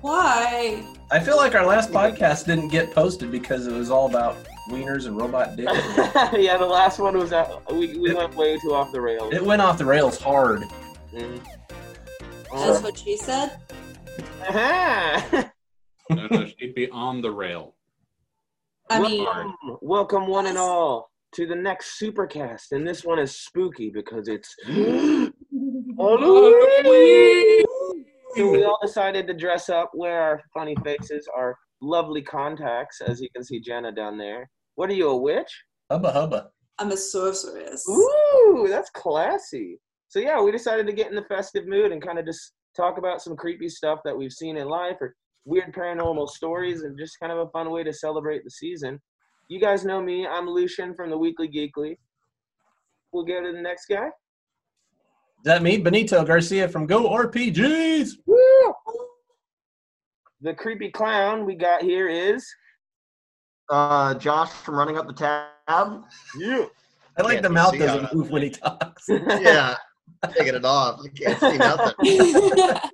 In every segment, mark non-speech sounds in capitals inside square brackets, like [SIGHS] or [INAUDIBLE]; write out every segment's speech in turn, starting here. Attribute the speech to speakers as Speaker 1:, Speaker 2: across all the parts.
Speaker 1: Why?
Speaker 2: I feel like our last podcast didn't get posted because it was all about wieners and robot [LAUGHS] dicks.
Speaker 3: yeah, the last one was uh, we, we went way too off the rails.
Speaker 2: it went off the rails hard.
Speaker 3: Mm.
Speaker 1: That's what she said.
Speaker 3: Aha! [LAUGHS]
Speaker 4: No, no, she'd be on the rail.
Speaker 1: I mean,
Speaker 3: welcome, welcome one and all to the next supercast, and this one is spooky because it's [GASPS] Halloween. So we all decided to dress up, wear our funny faces, our lovely contacts, as you can see Jenna down there. What are you, a witch?
Speaker 2: Hubba hubba.
Speaker 1: I'm a sorceress.
Speaker 3: Ooh, that's classy. So yeah, we decided to get in the festive mood and kind of just talk about some creepy stuff that we've seen in life or weird paranormal stories and just kind of a fun way to celebrate the season. You guys know me. I'm Lucian from the Weekly Geekly. We'll go to the next guy.
Speaker 2: Is that me, Benito Garcia from Go RPGs?
Speaker 3: Woo! The creepy clown we got here is
Speaker 5: Uh, Josh from running up the tab.
Speaker 3: you.
Speaker 2: I like
Speaker 5: Can't
Speaker 2: the mouth doesn't
Speaker 5: how-
Speaker 2: move when he talks. [LAUGHS]
Speaker 5: Yeah, taking it off. You can't see nothing. [LAUGHS]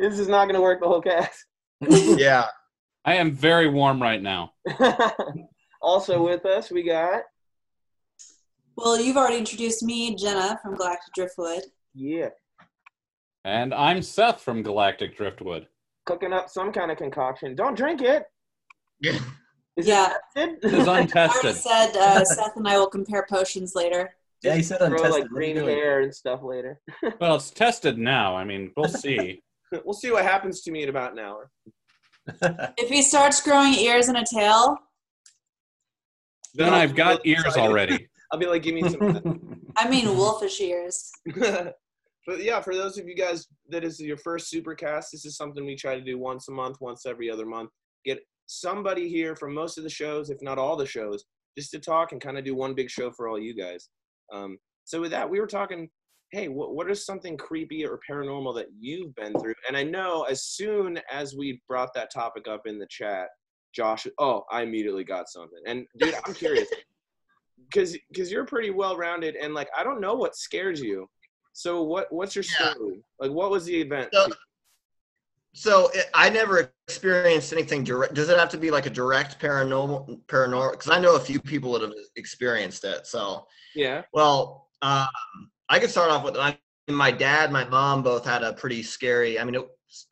Speaker 3: this is not going to work the whole cast. [LAUGHS]
Speaker 5: Yeah,
Speaker 4: I am very warm right now.
Speaker 3: also with us, we got
Speaker 1: well, you've already introduced me, Jenna from Galactic Driftwood.
Speaker 3: Yeah,
Speaker 4: And I'm Seth from Galactic Driftwood.
Speaker 3: cooking up some kind of concoction. Don't drink it. [LAUGHS]
Speaker 5: yeah.
Speaker 3: Is
Speaker 1: Yeah.
Speaker 3: it
Speaker 4: It is
Speaker 1: I already said uh, [LAUGHS] Seth and I will compare potions later.
Speaker 2: yeah, he said
Speaker 3: Grow
Speaker 2: untested.
Speaker 3: like
Speaker 2: What are
Speaker 3: green hair and stuff later. [LAUGHS]
Speaker 4: Well, it's tested now. I mean, we'll see.
Speaker 3: we'll see what happens to me in about an hour.
Speaker 1: If he starts growing ears and a tail,
Speaker 4: Then I've got ears already.
Speaker 3: I'll be like, give me some.
Speaker 1: I mean wolfish ears.
Speaker 3: But yeah, for those of you guys that is your first supercast, this is something we try to do once a month, once every other month. Get somebody here from most of the shows, if not all the shows, just to talk and kind of do one big show for all you guys. Um, so with that, we were talking. Hey, what what is something creepy or paranormal that you've been through? And I know as soon as we brought that topic up in the chat, Josh, oh, I immediately got something. And dude, I'm curious [LAUGHS] because because you're pretty well rounded and like I don't know what scares you. So what what's your
Speaker 5: Yeah.
Speaker 3: story? Like what was the event?
Speaker 5: So, so it, I never experienced anything direct. Does it have to be like a direct paranormal paranormal? Because I know a few people that have experienced it. So,
Speaker 3: yeah.
Speaker 5: well, um, I could start off with I, my dad, my mom both had a pretty scary. I mean, it,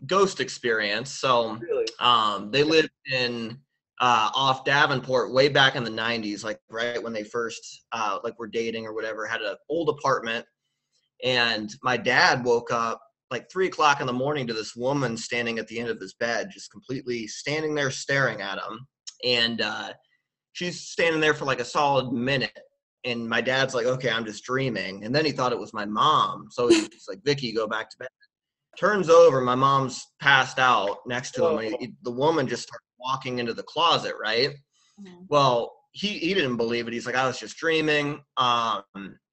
Speaker 5: ghost experience. So,
Speaker 3: Really?
Speaker 5: Um, they lived in uh, off Davenport way back in the '90s, like right when they first uh, like were dating or whatever. Had an old apartment, and my dad woke up like three o'clock in the morning to this woman standing at the end of his bed, just completely standing there staring at him, and uh, she's standing there for like a solid minute. And my dad's like, "Okay, I'm just dreaming," and then he thought it was my mom, so he's like, "Vicky, go back to bed." turns over my mom's passed out next to him. And he- the woman just starts walking into the closet right?
Speaker 1: Mhm.
Speaker 5: well he he didn't believe it. He's like i was just dreaming. Um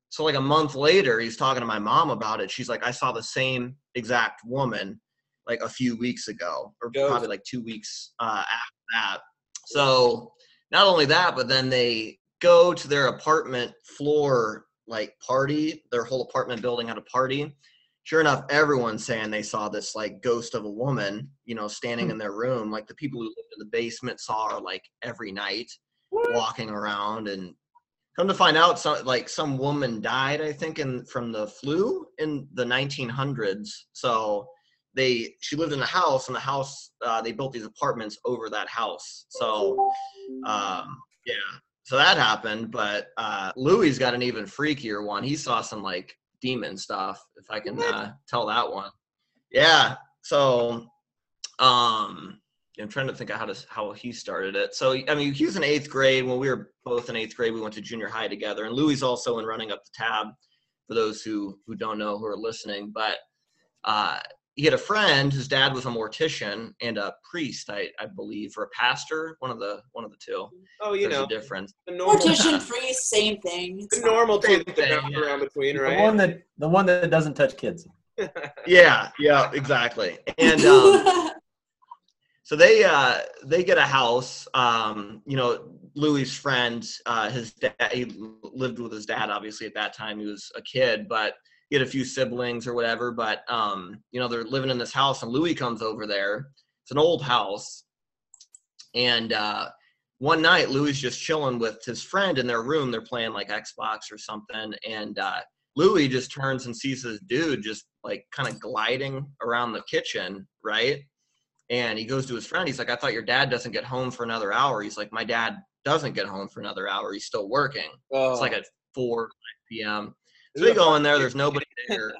Speaker 5: so like a month later he's talking to my mom about it. She's like i saw the same exact woman like a few weeks ago or
Speaker 3: Ghost.
Speaker 5: probably like two weeks uh after that. So not only that but then they go to their apartment floor like party their whole apartment building had a party. Sure enough, everyone's saying they saw this like ghost of a woman, you know, standing in their room. Like the people who lived in the basement saw her like every night walking around and come to find out some like some woman died, I think, in from the flu in the 1900s. So they she lived in a house and the house uh, they built these apartments over that house. So um yeah. So that happened, but uh Louis's got an even freakier one. He saw some like demon stuff, if I can uh, tell that one. Yeah. So, um, I'm trying to think of how to how he started it. So, I mean, he was in eighth grade when we were both in eighth grade. We went to junior high together, and Louis also in running up the tab. For those who who don't know who are listening, but uh, he had a friend whose dad was a mortician and a priest, I, I believe, or a pastor, one of the one of the two.
Speaker 3: Oh, you
Speaker 5: There's
Speaker 3: know,
Speaker 5: a difference.
Speaker 3: the normal,
Speaker 1: Mortician [LAUGHS] priest, same thing. It's
Speaker 3: the normal two
Speaker 5: Same
Speaker 3: that
Speaker 5: thing, yeah.
Speaker 3: around between,
Speaker 2: The one that the one that doesn't touch kids. [LAUGHS]
Speaker 5: Yeah, yeah, exactly. And um, [LAUGHS] so they uh they get a house um you know louis's friend uh his dad he lived with his dad obviously at that time he was a kid but he had a few siblings or whatever but um you know they're living in this house and louis comes over there It's an old house, and uh, one night Louis just chilling with his friend in their room. They're playing like Xbox or something, and uh, Louis just turns and sees this dude just like kind of gliding around the kitchen, right? And he goes to his friend. He's like, "I thought your dad doesn't get home for another hour." He's like, "My dad doesn't get home for another hour. He's still working.
Speaker 3: Oh,
Speaker 5: It's like at four p.m." So we go in there. There's nobody [LAUGHS] there.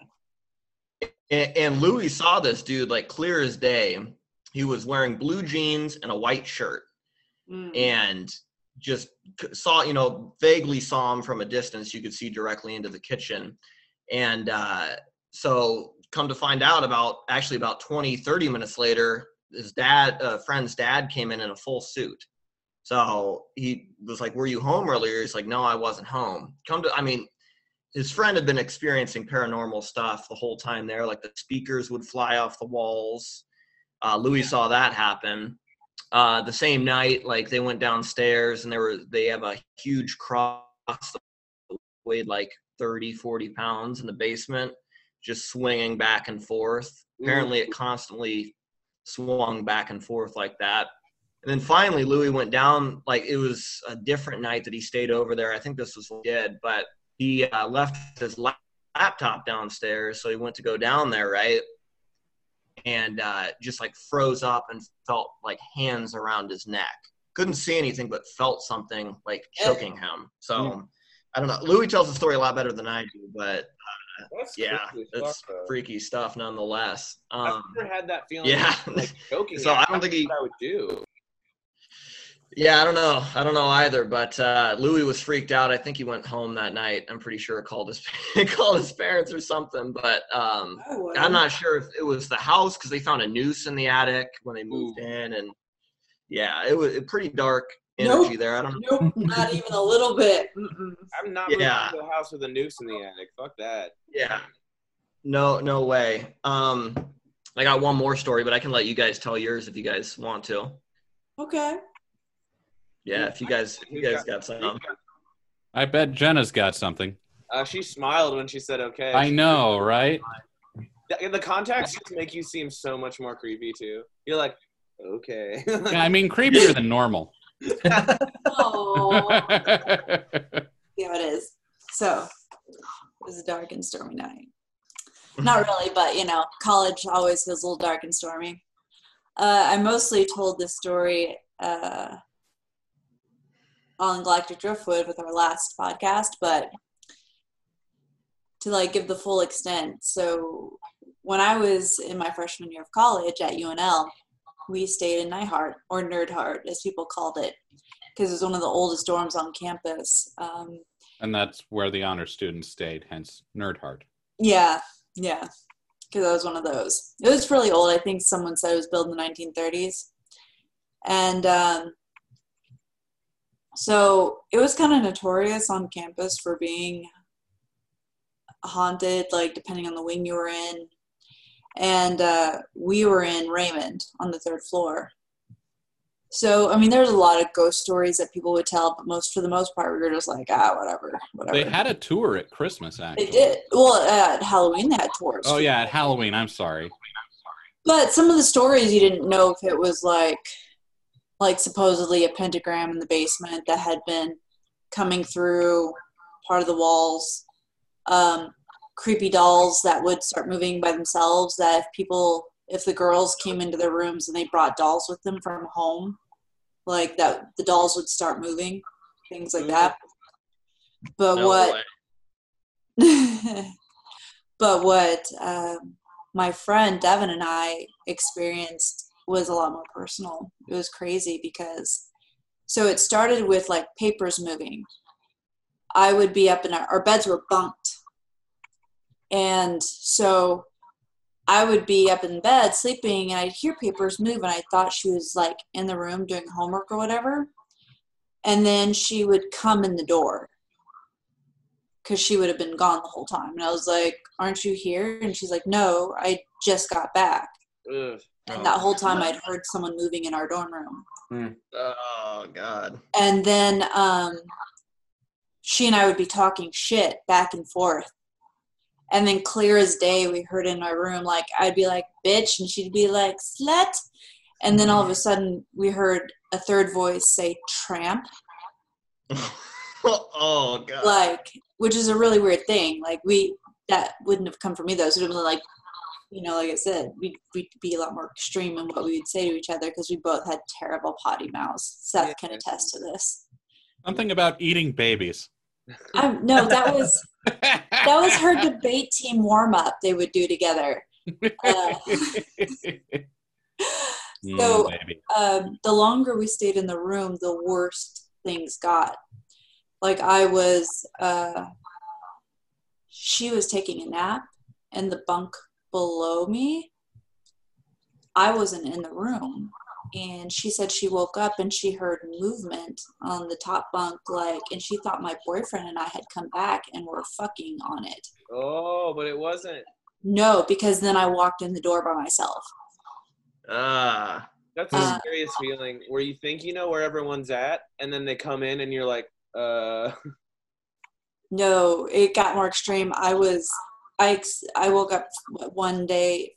Speaker 5: And, and Louis saw this dude like clear as day. He was wearing blue jeans and a white shirt,
Speaker 1: Mm.
Speaker 5: and just saw you know vaguely saw him from a distance. You could see directly into the kitchen, and uh, so come to find out about actually about 20 30 minutes later his dad uh, friend's dad came in in a full suit. So he was like were you home earlier? He's like no i wasn't home. Come to i mean his friend had been experiencing paranormal stuff the whole time there like the speakers would fly off the walls. Uh, louis saw that happen. Uh, the same night like they went downstairs and there were they have a huge cross that weighed like 30 40 pounds in the basement just swinging back and forth. Apparently it constantly swung back and forth like that. And then finally louis went down like it was a different night that he stayed over there. I think this was what he did but he uh, left his laptop downstairs so he went to go down there right? And uh, just like froze up and felt like hands around his neck. Couldn't see anything but felt something like choking him. So i don't know. Louis tells the story a lot better than i do but
Speaker 3: That's
Speaker 5: yeah it's
Speaker 3: fuck,
Speaker 5: freaky stuff nonetheless
Speaker 3: I've
Speaker 5: um,
Speaker 3: never had that feeling.
Speaker 5: yeah.
Speaker 3: like. [LAUGHS]
Speaker 5: So. I don't think he-
Speaker 3: I would do.
Speaker 5: Yeah, I don't know. I don't know either. But uh, Louis was freaked out. I think he went home that night. I'm pretty sure called his [LAUGHS] called his parents or something. But um. I'm not sure if it was the house because they found a noose in the attic when they moved in, and yeah, it was pretty dark energy
Speaker 1: Nope.
Speaker 5: there. I don't know.
Speaker 1: Nope, [LAUGHS] not even a little bit. Mm-mm.
Speaker 3: I'm not
Speaker 5: Yeah.
Speaker 3: moving to a house with a noose in the attic. Fuck that.
Speaker 5: Yeah, no, no way. Um, I got one more story, but I can let you guys tell yours if you guys want to.
Speaker 1: Okay.
Speaker 5: Yeah, if you guys, if you guys got some.
Speaker 4: I bet Jenna's got something.
Speaker 3: Uh, she smiled when she said okay.
Speaker 4: I know, right?
Speaker 3: The, the contacts just make you seem so much more creepy too. You're like, okay.
Speaker 4: Yeah, I mean, creepier than normal.
Speaker 1: Oh, [LAUGHS] yeah, it is. So it was a dark and stormy night. Not really, but you know, college always feels a little dark and stormy. Uh, I mostly told this story uh, on Galactic Driftwood with our last podcast, but to like give the full extent. So when I was in my freshman year of college at UNL, we stayed in Neihardt or Nerdhart, as people called it, because it was one of the oldest dorms on campus. Um,
Speaker 4: And that's where the honor students stayed, hence Nerdhart.
Speaker 1: Yeah, yeah, because I was one of those. It was really old. I think someone said it was built in the 1930s, and um, so it was kind of notorious on campus for being haunted, like depending on the wing you were in. And uh, we were in Raymond on the third floor. So I mean, there's a lot of ghost stories that people would tell, but most for the most part, we were just like, ah, whatever, whatever.
Speaker 4: They had a tour at Christmas, actually.
Speaker 1: They did. Well, at Halloween, they had tours.
Speaker 4: Oh, yeah, at Halloween. I'm sorry.
Speaker 1: But some of the stories you didn't know if it was like, like supposedly a pentagram in the basement that had been coming through part of the walls. Um, creepy dolls that would start moving by themselves. That if people, if the girls came into their rooms and they brought dolls with them from home, like that, the dolls would start moving. Things like that. But
Speaker 5: No
Speaker 1: what? [LAUGHS] but what um, my friend Devin and I experienced was a lot more personal. It was crazy because so it started with like papers moving. I would be up in our, our beds were bunked. And so I would be up in bed sleeping and I'd hear papers move and I thought she was like in the room doing homework or whatever. And then she would come in the door because she would have been gone the whole time. And I was like, Aren't you here? And she's like, No, I just got back.
Speaker 3: Ugh.
Speaker 1: And that whole time I'd heard someone moving in our dorm room.
Speaker 5: Oh God.
Speaker 1: And then um, she and I would be talking shit back and forth. And then clear as day, we heard in my room, like, I'd be like, bitch. And she'd be like, slut. And then all of a sudden, we heard a third voice say "tramp," [LAUGHS]
Speaker 5: oh god.
Speaker 1: like, which is a really weird thing. Like, we that wouldn't have come from me though. So it was like, you know, like I said, we'd, we'd be a lot more extreme in what we would say to each other because we both had terrible potty mouths. Seth can attest to this.
Speaker 4: Something about eating babies.
Speaker 1: Um, no, that was that was her debate team warm up. They would do together. Uh, [LAUGHS] So- um, the longer we stayed in the room, the worse things got. Like I was, uh, she was taking a nap in the bunk below me. I wasn't in the room, and she said she woke up and she heard movement on the top bunk, like, and she thought my boyfriend and I had come back and were fucking on it.
Speaker 3: Oh, but it wasn't.
Speaker 1: No, because then I walked in the door by myself.
Speaker 5: Ah.
Speaker 3: That's a
Speaker 1: Uh,
Speaker 3: scariest feeling where you think you know where everyone's at, and then they come in and you're like, uh,
Speaker 1: No, it got more extreme. I was, I, I woke up one day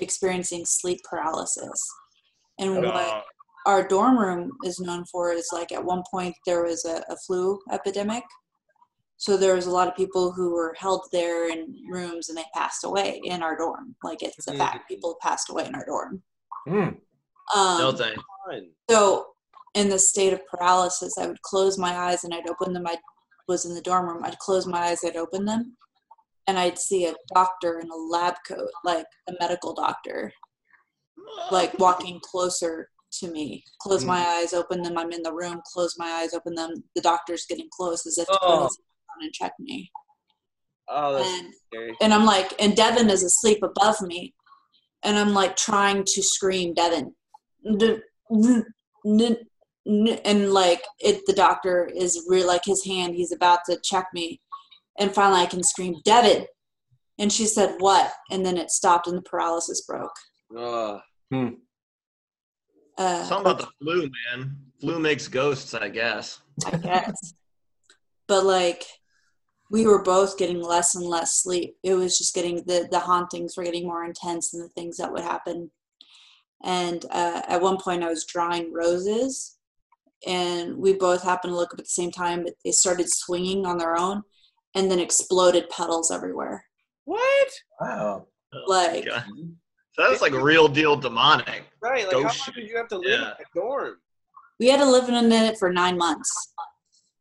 Speaker 1: experiencing sleep paralysis. And what our dorm room is known for is like at one point there was a, a flu epidemic. So there was a lot of people who were held there in rooms and they passed away in our dorm. Like it's a fact, people passed away in our dorm.
Speaker 2: Hmm.
Speaker 1: Um,
Speaker 5: no thanks.
Speaker 1: so in the state of paralysis, I would close my eyes and I'd open them. I was in the dorm room. I'd close my eyes, I'd open them, and I'd see a doctor in a lab coat, like a medical doctor, like walking closer to me. Close my mm. eyes, open them. I'm in the room. Close my eyes, open them. The doctor's getting close as if
Speaker 2: oh.
Speaker 1: to come and check me.
Speaker 3: Oh,
Speaker 1: And
Speaker 3: scary.
Speaker 1: and I'm like, and Devin is asleep above me, and I'm like trying to scream, Devin, and like it, the doctor is real, like his hand, he's about to check me, and finally I can scream, Devin, and she said, what? And then it stopped, and the paralysis broke.
Speaker 3: Oh,
Speaker 1: Uh,
Speaker 5: Something about the flu, man. Flu makes ghosts, I guess.
Speaker 1: I guess. but like we were both getting less and less sleep. It was just getting the the hauntings were getting more intense than the things that would happen. And uh, at one point, I was drawing roses, and we both happened to look up at the same time. But they started swinging on their own, and then exploded petals everywhere.
Speaker 3: what?
Speaker 2: Wow.
Speaker 5: Oh,
Speaker 1: Like-
Speaker 5: God. That's like real deal demonic.
Speaker 3: Right? Like,
Speaker 5: Ghost
Speaker 3: how
Speaker 5: shit.
Speaker 3: long did you have to live
Speaker 5: Yeah.
Speaker 3: in that dorm?
Speaker 1: We had to live in it for nine months.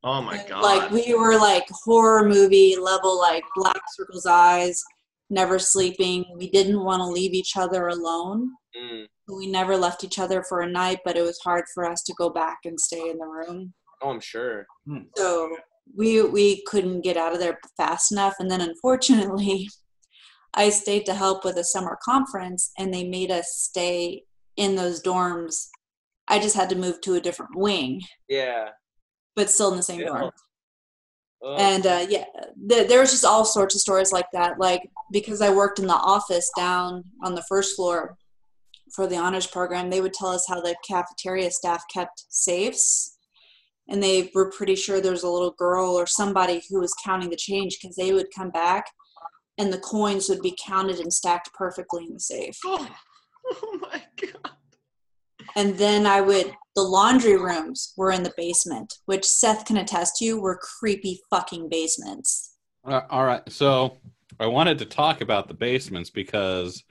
Speaker 5: Oh my
Speaker 1: And,
Speaker 5: god.
Speaker 1: Like we were like horror movie level, like black circles eyes, never sleeping. We didn't want to leave each other alone.
Speaker 3: Mm.
Speaker 1: We never left each other for a night, but it was hard for us to go back and stay in the room.
Speaker 3: Oh, I'm sure.
Speaker 1: So we we couldn't get out of there fast enough. And then unfortunately, I stayed to help with a summer conference, and they made us stay in those dorms. I just had to move to a different wing,
Speaker 3: Yeah.
Speaker 1: but still in the same
Speaker 3: Yeah.
Speaker 1: dorm.
Speaker 3: Oh,
Speaker 1: and uh, yeah th- there was just all sorts of stories like that like because i worked in the office down on the first floor for the honors program they would tell us how the cafeteria staff kept safes and they were pretty sure there was a little girl or somebody who was counting the change because they would come back and the coins would be counted and stacked perfectly in the safe
Speaker 5: oh, [LAUGHS] oh my god.
Speaker 1: and then i would the laundry rooms were in the basement which seth can attest to were creepy fucking basements
Speaker 4: Uh, all right. So I wanted to talk about the basements because,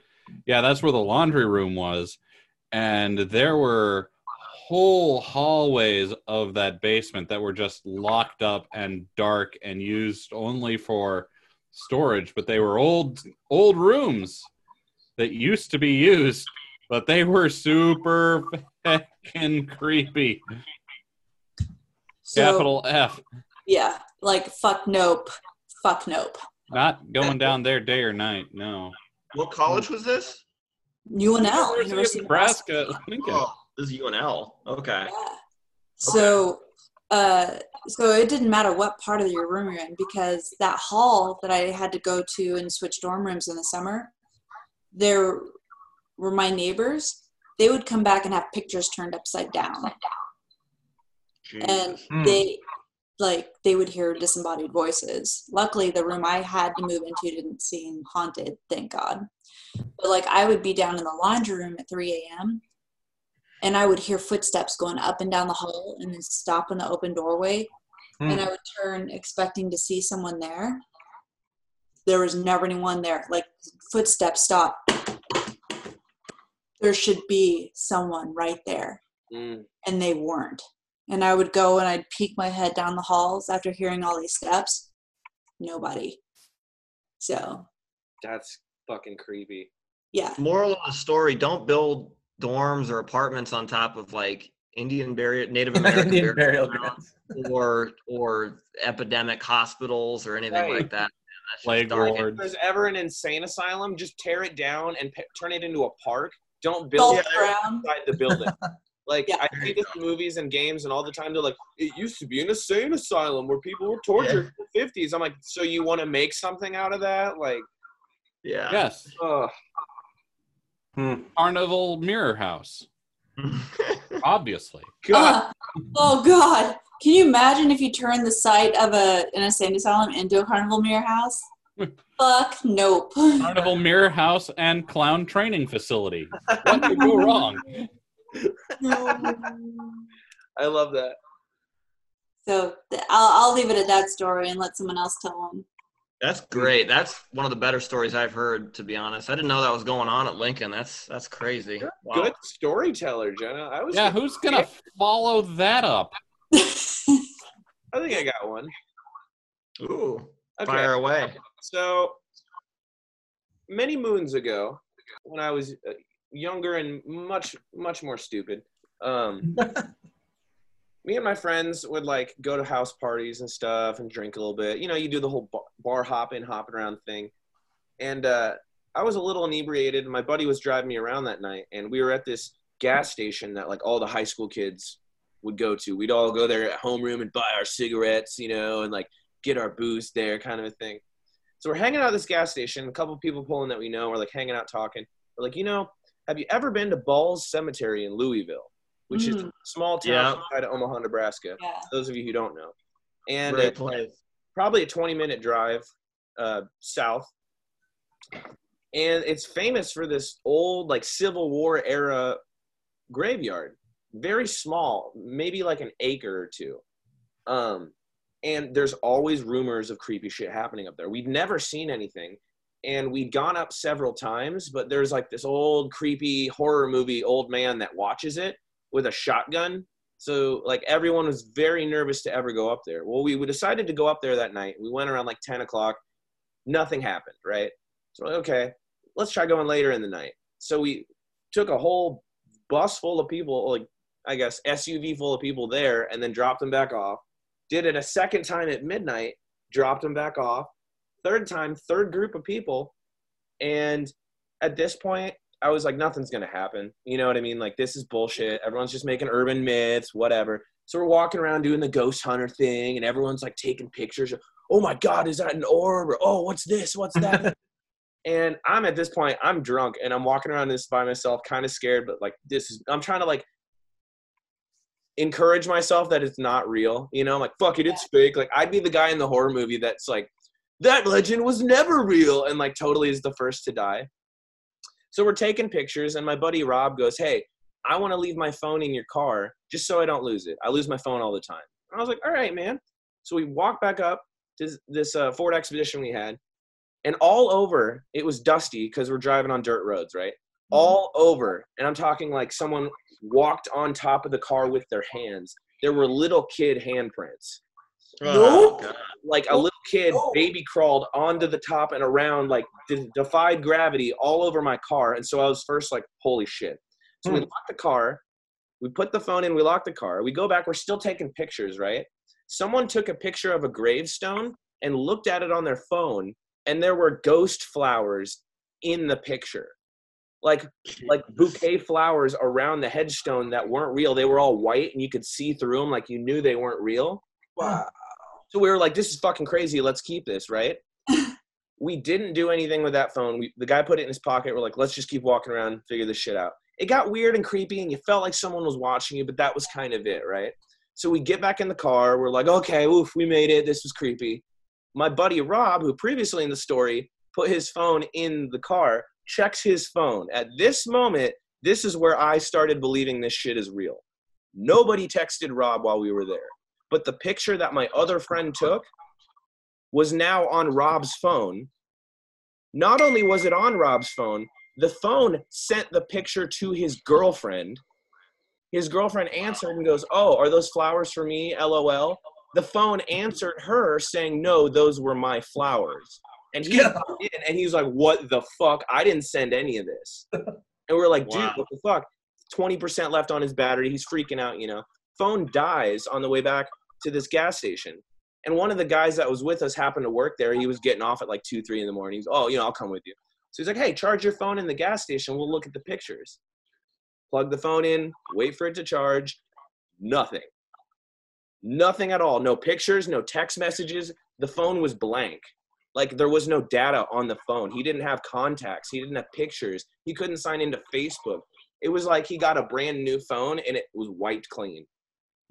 Speaker 4: yeah, that's where the laundry room was. And there were whole hallways of that basement that were just locked up and dark and used only for storage. But they were old, old rooms that used to be used, but they were super fucking creepy.
Speaker 1: so
Speaker 4: Capital F.
Speaker 1: Yeah, like fuck nope, fuck nope.
Speaker 4: Not going down there day or night. No.
Speaker 5: What college was this?
Speaker 1: UNL,
Speaker 3: University of
Speaker 1: University of Nebraska.
Speaker 4: Nebraska. Lincoln.
Speaker 5: Oh, this is UNL. Okay.
Speaker 1: Yeah. So, uh, so it didn't matter what part of your room you're in because that hall that I had to go to and switch dorm rooms in the summer, there were my neighbors. They would come back and have pictures turned upside down, and
Speaker 5: Jesus.
Speaker 2: Hmm.
Speaker 1: they like they would hear disembodied voices. Luckily, the room I had to move into didn't seem haunted, thank God. But like I would be down in the laundry room at 3 a.m. and I would hear footsteps going up and down the hall and then stop in the open doorway.
Speaker 2: Hmm.
Speaker 1: And I would turn expecting to see someone there. There was never anyone there. Like footsteps stop. There should be someone right there.
Speaker 3: Mm.
Speaker 1: And they weren't. And I would go and I'd peek my head down the halls after hearing all these steps. Nobody. So
Speaker 3: That's fucking creepy.
Speaker 1: yeah.
Speaker 5: Moral of the story: Don't build dorms or apartments on top of like Indian burial, Native [LAUGHS] American
Speaker 2: Indian
Speaker 5: burial
Speaker 2: burial
Speaker 5: grounds,
Speaker 2: grounds. [LAUGHS]
Speaker 5: or or epidemic hospitals or anything
Speaker 3: Right.
Speaker 5: like that. Man, that's just
Speaker 4: Plague
Speaker 5: dark.
Speaker 3: If there's ever an insane asylum, just tear it down and pe- turn it into a park. Don't build it inside the building. [LAUGHS] Like
Speaker 1: Yeah.
Speaker 3: I see this in movies and games, and all the time they're like, "It used to be an insane asylum where people were tortured in the '50s." I'm like, so you want to make something out of that? Like,
Speaker 5: Yeah.
Speaker 4: Yes.
Speaker 3: ugh.
Speaker 2: Hmm.
Speaker 4: Carnival Mirror House. [LAUGHS] Obviously.
Speaker 3: God,
Speaker 1: Uh, oh God! Can you imagine if you turned the site of a an insane asylum into a carnival mirror house? [LAUGHS] Fuck nope.
Speaker 4: Carnival Mirror House and Clown Training Facility. What could go wrong? [LAUGHS]
Speaker 3: I love that.
Speaker 1: So I'll, I'll leave it at that story and let someone else tell one.
Speaker 5: That's great. That's one of the better stories I've heard, to be honest. I didn't know that was going on at Lincoln. That's that's crazy. Wow.
Speaker 3: Good storyteller, Jenna. I was.
Speaker 4: Yeah, who's gonna follow that up?
Speaker 3: I think I got one.
Speaker 5: Ooh,
Speaker 3: Okay.
Speaker 5: fire away.
Speaker 3: So many moons ago, when I was uh, younger and much much more stupid, um, [LAUGHS] me and my friends would like go to house parties and stuff and drink a little bit. You know, you do the whole bar, bar hopping, hopping around thing. And uh, I was a little inebriated. and My buddy was driving me around that night, and we were at this gas station that like all the high school kids would go to. We'd all go there at homeroom and buy our cigarettes, you know, and like get our booze there, kind of a thing. So we're hanging out at this gas station. A couple people pulling that we know. We're like hanging out talking. We're like, you know, have you ever been to Balls Cemetery in Louisville, which is a
Speaker 1: Mm.
Speaker 3: small town
Speaker 5: Yeah.
Speaker 3: outside of Omaha, Nebraska?
Speaker 1: Yeah.
Speaker 3: Those of you who don't know, and
Speaker 5: Great place.
Speaker 3: probably a 20 minute drive uh, south. And it's famous for this old, like Civil War era graveyard. Very small, maybe like an acre or two. Um, and there's always rumors of creepy shit happening up there. We'd never seen anything. And we'd gone up several times, but there's like this old, creepy horror movie old man that watches it with a shotgun so like everyone was very nervous to ever go up there. Well, we, we decided to go up there that night. We went around like 10 o'clock. Nothing happened, right? So like, okay, let's try going later in the night. So we took a whole bus full of people, like I guess SUV full of people there, and then dropped them back off. Did it a second time at midnight, dropped them back off. Third time, third group of people. And at this point, I was like, nothing's gonna happen. You know what I mean? Like this is bullshit. Everyone's just making urban myths, whatever. So we're walking around doing the ghost hunter thing, and everyone's like taking pictures. Of, oh my god, is that an orb? Or oh, what's this? What's that? [LAUGHS] and I'm at this point, I'm drunk, and I'm walking around this by myself, kind of scared, but like this is. I'm trying to like encourage myself that it's not real. You know, I'm like fuck it, it's fake. Like I'd be the guy in the horror movie that's like, that legend was never real, and like totally is the first to die. So we're taking pictures, and my buddy Rob goes, Hey, I want to leave my phone in your car just so I don't lose it. I lose my phone all the time. And I was like, All right, man. So we walk back up to this uh, Ford Expedition we had, and all over it was dusty because we're driving on dirt roads, right? All over, and I'm talking like someone walked on top of the car with their hands. There were little kid handprints
Speaker 5: Oh, God.
Speaker 3: like a little kid baby crawled onto the top and around like de- defied gravity all over my car and so i was first like holy shit. So we
Speaker 2: Hmm.
Speaker 3: locked the car. We put the phone in we locked the car. We go back we're still taking pictures right? Someone took a picture of a gravestone and looked at it on their phone and there were ghost flowers in the picture. Like like bouquet flowers around the headstone that weren't real. They were all white and you could see through them like you knew they weren't real.
Speaker 2: Wow.
Speaker 3: So we were like, this is fucking crazy. Let's keep this, right? [LAUGHS] we didn't do anything with that phone. We, the guy put it in his pocket. We're like, let's just keep walking around, figure this shit out. It got weird and creepy, and you felt like someone was watching you, but that was kind of it, right? So we get back in the car. We're like, okay, oof, we made it. This was creepy. My buddy Rob, who previously in the story put his phone in the car, checks his phone. At this moment, This is where I started believing this shit is real. Nobody texted Rob while we were there, but the picture that my other friend took was now on Rob's phone. Not only was it on Rob's phone, the phone sent the picture to his girlfriend. His girlfriend answered and goes, Oh, are those flowers for me? LOL. The phone answered her saying, No, those were my flowers. And he
Speaker 2: Yeah.
Speaker 3: in, and he was like, What the fuck? I didn't send any of this. [LAUGHS] And we're like, dude,
Speaker 5: Wow.
Speaker 3: what the fuck? 20% left on his battery. He's freaking out, you know. Phone dies on the way back to this gas station. And one of the guys that was with us happened to work there. He was getting off at like two, three in the morning. He's, oh, you know, I'll come with you. So he's like, hey, charge your phone in the gas station. We'll look at the pictures. Plug the phone in, wait for it to charge. Nothing. Nothing at all. No pictures, no text messages. The phone was blank. Like there was no data on the phone. He didn't have contacts. He didn't have pictures. He couldn't sign into Facebook. It was like he got a brand new phone and it was wiped clean.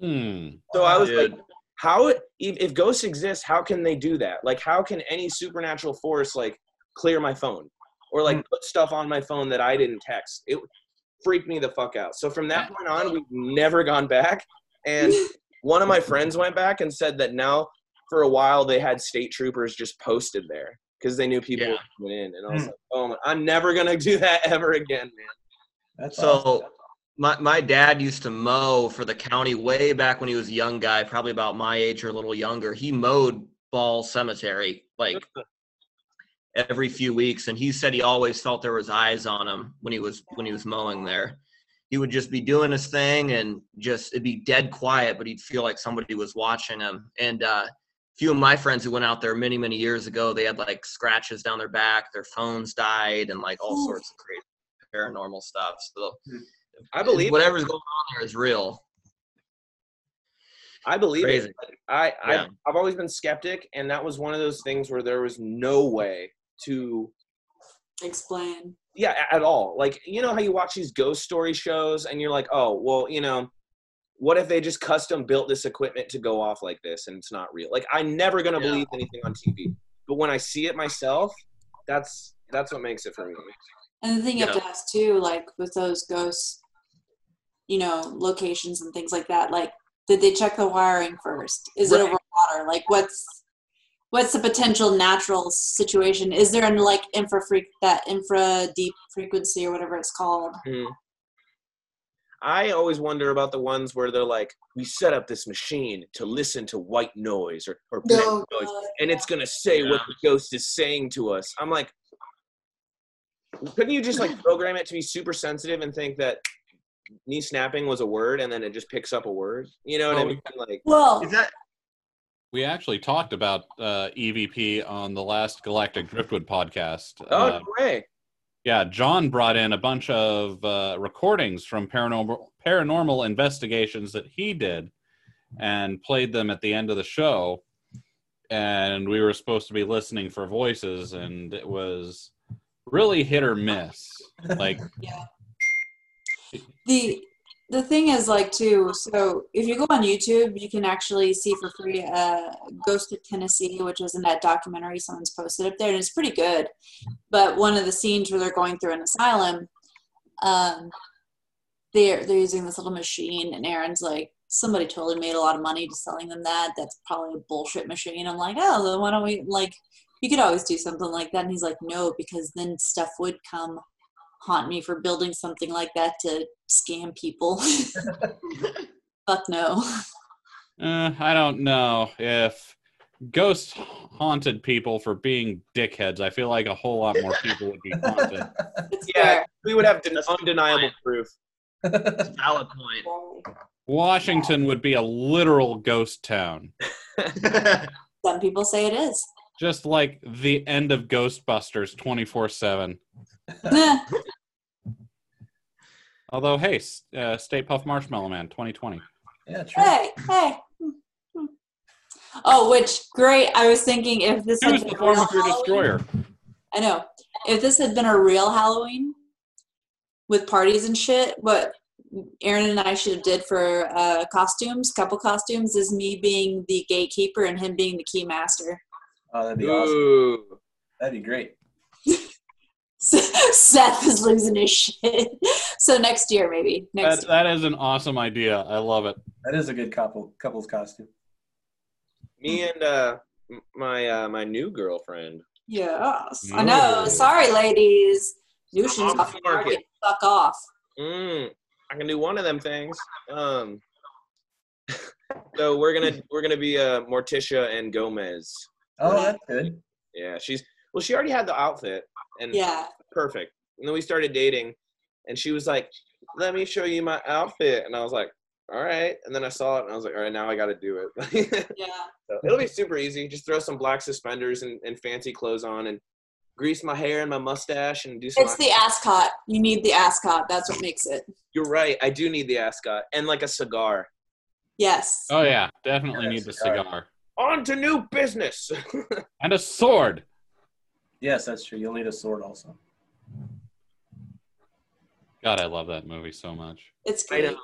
Speaker 4: Hmm.
Speaker 3: So I was
Speaker 5: Dude.
Speaker 3: like, how if, if ghosts exist, how can they do that? Like, how can any supernatural force like clear my phone or like
Speaker 2: Mm.
Speaker 3: put stuff on my phone that I didn't text? It freaked me the fuck out. So from that point on, we've never gone back. And [LAUGHS] one of my friends went back and said that now for a while they had state troopers just posted there because they knew people
Speaker 5: Yeah.
Speaker 3: were coming in. And I was
Speaker 2: Mm.
Speaker 3: like, oh, my, I'm never gonna [LAUGHS] do that ever again, man.
Speaker 2: That's
Speaker 5: So
Speaker 2: awesome.
Speaker 5: My my dad used to mow for the county way back when he was a young guy, probably about my age or a little younger. He mowed Ball Cemetery like every few weeks, and he said he always felt there was eyes on him when he was when he was mowing there. He would just be doing his thing and just it'd be dead quiet, but he'd feel like somebody was watching him. And uh, a few of my friends who went out there many many years ago, they had like scratches down their back, their phones died, and like all sorts of crazy paranormal stuff. So
Speaker 3: I believe it.
Speaker 5: whatever's going on there is real.
Speaker 3: I believe
Speaker 5: Crazy.
Speaker 3: it. I,
Speaker 5: Yeah.
Speaker 3: I I've always been skeptic, and that was one of those things where there was no way to
Speaker 1: Explain.
Speaker 3: yeah at all. Like you know how you watch these ghost story shows, and you're like, oh well, you know, what if they just custom built this equipment to go off like this, and it's not real? Like I'm never gonna
Speaker 5: Yeah.
Speaker 3: believe anything on TV, but when I see it myself, that's that's what makes it for me.
Speaker 1: And the thing you have
Speaker 5: Yeah.
Speaker 1: to ask too, like with those ghosts, you know, locations and things like that, like did they check the wiring first? Is it over water? Like what's what's the potential natural situation? Is there an like infra freak that infra deep frequency or whatever it's called?
Speaker 3: Mhm. I always wonder about the ones where they're like, we set up this machine to listen to white noise or, or
Speaker 1: No,
Speaker 3: noise,
Speaker 1: God.
Speaker 3: and it's gonna say what the ghost is saying to us. I'm like, couldn't you just like [LAUGHS] program it to be super sensitive and think that knee snapping was a word and then it just picks up a word? You know what I
Speaker 4: Oh,
Speaker 3: mean? Like,
Speaker 1: Well,
Speaker 5: Is that
Speaker 4: We actually talked about uh, EVP on the last Galactic Driftwood podcast.
Speaker 3: oh
Speaker 4: Uh,
Speaker 3: no way!
Speaker 4: yeah, John brought in a bunch of uh, recordings from paranormal paranormal investigations that he did, and played them at the end of the show. And we were supposed to be listening for voices, and it was really hit or miss. Like, [LAUGHS]
Speaker 1: yeah. The the thing is like too, so if you go on YouTube, you can actually see for free uh Ghost of Tennessee, which was in that documentary someone's posted up there, and it's pretty good. But one of the scenes where they're going through an asylum, um they're they're using this little machine and Aaron's like somebody totally made a lot of money just selling them that. That's probably a bullshit machine. I'm like, oh then why don't we like you could always do something like that and he's like, No, because then stuff would come haunt me for building something like that to scam people. [LAUGHS] Fuck no.
Speaker 4: uh, I don't know if ghosts haunted people for being dickheads. I feel like a whole lot more people would be haunted.
Speaker 3: Yeah, we would have den- undeniable
Speaker 5: point.
Speaker 3: proof.
Speaker 5: valid point?
Speaker 1: fair.
Speaker 4: Washington would be a literal ghost town. [LAUGHS]
Speaker 1: Some people say it is.
Speaker 4: Just like the end of Ghostbusters 24 7. [LAUGHS] Although, hey, s- uh, Stay Puft Marshmallow Man 2020.
Speaker 2: yeah, true.
Speaker 1: hey, hey. Oh, which great. I was thinking if this had
Speaker 4: Choose
Speaker 1: been
Speaker 4: the
Speaker 1: a
Speaker 4: form of your
Speaker 1: Halloween-
Speaker 4: destroyer.
Speaker 1: I know. If this had been a real Halloween with parties and shit, what Aaron and I should have did for uh, costumes, couple costumes, is me being the gatekeeper and him being the key master.
Speaker 2: Oh, that'd be awesome. That'd be great. [LAUGHS]
Speaker 1: Seth is losing his shit. So next year, maybe next.
Speaker 4: That, that is an awesome idea. I love it.
Speaker 2: That is a good couple couple's costume.
Speaker 3: Me and uh, my uh, my new girlfriend.
Speaker 1: Yes, I know. Sorry, ladies. New shoes
Speaker 3: Off
Speaker 1: off
Speaker 3: the
Speaker 1: the market.
Speaker 3: market.
Speaker 1: Fuck off.
Speaker 3: Mm, I can do one of them things. Um, [LAUGHS] so we're gonna we're gonna be uh, Morticia and Gomez.
Speaker 2: Oh, that's good.
Speaker 3: Yeah, she's well. She already had the outfit and
Speaker 1: Yeah.
Speaker 3: perfect. And then we started dating, and she was like, "Let me show you my outfit," and I was like, "All right." And then I saw it, and I was like, "All right, now I got to do it." [LAUGHS]
Speaker 1: Yeah.
Speaker 3: so it'll be super easy. Just throw some black suspenders and, and fancy clothes on, and grease my hair and my mustache, and do some.
Speaker 1: It's the ascot. You need the ascot. That's what makes it.
Speaker 3: You're right. I do need the ascot and like a cigar.
Speaker 1: Yes.
Speaker 4: Oh yeah, definitely
Speaker 2: Yeah,
Speaker 4: need the
Speaker 2: cigar.
Speaker 4: cigar
Speaker 3: On to new business. [LAUGHS]
Speaker 4: and a sword.
Speaker 2: Yes, that's true. You'll need a sword also.
Speaker 4: God, I love that movie so much.
Speaker 1: It's
Speaker 3: I
Speaker 1: great.
Speaker 3: know.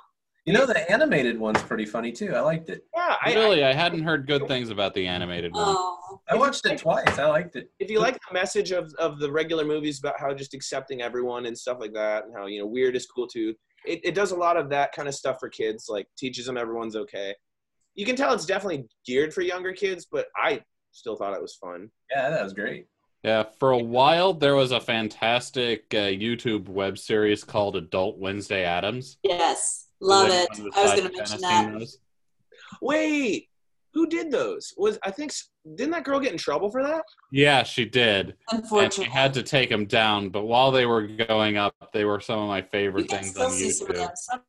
Speaker 2: You know, the animated one's pretty funny too. I liked it.
Speaker 3: yeah, I, I,
Speaker 4: really, I hadn't heard good things about the animated one.
Speaker 1: Oh.
Speaker 2: I watched it twice. I liked it.
Speaker 3: if you like the message of, of the regular movies about how just accepting everyone and stuff like that, and how you know weird is cool too, it, it does a lot of that kind of stuff for kids. Like teaches them everyone's okay. You can tell it's definitely geared for younger kids, but I still thought it was fun.
Speaker 2: Yeah, that was great.
Speaker 4: Yeah, for a while there was a fantastic uh, YouTube web series called Adult Wednesday Addams.
Speaker 1: Yes. Love it. I was going to mention that.
Speaker 4: those?
Speaker 3: Wait, who did those? Was I think didn't that girl get in trouble for that?
Speaker 4: Yeah, she did, and she had to take them down. But while they were going up, they were some of my favorite
Speaker 1: can
Speaker 4: things on
Speaker 1: see some of
Speaker 4: YouTube.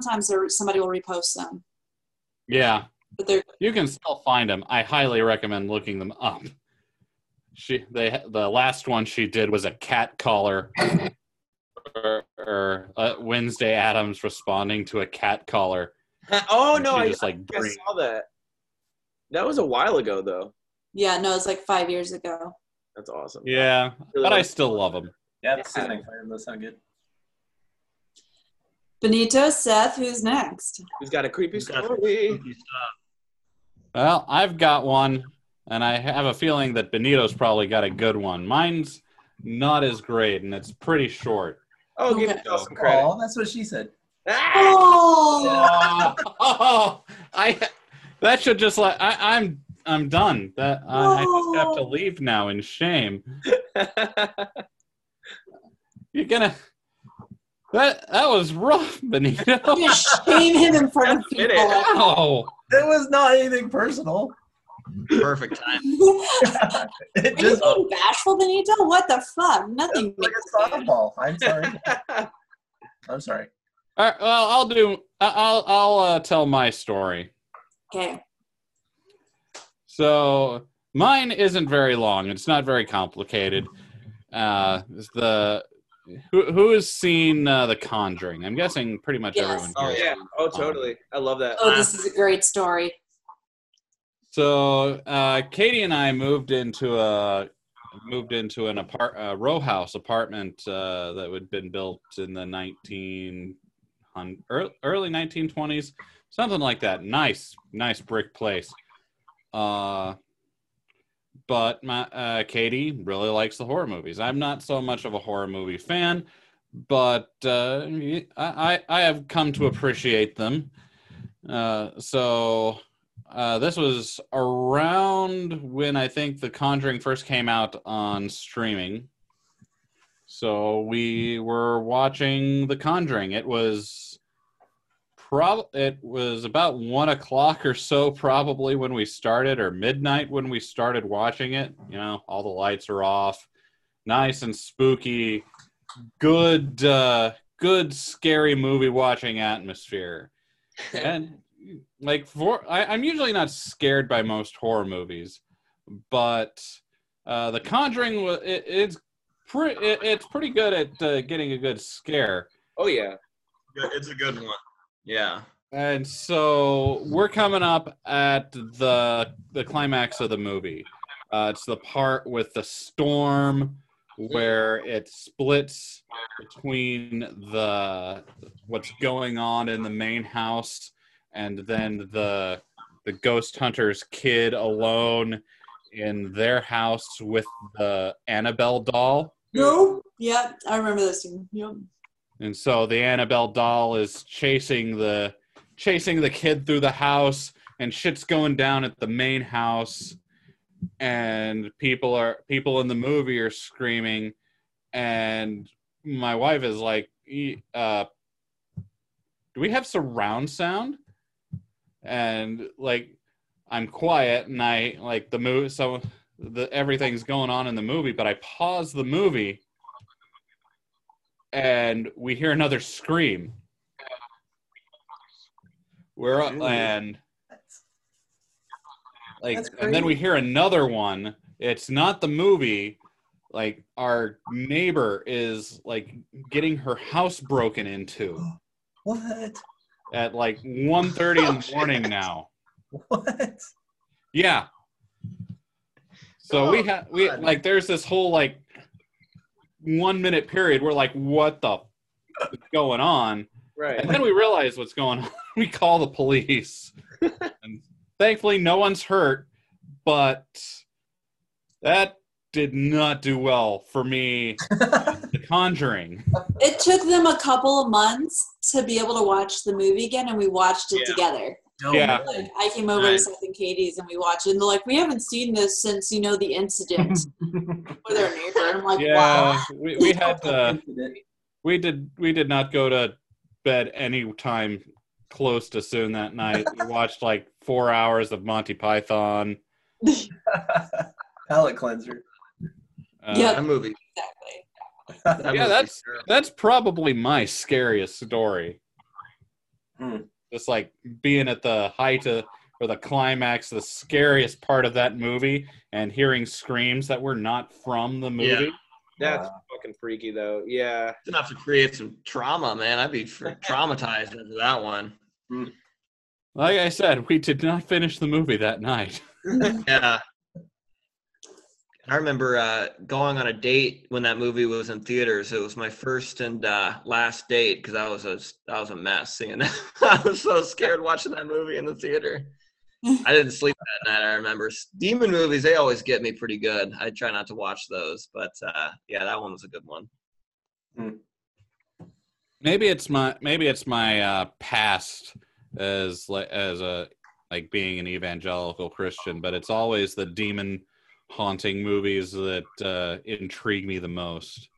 Speaker 1: Sometimes there, somebody will repost them.
Speaker 4: Yeah,
Speaker 1: But they're
Speaker 4: you can still find them. I highly recommend looking them up. She they the last one she did was a cat caller. or, or uh, Wednesday Addams responding to a cat caller.
Speaker 3: oh no, I,
Speaker 4: just like
Speaker 3: I
Speaker 4: bring-
Speaker 3: saw that. That was a while ago though.
Speaker 1: yeah, no, it's like five years ago.
Speaker 3: That's awesome.
Speaker 4: yeah,
Speaker 3: Really
Speaker 4: but I still love them.
Speaker 2: Yeah,
Speaker 3: Yeah.
Speaker 2: Pacific Fire. That sound good.
Speaker 1: Benito, Seth, who's next?
Speaker 3: Who's got a creepy
Speaker 5: Who's got
Speaker 3: story?
Speaker 5: Spooky stuff.
Speaker 4: Well, I've got one, and I have a feeling that Benito's probably got a good one. Mine's not as great, and it's pretty short.
Speaker 3: Oh, give
Speaker 1: Okay.
Speaker 3: yourself some credit.
Speaker 2: Oh, that's what she said.
Speaker 3: Ah!
Speaker 1: Oh,
Speaker 4: oh, [LAUGHS] I that should just like I, I'm I'm done. That I, I just have to leave now in shame. [LAUGHS] You're gonna that that was rough, Benito.
Speaker 1: I'm shame him in front of people.
Speaker 3: it.
Speaker 2: It was not anything personal.
Speaker 5: Perfect time.
Speaker 2: It [LAUGHS]
Speaker 1: Are you
Speaker 2: just
Speaker 1: being bashful, Benito? What the fuck? Nothing.
Speaker 2: like a softball. I'm sorry. [LAUGHS] I'm sorry.
Speaker 4: All right, well, I'll do. I- I'll I'll uh, tell my story.
Speaker 1: Okay.
Speaker 4: So mine isn't very long. It's not very complicated. Uh, it's the who who has seen uh, The Conjuring? I'm guessing pretty much
Speaker 1: Yes.
Speaker 4: everyone.
Speaker 5: Oh,
Speaker 4: here.
Speaker 3: yeah. Oh, totally. I love that.
Speaker 1: Oh, this is a great story.
Speaker 4: So uh, Katie and I moved into a moved into an apart a row house apartment uh, that had been built in the 19 hun- ear- early 1920s, something like that. Nice, nice brick place. Uh, but my uh, Katie really likes the horror movies. I'm not so much of a horror movie fan, but uh, I, I have come to appreciate them. Uh, so uh, this was around when I think The Conjuring first came out on streaming. So we were watching The Conjuring. It was prob it was about one o'clock or so probably when we started, or midnight when we started watching it. You know, all the lights are off, nice and spooky, good, uh, good scary movie watching atmosphere. [LAUGHS] and like for I, I'm usually not scared by most horror movies, but uh, The Conjuring wa- it, it's pretty it, it's pretty good at uh, getting a good scare.
Speaker 3: Oh yeah.
Speaker 5: Good- It's a good one. Yeah.
Speaker 4: And so we're coming up at the the climax of the movie. Uh, it's the part with the storm where it splits between the what's going on in the main house and then the the ghost hunter's kid alone in their house with the Annabelle doll.
Speaker 1: No. Yep, I remember this scene. Yep.
Speaker 4: And so the Annabelle doll is chasing the chasing the kid through the house and shit's going down at the main house. And people are people in the movie are screaming. And my wife is like "E- uh do we have surround sound? And like i'm quiet and i like the movie so the everything's going on in the movie but i pause the movie and we hear another scream we're
Speaker 2: Ooh.
Speaker 4: and like and then we hear another one it's not the movie like our neighbor is like getting her house broken into [GASPS]
Speaker 2: What?
Speaker 4: at like 1.30 in [LAUGHS]
Speaker 5: Oh,
Speaker 4: the
Speaker 5: shit.
Speaker 4: morning now
Speaker 2: What?
Speaker 4: yeah so
Speaker 5: Oh,
Speaker 4: we have we
Speaker 5: God.
Speaker 4: like there's this whole like one minute period we're like what the f- is going on
Speaker 3: Right.
Speaker 4: and then we realize what's going on [LAUGHS] we call the police [LAUGHS] and thankfully no one's hurt but that did not do well for me [LAUGHS] the conjuring
Speaker 1: It took them a couple of months to be able to watch the movie again, and we watched it
Speaker 3: Yeah.
Speaker 1: together.
Speaker 2: No
Speaker 4: Yeah.
Speaker 1: Like, I came over
Speaker 5: Nice.
Speaker 1: to Seth and Katie's, and we watched it. And they're like, "We haven't seen this since you know the incident [LAUGHS] with our neighbor." And I'm like,
Speaker 4: yeah
Speaker 1: "Wow."
Speaker 4: we, we had uh, we did we did not go to bed any time close to soon that night we [LAUGHS] watched like four hours of monty python [LAUGHS]
Speaker 2: Palate cleanser.
Speaker 4: uh,
Speaker 1: Yep.
Speaker 5: That movie.
Speaker 1: Exactly.
Speaker 5: That
Speaker 4: Yeah, that's-
Speaker 5: terrible.
Speaker 4: that's probably my scariest story
Speaker 2: Hmm.
Speaker 4: Just like being at the height of or the climax the scariest part of that movie and hearing screams that were not from the movie
Speaker 5: Yeah.
Speaker 3: That's
Speaker 2: Wow.
Speaker 3: fucking freaky though. Yeah.
Speaker 5: It's enough to create some trauma, man. I'd be [LAUGHS] traumatized after that one.
Speaker 4: like i said we did not finish the movie that night [LAUGHS]
Speaker 5: Yeah. I remember uh, going on a date when that movie was in theaters. It was my first and uh, last date because I was a I was a mess seeing [LAUGHS] that. I was so scared watching that movie in the theater. [LAUGHS] I didn't sleep that night. I remember demon movies. They always get me pretty good. I try not to watch those, but uh, yeah, that one was a good one.
Speaker 4: maybe it's my maybe it's my uh past as like as a like being an evangelical christian but it's always the demon haunting movies that uh intrigue me the most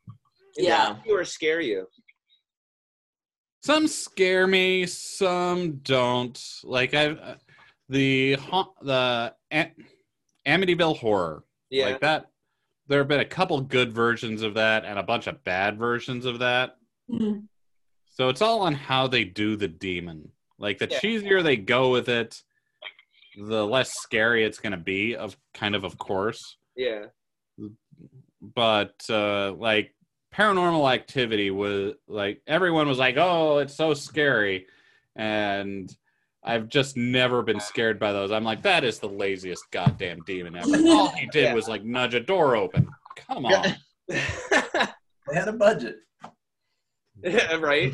Speaker 1: Yeah.
Speaker 3: Or scare you.
Speaker 4: some scare me some don't like i uh, the ha- the Am- amityville horror
Speaker 3: Yeah.
Speaker 4: like that there have been a couple good versions of that and a bunch of bad versions of that
Speaker 1: Mhm.
Speaker 4: So it's all on how they do the demon. Like the
Speaker 3: Yeah.
Speaker 4: cheesier they go with it, the less scary it's going to be. Of kind of, of course.
Speaker 3: yeah.
Speaker 4: But uh, like Paranormal Activity was like everyone was like, "Oh, it's so scary," and I've just never been scared by those. I'm like, that is the laziest goddamn demon ever. [LAUGHS] All he did
Speaker 3: Yeah.
Speaker 4: was like nudge a door open. Come on. [LAUGHS]
Speaker 2: They had a budget. [LAUGHS]
Speaker 3: yeah, right.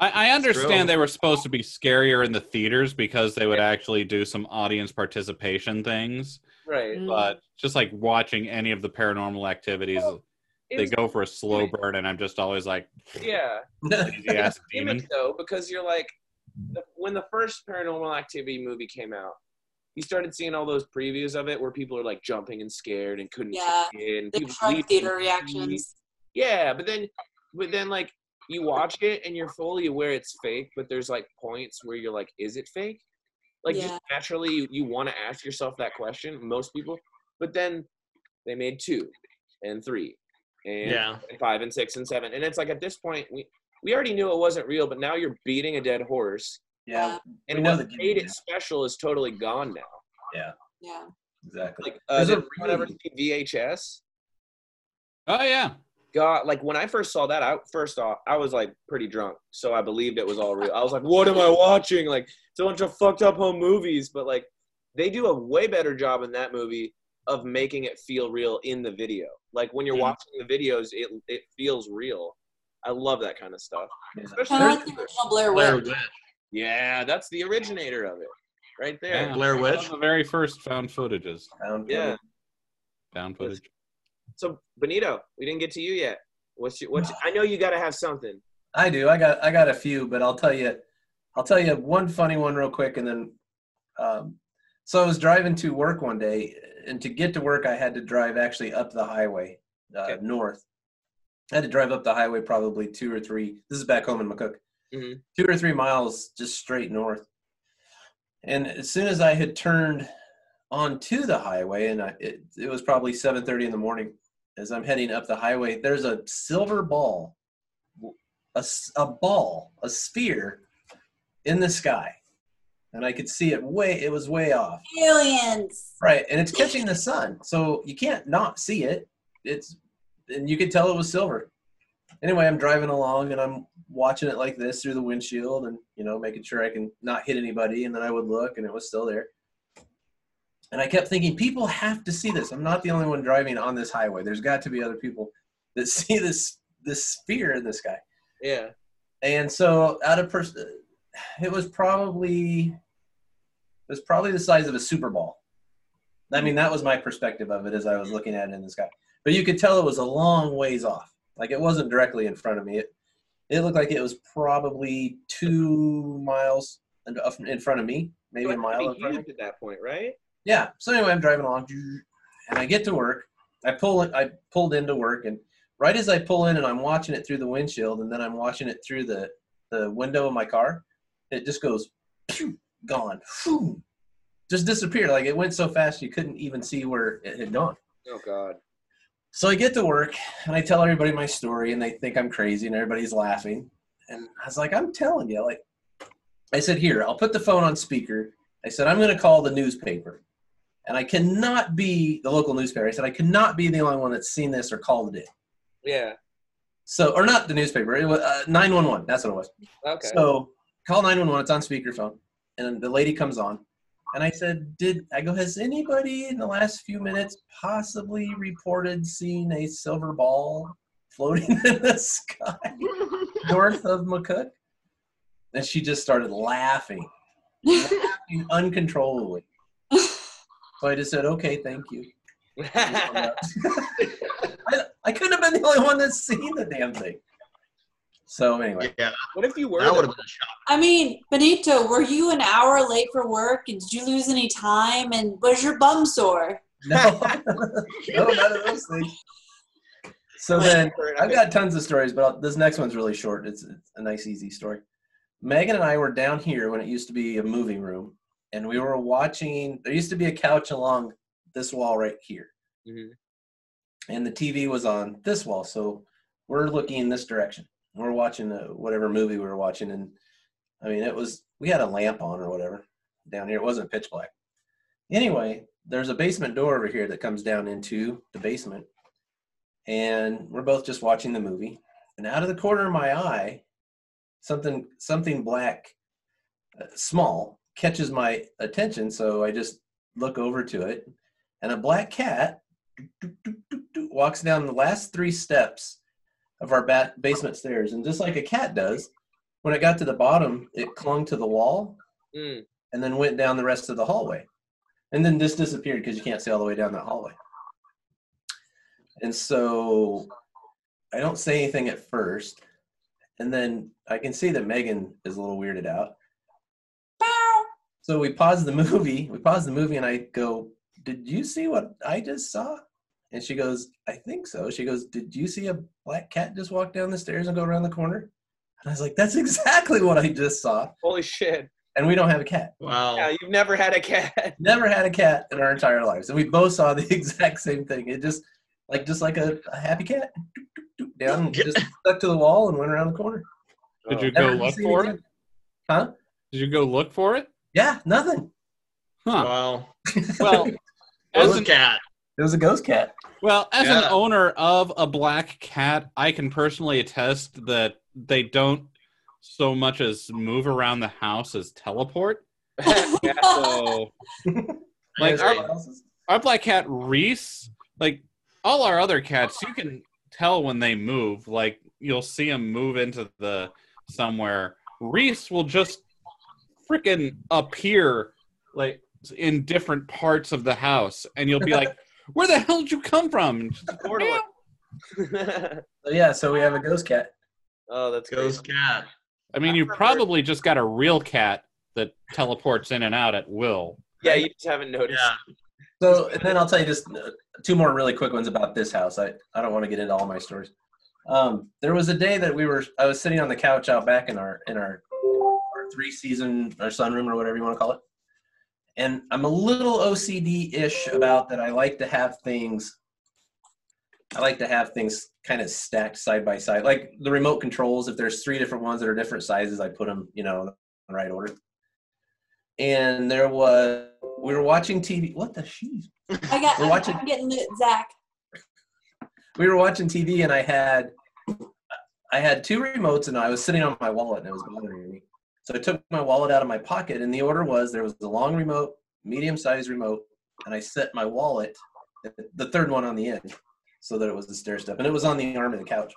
Speaker 4: I, I understand they were supposed to be scarier in the theaters because they would actually do some audience participation things.
Speaker 3: right.
Speaker 1: Mm.
Speaker 4: But just like watching any of the paranormal activities,
Speaker 3: Well,
Speaker 4: they go for a slow burn, and I'm just always like,
Speaker 3: Yeah.
Speaker 4: lazy ass
Speaker 3: It's
Speaker 4: demon.
Speaker 3: though, because you're like, the, when the first Paranormal Activity movie came out, you started seeing all those previews of it where people are like jumping and scared and couldn't
Speaker 1: Yeah,
Speaker 3: check in.
Speaker 1: The
Speaker 3: people
Speaker 1: theater
Speaker 3: the
Speaker 1: reactions.
Speaker 3: Yeah, but then, but then like you watch it and you're fully aware it's fake, but there's like points where you're like, is it fake? Like
Speaker 1: Yeah.
Speaker 3: just naturally, you, you want to ask yourself that question. Most people, but then they made two and three and
Speaker 5: Yeah.
Speaker 3: and five and six and seven, and it's like at this point we we already knew it wasn't real, but now you're beating a dead horse,
Speaker 2: Yeah,
Speaker 3: and
Speaker 2: We
Speaker 3: what
Speaker 2: the
Speaker 3: made
Speaker 2: gimmick
Speaker 3: it special is totally gone now.
Speaker 1: Yeah. Yeah.
Speaker 2: Exactly.
Speaker 3: Like, uh,
Speaker 2: There's a
Speaker 3: did anyone ever
Speaker 2: really-
Speaker 3: see VHS?
Speaker 4: Oh yeah,
Speaker 3: God, like when I first saw that, I first off, I was like pretty drunk, so I believed it was all real. I was like, "What am I watching?" Like it's a bunch of fucked up home movies, but like they do a way better job in that movie of making it feel real in the video. Like when you're
Speaker 2: Mhm.
Speaker 3: watching the videos, it it feels real. I love that kind of stuff.
Speaker 2: Yeah.
Speaker 3: Especially
Speaker 1: Kind of like the original Blair
Speaker 5: Blair
Speaker 1: Witch.
Speaker 5: Witch.
Speaker 3: yeah, that's the originator of it, right there.
Speaker 4: yeah.
Speaker 5: Blair
Speaker 4: One of
Speaker 5: Witch?
Speaker 4: the very first found footages,
Speaker 2: Found
Speaker 3: Yeah.
Speaker 2: footage.
Speaker 4: found footage.
Speaker 3: So Benito, we didn't get to you yet. What's your, what's your, [SIGHS] I know you got to have something.
Speaker 2: I do. I got I got a few, but I'll tell you I'll tell you one funny one real quick, and then. Um, so I was driving to work one day, and to get to work, I had to drive actually up the highway uh,
Speaker 3: Okay.
Speaker 2: north. I had to drive up the highway probably two or three. This is back home in McCook.
Speaker 3: Mhm.
Speaker 2: Two or three miles just straight north. And as soon as I had turned onto the highway, and I, it, it was probably 7:30 in the morning, as I'm heading up the highway, there's a silver ball, a, a ball, a sphere in the sky, and I could see it way. It was way off.
Speaker 1: Aliens.
Speaker 2: Right, and it's catching the sun, so you can't not see it. It's and you could tell it was silver. Anyway, I'm driving along and I'm watching it like this through the windshield, and you know, making sure I can not hit anybody. And then I would look, and it was still there. And I kept thinking, people have to see this. I'm not the only one driving on this highway. There's got to be other people that [LAUGHS] see this this sphere in the sky.
Speaker 3: Yeah.
Speaker 2: And so, out of person, it was probably it was probably the size of a Super Bowl. I mean, that was my perspective of it as I was looking at it in the sky. But you could tell it was a long ways off. Like it wasn't directly in front of me. It it looked like it was probably two miles in in front of me, maybe a mile in front of me.
Speaker 3: at that point, right?
Speaker 2: Yeah. So anyway, I'm driving along, and I get to work. I pull it. I pulled into work, and right as I pull in, and I'm watching it through the windshield, and then I'm watching it through the the window of my car. It just goes, phew, gone, phew, just disappeared. Like it went so fast, you couldn't even see where it had gone.
Speaker 3: Oh God.
Speaker 2: So I get to work, and I tell everybody my story, and they think I'm crazy, and everybody's laughing. And I was like, I'm telling you, like, I said, here, I'll put the phone on speaker. I said, I'm going to call the newspaper. And I cannot be the local newspaper. I said, I cannot be the only one that's seen this or called it in.
Speaker 3: Yeah.
Speaker 2: So, or not the newspaper, it was uh, 911. That's what it was.
Speaker 3: Okay.
Speaker 2: So, call 911. It's on speakerphone. And the lady comes on. And I said, Did I go, has anybody in the last few minutes possibly reported seeing a silver ball floating [LAUGHS] in the sky [LAUGHS] north of McCook? And she just started laughing, [LAUGHS] laughing uncontrollably. So I just said, Okay, thank you. [LAUGHS] I, I couldn't have been the only one that's seen the damn thing. So anyway,
Speaker 5: Yeah,
Speaker 3: what if you were?
Speaker 5: that would have been a shock.
Speaker 1: I mean, Benito, were you an hour late for work? And did you lose any time? And was your bum sore?
Speaker 2: no, [LAUGHS] no, none of those things. So then I've got tons of stories, but I'll, this next one's really short. It's, it's a nice, easy story. Megan and I were down here when it used to be a movie room, and we were watching. There used to be a couch along this wall right here,
Speaker 3: Mhm.
Speaker 2: and the TV was on this wall. So we're looking in this direction. We're watching uh whatever movie we were watching, and I mean, it was we had a lamp on or whatever down here. It wasn't pitch black. Anyway, there's a basement door over here that comes down into the basement, and we're both just watching the movie. And out of the corner of my eye, something something black, uh, small, catches my attention. So I just look over to it, and a black cat walks down the last three steps of our ba- basement stairs, and just like a cat does, when it got to the bottom, it clung to the wall
Speaker 3: Mm.
Speaker 2: and then went down the rest of the hallway. And then this disappeared because you can't see all the way down that hallway. And so I don't say anything at first. And then I can see that Megan is a little weirded out.
Speaker 1: Bow.
Speaker 2: So we pause the [LAUGHS] movie. We pause the movie and I go, Did you see what I just saw? And she goes, I think so. She goes, Did you see a black cat just walk down the stairs and go around the corner? And I was like, That's [LAUGHS] exactly what I just saw.
Speaker 3: Holy shit!
Speaker 2: And we don't have a cat.
Speaker 5: Wow.
Speaker 3: Yeah, you've never had a cat. [LAUGHS]
Speaker 2: never had a cat in our entire lives and we both saw the exact same thing it just like just like a, a happy cat down and just stuck to the wall and went around the corner
Speaker 4: Did you go
Speaker 2: Never
Speaker 4: look
Speaker 2: seen
Speaker 4: for
Speaker 2: again.
Speaker 4: it?
Speaker 2: huh
Speaker 4: Did you go look for it?
Speaker 2: Yeah nothing
Speaker 4: Huh.
Speaker 5: Wow.
Speaker 4: Well, [LAUGHS] as
Speaker 2: was,
Speaker 4: an,
Speaker 5: cat.
Speaker 2: it was a ghost cat
Speaker 4: well, as an owner of a black cat, I can personally attest that they don't so much as move around the house as teleport. [LAUGHS] So, [LAUGHS] like our,
Speaker 2: what else is-
Speaker 4: our black cat Reese, like all our other cats, you can tell when they move. Like you'll see them move into the somewhere. Reese will just freaking appear like in different parts of the house, and you'll be like, [LAUGHS] Where the hell did you come from? And like, [LAUGHS]
Speaker 2: So yeah, so we have a ghost cat.
Speaker 3: oh, that's great.
Speaker 5: Ghost cat.
Speaker 4: I mean, you probably just got a real cat that teleports in and out at will.
Speaker 3: Yeah, you just haven't noticed.
Speaker 5: Yeah.
Speaker 2: So and then I'll tell you just uh, two more really quick ones about this house. I, I don't want to get into all my stories. Um, there was a day that we were I was sitting on the couch out back in our in our, our three season our sunroom or whatever you want to call it. And I'm a little OCD ish about that. I like to have things I like to have things kind of stacked side by side. Like the remote controls, if there's three different ones that are different sizes, I put them, you know, in the right order. And there was we were watching TV. What the sheesh?
Speaker 1: I got.
Speaker 2: We're
Speaker 1: I'm,
Speaker 2: watching-
Speaker 1: I'm getting lit, Zach.
Speaker 2: we were watching TV and I had I had two remotes and I was sitting on my wallet and it was bothering me. So I took my wallet out of my pocket and the order was there was the long remote, medium sized remote, and I set my wallet, the third one on the end, so that it was the stair step and it was on the arm of the couch.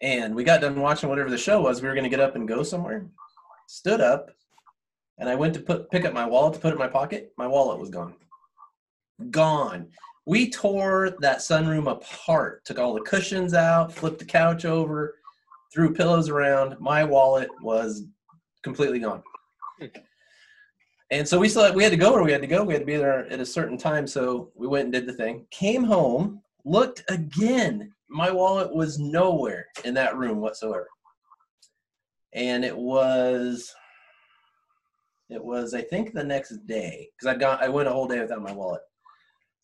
Speaker 2: And we got done watching whatever the show was. We were going to get up and go somewhere. Stood up, and I went to put pick up my wallet to put it in my pocket. My wallet was gone. Gone. We tore that sunroom apart. Took all the cushions out, flipped the couch over, threw pillows around. My wallet was completely gone. And so we still we had to go where we had to go. We had to be there at a certain time. So we went and did the thing. Came home, looked again. My wallet was nowhere in that room whatsoever. And it was it was I think the next day because I got I went a whole day without my wallet.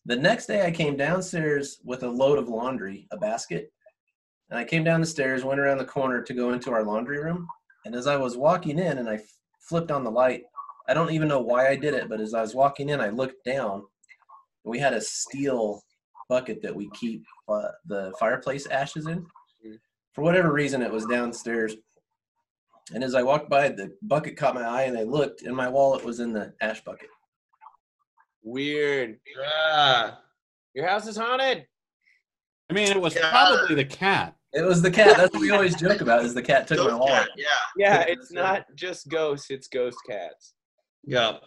Speaker 2: The next day I came downstairs with a load of laundry, a basket, and I came down the stairs, went around the corner to go into our laundry room. And as I was walking in and I f- flipped on the light, I don't even know why I did it, but as I was walking in, I looked down. We had a steel bucket that we keep uh, the fireplace ashes in.
Speaker 3: Mm.
Speaker 2: For whatever reason, it was downstairs. And as I walked by, the bucket caught my eye, and I looked, and my wallet was in the ash bucket.
Speaker 3: Weird.
Speaker 5: Yeah.
Speaker 3: Your house is haunted.
Speaker 4: I mean, it was
Speaker 5: Yeah.
Speaker 4: probably the cat.
Speaker 2: It was the cat. That's what we always joke about. Is the cat took my
Speaker 5: Ghost
Speaker 2: wallet?
Speaker 5: cat. Yeah.
Speaker 3: Yeah, [LAUGHS]
Speaker 2: Yeah,
Speaker 3: it's uh, not just ghosts, it's ghost cats.
Speaker 5: Yeah.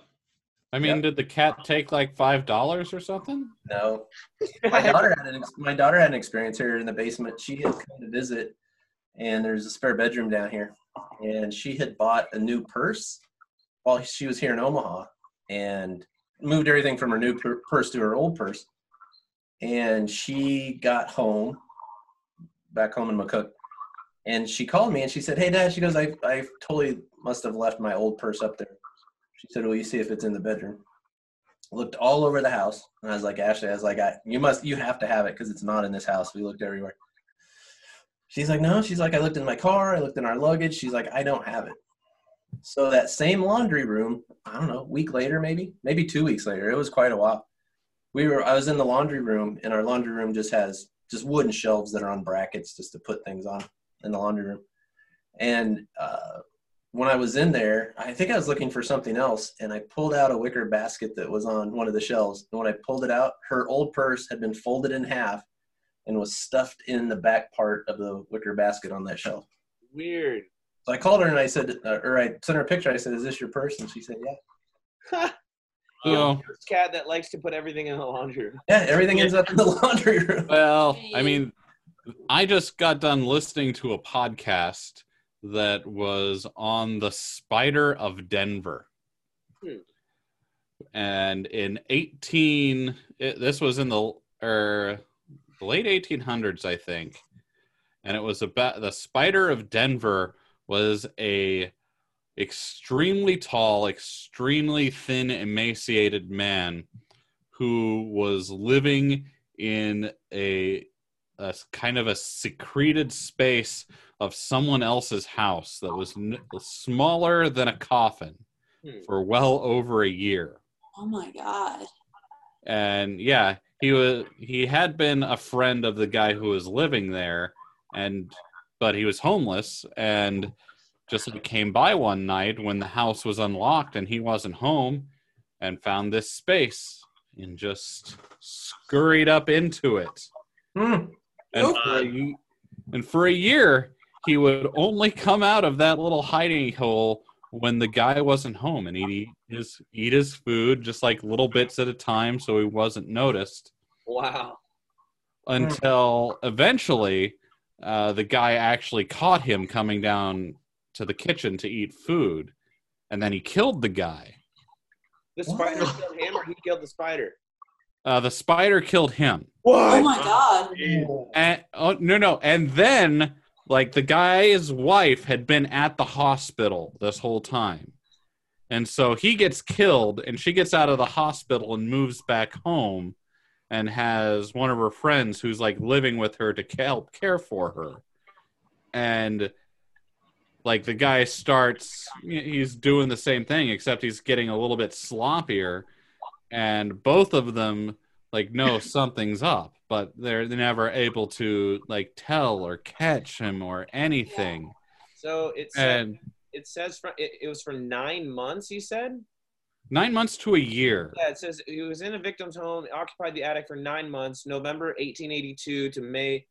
Speaker 4: I mean,
Speaker 2: Yep.
Speaker 4: did the cat take like five dollars or something?
Speaker 2: No, [LAUGHS] my daughter had an ex- my daughter had an experience here in the basement. She had come to visit, and there's a spare bedroom down here, and she had bought a new purse while she was here in Omaha, and moved everything from her new pur- purse to her old purse. And she got home, back home in McCook, and she called me and she said, "Hey, Dad," she goes, "I I totally must have left my old purse up there." She said, "Will you see if it's in the bedroom?" looked all over the house and i was like ashley i was like I, you must you have to have it because it's not in this house we looked everywhere she's like no she's like i looked in my car i looked in our luggage she's like i don't have it so that same laundry room i don't know week later maybe maybe two weeks later it was quite a while we were i was in the laundry room and our laundry room just has just wooden shelves that are on brackets just to put things on in the laundry room and uh, when I was in there, I think I was looking for something else, and I pulled out a wicker basket that was on one of the shelves. And when I pulled it out, her old purse had been folded in half and was stuffed in the back part of the wicker basket on that shelf.
Speaker 3: Weird.
Speaker 2: So I called her and I said, uh, or I sent her a picture. I said, "Is this your purse?" And she said, "Yeah." [LAUGHS]
Speaker 4: So,
Speaker 3: Ghost cat that likes to put everything in the laundry room.
Speaker 2: Yeah, everything ends up in the [LAUGHS] laundry room.
Speaker 4: well, I mean, I just got done listening to a podcast that was on the spider of Denver.
Speaker 3: Hmm.
Speaker 4: And in 18, it, this was in the er, the late 1800s, I think. And it was about the spider of Denver was a extremely tall, extremely thin, emaciated man who was living in a, a kind of a secreted space of someone else's house that was n- smaller than a coffin
Speaker 3: Hmm.
Speaker 4: for well over a year.
Speaker 1: Oh my god.
Speaker 4: And yeah, he was he had been a friend of the guy who was living there and but he was homeless and just came by one night when the house was unlocked and he wasn't home and found this space and just scurried up into it.
Speaker 2: Hmm.
Speaker 4: And for, a, and for a year, he would only come out of that little hiding hole when the guy wasn't home and he'd eat his eat his food just like little bits at a time so he wasn't noticed
Speaker 3: Wow.
Speaker 4: until eventually uh, the guy actually caught him coming down to the kitchen to eat food and then he killed the guy
Speaker 3: The
Speaker 2: What?
Speaker 3: spider killed him, or he killed the spider.
Speaker 4: uh, the spider killed him What?
Speaker 1: Oh my god.
Speaker 4: and oh no no and then like the guy's wife had been at the hospital this whole time and so he gets killed and she gets out of the hospital and moves back home and has one of her friends who's like living with her to help care for her and like the guy starts he's doing the same thing except he's getting a little bit sloppier and both of them like know [LAUGHS] something's up but they're never able to like tell or catch him or anything
Speaker 3: So it said,
Speaker 4: and
Speaker 3: it says for, it, it was for nine months. You said.
Speaker 4: nine months to a year
Speaker 3: Yeah, it says he was in a victim's home, occupied the attic for nine months. November 1882 to May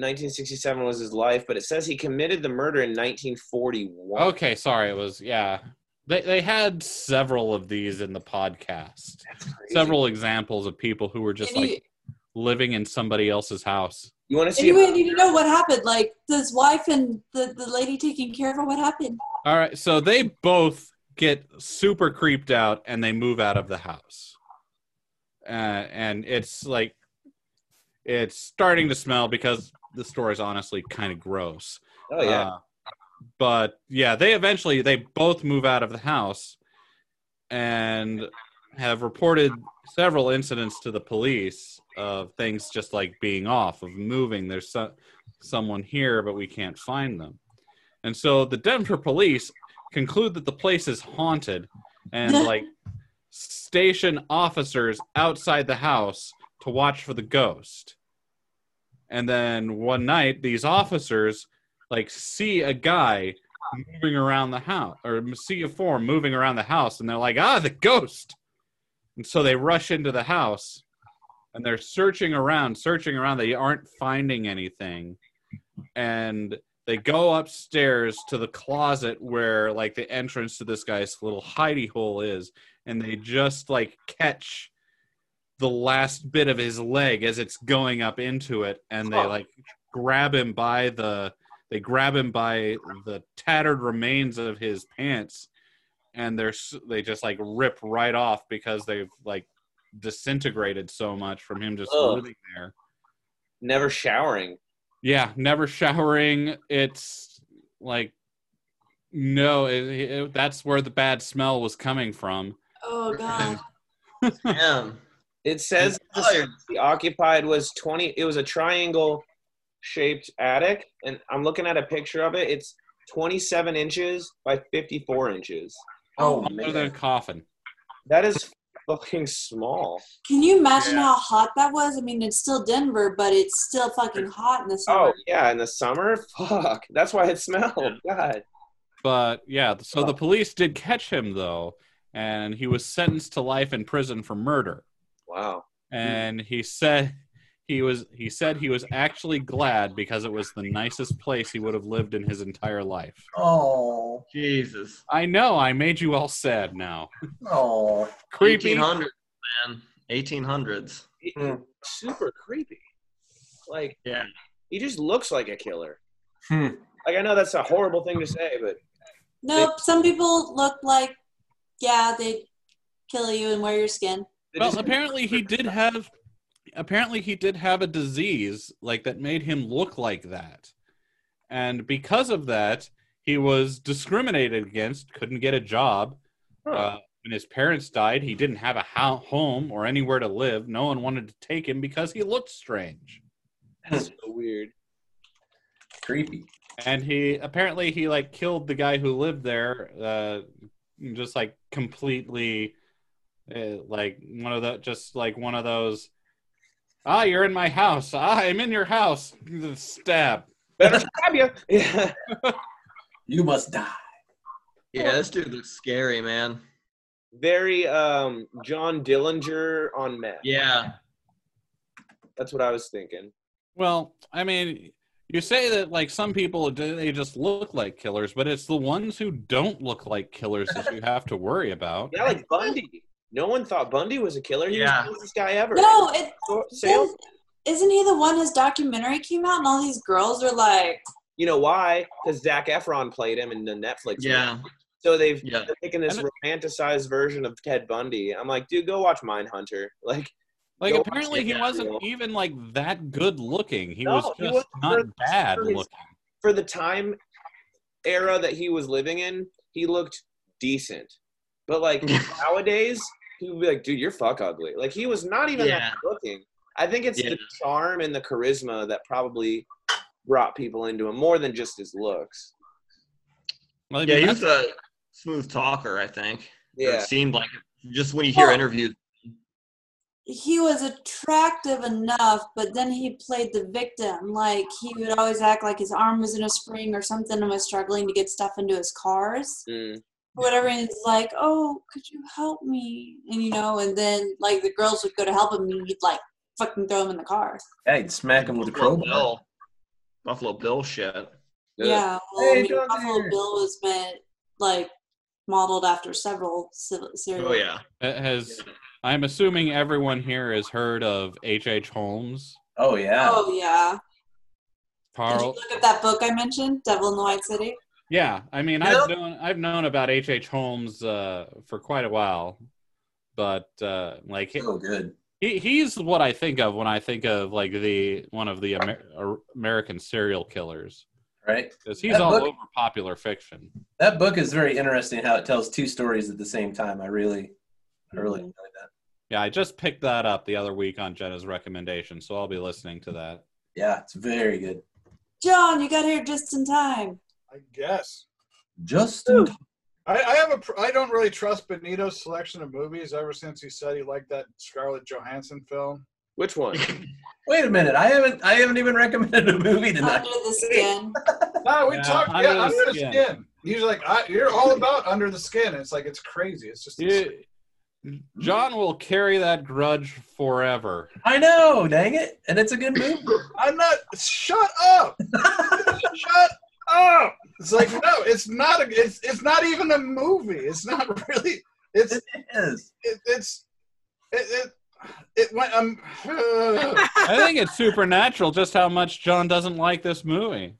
Speaker 3: 1967 was his life, but it says he committed the murder in 1941.
Speaker 4: okay sorry it was yeah they, they had several of these in the podcast
Speaker 3: That's crazy.
Speaker 4: several examples of people who were just
Speaker 1: And you-
Speaker 4: like living in somebody else's house
Speaker 3: You want to see?
Speaker 1: Anyway, I need to know what happened. Like his wife and the, the lady taking care of her, what happened?
Speaker 4: all right so they both get super creeped out and they move out of the house uh, and it's like it's starting to smell because the store is honestly kind of gross
Speaker 3: oh yeah.
Speaker 4: Uh, but yeah, they eventually they both move out of the house and have reported several incidents to the police of things just like being off, of moving. There's so, someone here, but we can't find them. And so the Denver police conclude that the place is haunted and [LAUGHS] like station officers outside the house to watch for the ghost. And then one night, these officers like see a guy moving around the house or see a form moving around the house and they're like ah the ghost! And so they rush into the house and they're searching around searching around. They aren't finding anything. And they go upstairs to the closet where like the entrance to this guy's little hidey hole is and they just like catch the last bit of his leg as it's going up into it and they like grab him by the they grab him by the tattered remains of his pants and they're they just like rip right off because they've like disintegrated so much from him just
Speaker 3: Ugh.
Speaker 4: living there
Speaker 3: Never showering.
Speaker 4: yeah never showering it's like no it, it- that's where the bad smell was coming from
Speaker 1: Oh god. [LAUGHS]
Speaker 5: Damn.
Speaker 3: It says the occupied was 20. It was a triangle shaped attic, and I'm looking at a picture of it. It's 27 inches by 54 inches.
Speaker 2: Oh
Speaker 4: other than a coffin
Speaker 3: That is fucking small.
Speaker 1: Can you imagine
Speaker 2: Yeah.
Speaker 1: how hot that was? I mean, it's still Denver, but it's still fucking hot in the summer.
Speaker 3: Oh yeah, in the summer, fuck. That's why it smelled. [LAUGHS] God.
Speaker 4: but yeah so the police did catch him though and he was sentenced to life in prison for murder
Speaker 3: Wow.
Speaker 4: and he said he was he said he was actually glad because it was the nicest place he would have lived in his entire life
Speaker 2: Oh.
Speaker 5: Jesus.
Speaker 4: i know i made you all sad now
Speaker 2: Oh.
Speaker 4: creepy
Speaker 5: 1800s, man. 1800s.
Speaker 3: It-
Speaker 2: Hmm.
Speaker 3: Super creepy. Like
Speaker 5: Yeah.
Speaker 3: he just looks like a killer.
Speaker 2: Hmm.
Speaker 3: Like I know that's a horrible thing to say, but
Speaker 1: Nope. Some people look like, yeah, they kill you and wear your skin.
Speaker 4: Well apparently he did have apparently he did have a disease like that made him look like that and because of that he was discriminated against couldn't get a job
Speaker 3: Huh.
Speaker 4: uh, when his parents died he didn't have a ho- home or anywhere to live no one wanted to take him because he looked strange
Speaker 3: that's so weird.
Speaker 2: Creepy.
Speaker 4: and he apparently he like killed the guy who lived there uh just like completely uh, like one of the just like one of those ah you're in my house ah i'm in your house stab
Speaker 3: Better [LAUGHS] stab you. Yeah. [LAUGHS]
Speaker 2: You must die.
Speaker 5: Yeah, this dude looks scary, man.
Speaker 3: Very um John Dillinger on meth.
Speaker 5: Yeah.
Speaker 3: That's what I was thinking.
Speaker 4: well i mean You say that like some people they just look like killers, but it's the ones who don't look like killers that you have to worry about.
Speaker 3: Yeah, like Bundy. No one thought Bundy was a killer. He
Speaker 5: Yeah.
Speaker 3: was the coolest guy ever.
Speaker 1: No, it,
Speaker 3: Sales.
Speaker 1: isn't he the one his documentary came out and all these girls are like,
Speaker 3: You know why? Because Zac Efron played him in the Netflix.
Speaker 5: Yeah.
Speaker 3: movie. So they've
Speaker 5: Yeah.
Speaker 3: they're this romanticized version of Ted Bundy. I'm like, dude, go watch Mindhunter. [LAUGHS] Like,
Speaker 4: Like
Speaker 3: Go
Speaker 4: apparently he wasn't
Speaker 3: Gabriel.
Speaker 4: even like that good looking. He
Speaker 3: No,
Speaker 4: was
Speaker 3: he
Speaker 4: just
Speaker 3: wasn't
Speaker 4: not
Speaker 3: for-
Speaker 4: bad
Speaker 3: for his-
Speaker 4: looking.
Speaker 3: for the time era that he was living in, he looked decent. But like [LAUGHS] nowadays, he would be like, dude, you're fuck ugly. Like he was not even
Speaker 5: Yeah.
Speaker 3: that good looking. I think it's
Speaker 5: Yeah.
Speaker 3: the charm and the charisma that probably brought people into him more than just his looks.
Speaker 4: Well,
Speaker 5: Yeah, he was a smooth talker, I think. Or
Speaker 3: Yeah.
Speaker 5: It seemed like. Just when you hear
Speaker 1: Well-
Speaker 5: interviews.
Speaker 1: he was attractive enough, but then he played the victim. Like he would always act like his arm was in a spring or something and was struggling to get stuff into his cars.
Speaker 3: Mm.
Speaker 1: Whatever, and he's like, "Oh, could you help me?" And you know, and then like the girls would go to help him, and he'd like fucking throw him in the car.
Speaker 2: Yeah, you'd smack him with a
Speaker 5: Buffalo
Speaker 2: crowbar.
Speaker 5: Bill. Buffalo Bill shit.
Speaker 1: Yeah, well,
Speaker 2: Hey,
Speaker 1: I mean, Buffalo
Speaker 2: Deere.
Speaker 1: Bill was meant like modeled after several civil- serial.
Speaker 5: Oh yeah.
Speaker 4: It has I'm assuming everyone here has heard of H. H. Holmes.
Speaker 2: Oh yeah.
Speaker 1: Oh yeah. Did you look at that book I mentioned, Devil in the White City?
Speaker 4: Yeah, I mean,
Speaker 3: Yeah.
Speaker 4: I've known I've known about H. H. Holmes uh, for quite a while, but uh, like he,
Speaker 2: So good.
Speaker 4: he, he's what I think of when I think of like the one of the Amer- uh, American serial killers
Speaker 2: Right.
Speaker 4: because he's
Speaker 2: That
Speaker 4: all
Speaker 2: book-
Speaker 4: over popular fiction.
Speaker 2: That book is very interesting. How it tells two stories at the same time. I really, I really
Speaker 1: Mhm.
Speaker 2: enjoyed that.
Speaker 4: Yeah, I just picked that up the other week on Jenna's recommendation, so I'll be listening to that.
Speaker 2: Yeah, it's very good.
Speaker 1: John, you got here just in time.
Speaker 6: I guess.
Speaker 2: Just
Speaker 6: I, I have a. pr- I don't really trust Benito's selection of movies ever since he said he liked that Scarlett Johansson film.
Speaker 3: Which one? [LAUGHS]
Speaker 2: wait a minute. I haven't. I haven't even recommended a movie tonight.
Speaker 1: Under the skin. [LAUGHS]
Speaker 6: No, we
Speaker 4: Yeah,
Speaker 6: talked.
Speaker 4: Under
Speaker 6: Yeah,
Speaker 4: the
Speaker 6: under the
Speaker 4: Skin.
Speaker 6: skin. He's like, I, you're all about under the skin. It's like it's crazy. It's just.
Speaker 4: You- John will carry that grudge forever.
Speaker 2: I know. Dang it! And it's a good movie. [LAUGHS]
Speaker 6: I'm not. Shut up. Shut up. It's like no. It's not. A, it's. It's not even a movie. It's not [LAUGHS] really. It's.
Speaker 2: it is.
Speaker 6: It, it's. It. It. It went. Um. [LAUGHS]
Speaker 4: I think it's supernatural just how much John doesn't like this movie.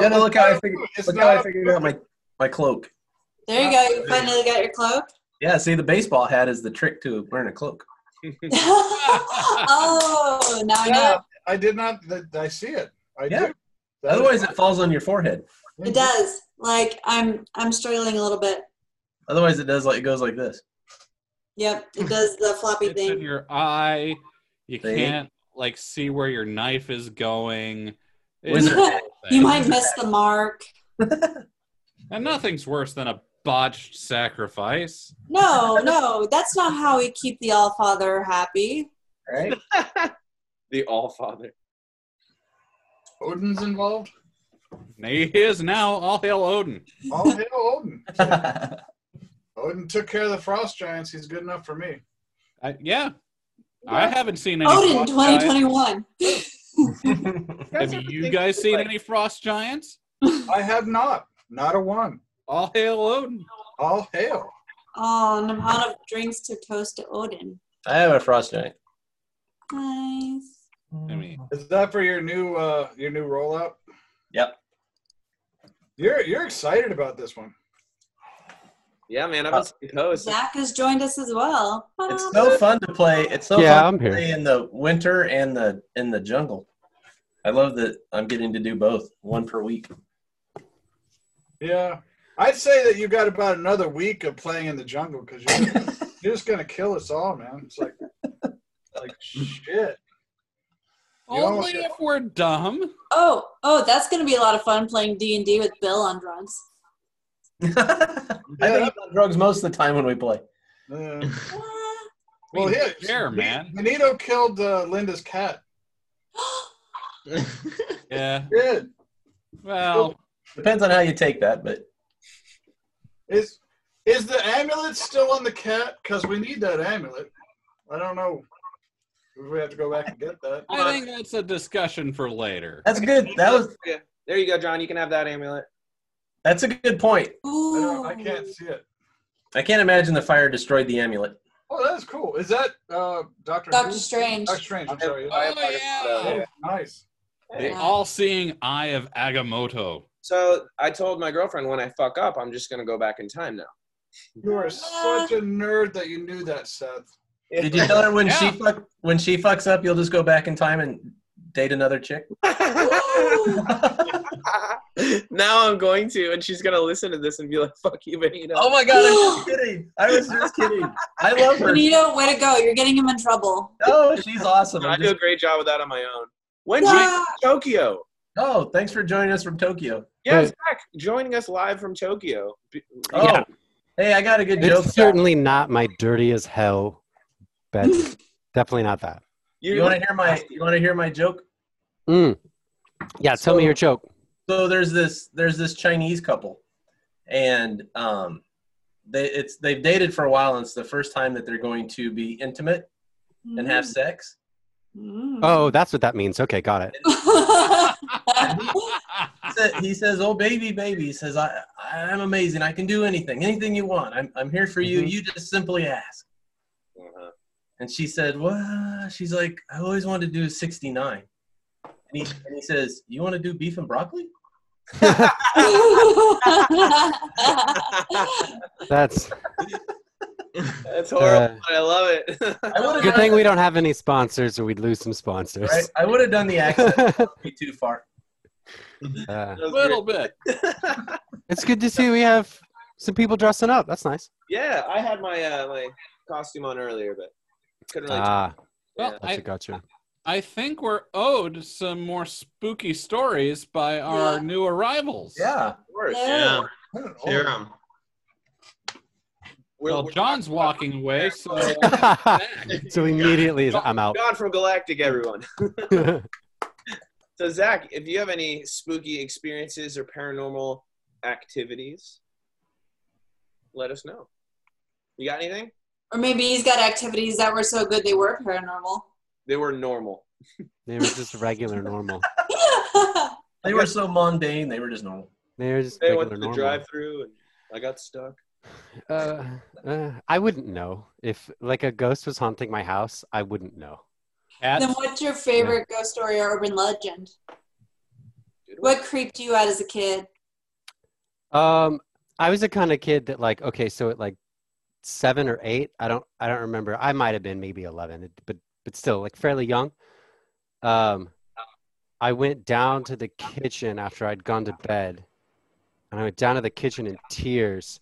Speaker 2: Jenna, look how I figured. Look how I
Speaker 6: not-
Speaker 2: figured out my my cloak.
Speaker 1: There you go. You finally got your cloak.
Speaker 2: Yeah. See, the baseball hat is the trick to wearing a cloak. [LAUGHS]
Speaker 1: oh, now I know.
Speaker 6: I did not. I see it. I
Speaker 2: Yeah.
Speaker 6: do. That
Speaker 2: Otherwise,
Speaker 6: is-
Speaker 2: it falls on your forehead.
Speaker 1: It does. Like I'm, I'm struggling a little bit.
Speaker 2: Otherwise, it does like it goes like this.
Speaker 1: Yep, it does the floppy
Speaker 4: It's in
Speaker 1: thing.
Speaker 4: your eye. You
Speaker 2: See?
Speaker 4: can't like see where your knife is going. It's
Speaker 2: Wizard.
Speaker 4: a whole [LAUGHS]
Speaker 1: You might miss the mark. [LAUGHS]
Speaker 4: And nothing's worse than a botched sacrifice.
Speaker 1: No, no, that's not how we keep the All Father happy.
Speaker 2: Right? [LAUGHS]
Speaker 3: the All Father.
Speaker 6: Odin's involved.
Speaker 4: He is now all hail Odin.
Speaker 6: All hail Odin. [LAUGHS] Odin took care of the frost giants. He's good enough for me.
Speaker 4: I, yeah, I haven't seen any.
Speaker 1: Odin 2021. [LAUGHS]
Speaker 4: Have you guys seen any frost giants?
Speaker 6: I have not. Not a one.
Speaker 4: All hail Odin.
Speaker 6: All hail.
Speaker 1: Oh, an amount of drinks to toast to Odin.
Speaker 2: I have a frost giant.
Speaker 1: Nice.
Speaker 4: I mean,
Speaker 6: Is that for your new uh your new rollout?
Speaker 2: Yep.
Speaker 6: You're you're excited about this one.
Speaker 3: Yeah, man, I'm been seeing posts.
Speaker 1: Zach has joined us as well.
Speaker 2: It's so fun to play. It's so
Speaker 7: Yeah,
Speaker 2: fun
Speaker 7: I'm
Speaker 2: to
Speaker 7: here.
Speaker 2: play in the winter and the in the jungle. I love that I'm getting to do both, one per week.
Speaker 6: Yeah. I'd say that you got about another week of playing in the jungle because you're, [LAUGHS] you're just gonna kill us all, man. It's like like [LAUGHS] shit. You almost
Speaker 4: only if we're dumb.
Speaker 1: Oh, oh, that's gonna be a lot of fun playing D and D with Bill on drugs. [LAUGHS]
Speaker 2: I think about drugs most of the time when we play.
Speaker 6: Uh, well,
Speaker 4: Be
Speaker 6: yeah,
Speaker 4: fair, man.
Speaker 6: Benito killed uh, Linda's cat. [GASPS]
Speaker 4: Yeah.
Speaker 6: Did
Speaker 4: Well,
Speaker 2: Depends on how you take that, but
Speaker 6: is is the amulet still on the cat? Because we need that amulet. I don't know. We have to go back and get that.
Speaker 4: I
Speaker 3: on.
Speaker 4: think that's a discussion for later.
Speaker 2: That's good. That was
Speaker 3: Yeah. There you go, John. You can have that amulet.
Speaker 2: that's a good point.
Speaker 6: I,
Speaker 1: Ooh.
Speaker 6: don't, I can't see it.
Speaker 2: I can't imagine the fire destroyed the amulet.
Speaker 6: Oh, that's cool. Is that uh, Doctor
Speaker 1: Doctor Strange.
Speaker 6: Doctor Strange. I'm sorry.
Speaker 3: I have
Speaker 4: Oh,
Speaker 3: Pocket-
Speaker 4: yeah.
Speaker 6: Oh, nice.
Speaker 4: The
Speaker 1: Yeah.
Speaker 4: all-seeing eye of Agamotto.
Speaker 3: So I told my girlfriend when I fuck up, I'm just gonna go back in time now.
Speaker 6: You are such a nerd that you knew that, Seth.
Speaker 2: Did you tell her when she fuck when she fucks up, you'll just go back in time and date another chick? [LAUGHS]
Speaker 3: Now I'm going to, and she's gonna listen to this and be like, "Fuck you, Benito."
Speaker 2: Oh my god, I'm just [GASPS] kidding. I was just kidding. I love her.
Speaker 1: Benito, way to go. You're getting him in trouble.
Speaker 2: Oh, she's awesome.
Speaker 3: I
Speaker 2: I'm
Speaker 3: do a great job with that on my own. When you
Speaker 1: Yeah.
Speaker 3: Tokyo?
Speaker 2: oh, thanks for joining us from Tokyo.
Speaker 3: Yeah,
Speaker 7: Hey.
Speaker 3: Zach, joining us live from Tokyo.
Speaker 2: Oh,
Speaker 7: Yeah.
Speaker 2: hey, I got a good joke.
Speaker 7: It's certainly not my dirty as hell bed. [LAUGHS] Definitely not that.
Speaker 2: You want to hear my you want to hear my joke?
Speaker 7: Mm. Yeah, tell me your joke.
Speaker 2: so there's this there's this Chinese couple, and um, they it's they've dated for a while, and it's the first time that they're going to be intimate and have sex.
Speaker 1: Mm.
Speaker 7: Oh, that's what that means. Okay, got it. [LAUGHS]
Speaker 2: He sa- He says, "Oh baby, baby," he says, "I I'm amazing. I can do anything, anything you want. I'm I'm here for you.
Speaker 7: Mhm.
Speaker 2: You just simply ask."
Speaker 3: Uh-huh.
Speaker 2: And she said, "Well," she's like, "I always wanted to do 69." And he and he says, "You want to do beef and broccoli?" [LAUGHS]
Speaker 7: That's
Speaker 3: That's horrible.
Speaker 7: Uh,
Speaker 3: but I love it.
Speaker 2: I
Speaker 7: good thing
Speaker 2: the-
Speaker 7: we don't have any sponsors, or we'd lose some sponsors.
Speaker 2: Right? I would have done the accent. [LAUGHS] Be too far.
Speaker 7: Uh,
Speaker 4: A
Speaker 3: was
Speaker 4: little bit. [LAUGHS]
Speaker 7: it's good to see we have some people dressing up. That's nice.
Speaker 3: yeah, I had my uh, my costume on earlier, but couldn't really.
Speaker 7: Ah,
Speaker 4: Well,
Speaker 3: Yeah.
Speaker 7: gotcha,
Speaker 4: I,
Speaker 7: gotcha.
Speaker 4: I think we're owed some more spooky stories by our
Speaker 1: Yeah.
Speaker 4: new arrivals.
Speaker 2: Yeah.
Speaker 3: of course.
Speaker 5: Yeah,
Speaker 6: Oh,
Speaker 5: hear 'em.
Speaker 3: We're,
Speaker 4: Well, John's walking [LAUGHS] away, so [LAUGHS]
Speaker 7: so immediately is- I'm out.
Speaker 3: John from Galactic, everyone. [LAUGHS] So Zach, if you have any spooky experiences or paranormal activities, let us know. You got anything?
Speaker 1: Or maybe he's got activities that were so good they were paranormal.
Speaker 3: They were normal.
Speaker 7: they were just regular normal. [LAUGHS]
Speaker 2: They were so mundane. They were just normal.
Speaker 7: They were just
Speaker 3: They went to the drive-through and I got stuck.
Speaker 7: Uh, uh, I wouldn't know if like a ghost was haunting my house. I wouldn't know.
Speaker 4: cats.
Speaker 1: then what's your favorite ghost story or urban legend? What creeped you out as a kid?
Speaker 7: Um, I was the kind of kid that like okay, so at like seven or eight, I don't I don't remember. I might have been maybe eleven, but but still like fairly young. Um, I went down to the kitchen after I'd gone to bed, and I went down to the kitchen in tears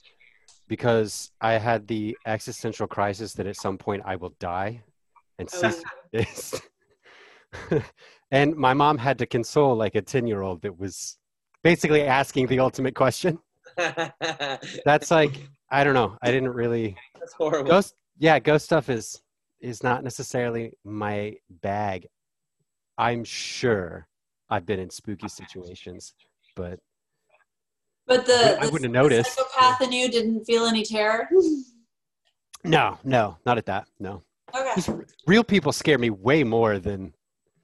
Speaker 7: because I had the existential crisis that at some point I will die and cease [LAUGHS] exist. [LAUGHS] and my mom had to console like a 10 year old that was basically asking the ultimate question. [LAUGHS]
Speaker 3: That's
Speaker 7: like, I don't know. I didn't really That's
Speaker 3: horrible.
Speaker 7: ghost. Yeah, ghost stuff is is not necessarily my bag. I'm sure I've been in spooky [LAUGHS] situations, but
Speaker 1: But the,
Speaker 7: I
Speaker 1: the-
Speaker 7: wouldn't have
Speaker 1: the
Speaker 7: noticed.
Speaker 1: psychopath in you didn't feel any terror. [GASPS]
Speaker 7: no, no, not at that. No,
Speaker 1: Okay.
Speaker 7: Real people scare me way more than.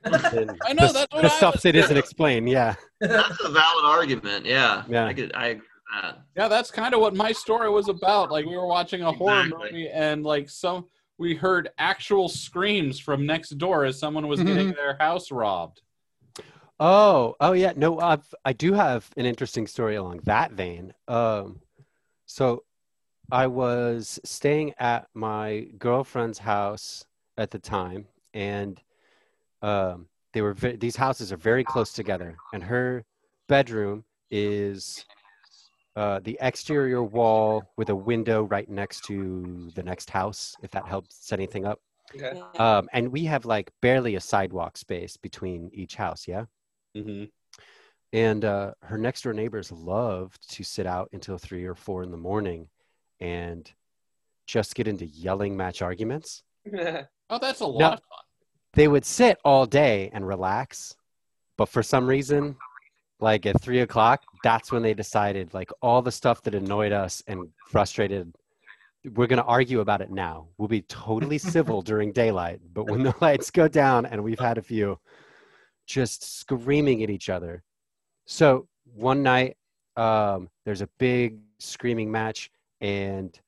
Speaker 7: than [LAUGHS]
Speaker 4: I know,
Speaker 7: the,
Speaker 4: that's what
Speaker 7: the
Speaker 4: I
Speaker 7: stuff
Speaker 4: was
Speaker 7: that isn't explained. Yeah,
Speaker 5: That's a valid argument. Yeah.
Speaker 7: Yeah.
Speaker 5: I could. I agree with that.
Speaker 4: Yeah, that's kind of what my story was about. Like we were watching a horror movie, and like some we heard actual screams from next door as someone was getting their house robbed.
Speaker 7: Oh, oh yeah. No, I've I do have an interesting story along that vein. Um, so I was staying at my girlfriend's house at the time, and um, they were ve- these houses are very close together, and her bedroom is uh, the exterior wall with a window right next to the next house. If that helps set anything up.
Speaker 3: Okay.
Speaker 7: Um, and we have like barely a sidewalk space between each house. Yeah.
Speaker 4: Mm-hmm.
Speaker 7: And uh, her next door neighbors loved to sit out until three or four in the morning and just get into yelling match arguments. [LAUGHS]
Speaker 4: Oh, that's a lot
Speaker 7: No.
Speaker 4: of fun.
Speaker 7: They would sit all day and relax, but for some reason, like at three o'clock, that's when they decided like all the stuff that annoyed us and frustrated we're going to argue about it now. We'll be totally civil [LAUGHS] during daylight, but when the lights go down and we've had a few, just screaming at each other. So one night, um, there's a big screaming match, and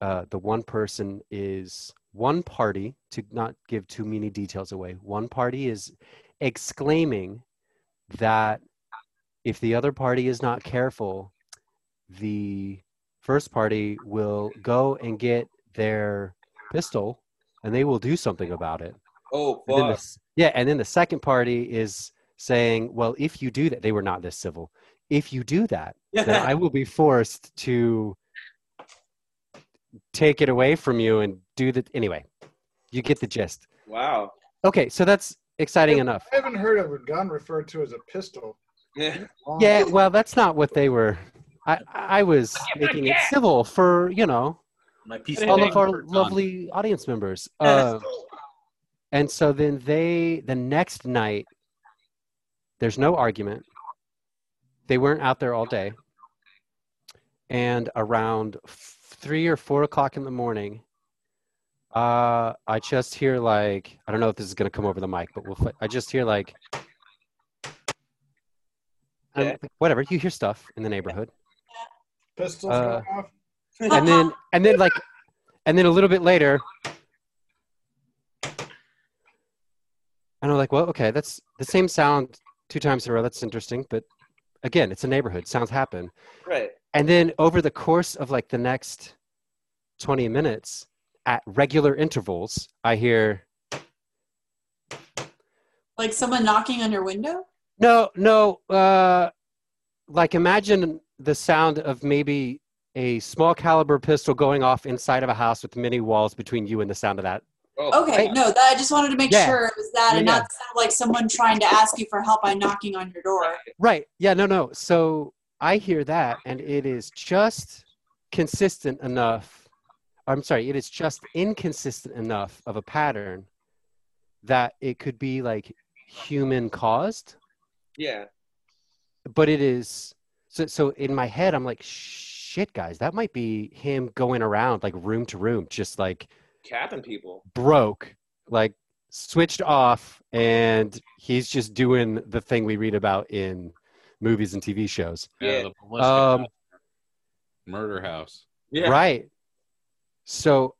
Speaker 7: uh, the one person is one party, to not give too many details away, one party is exclaiming that if the other party is not careful, the first party will go and get their pistol and they will do something about it.
Speaker 3: Oh
Speaker 7: And the yeah, and then the second party is saying, well, if you do that, they were not this civil. If you do that, then [LAUGHS] I will be forced to take it away from you and do the anyway. You get the gist.
Speaker 3: Wow.
Speaker 7: Okay, so that's exciting enough.
Speaker 6: I haven't heard of a gun referred to as a pistol.
Speaker 3: Yeah.
Speaker 7: Yeah, well, that's not what they were. I I was making it civil for you know
Speaker 2: My piece
Speaker 7: all of our
Speaker 4: John.
Speaker 7: lovely audience members. Uh, and so then they the next night, there's no argument. They weren't out there all day. And around f- three or four o'clock in the morning, uh, I just hear like I don't know if this is gonna come over the mic, but we'll. fi- I just hear like. And,
Speaker 3: Okay.
Speaker 7: like, whatever you hear stuff in the neighborhood
Speaker 6: Pistols
Speaker 7: uh,
Speaker 6: off.
Speaker 7: and then [LAUGHS] and then like and then a little bit later and i'm like well okay that's the same sound two times in a row that's interesting but again it's a neighborhood sounds happen
Speaker 3: Right.
Speaker 7: and then over the course of like the next 20 minutes at regular intervals i hear
Speaker 1: Like someone knocking on your window?
Speaker 7: No no uh like imagine the sound of maybe a small caliber pistol going off inside of a house with many walls between you and the sound of that
Speaker 3: Oh,
Speaker 1: Okay, no, that I just wanted to make
Speaker 7: Yeah.
Speaker 1: sure it was that and
Speaker 7: Yeah,
Speaker 1: not sound like someone trying to ask you for help by knocking on your door.
Speaker 7: Right. Yeah, no, no. So I hear that, and it is just consistent enough. I'm sorry, it is just inconsistent enough of a pattern that it could be like human caused,
Speaker 3: Yeah.
Speaker 7: but it is. So, so in my head, I'm like, shit, guys, that might be him going around like room to room, just like
Speaker 3: Capping people.
Speaker 7: broke, like switched off, and he's just doing the thing we read about in movies and TV shows.
Speaker 4: Yeah,
Speaker 3: Yeah.
Speaker 4: the
Speaker 7: Um,
Speaker 4: house. murder house.
Speaker 3: Yeah.
Speaker 7: Right. So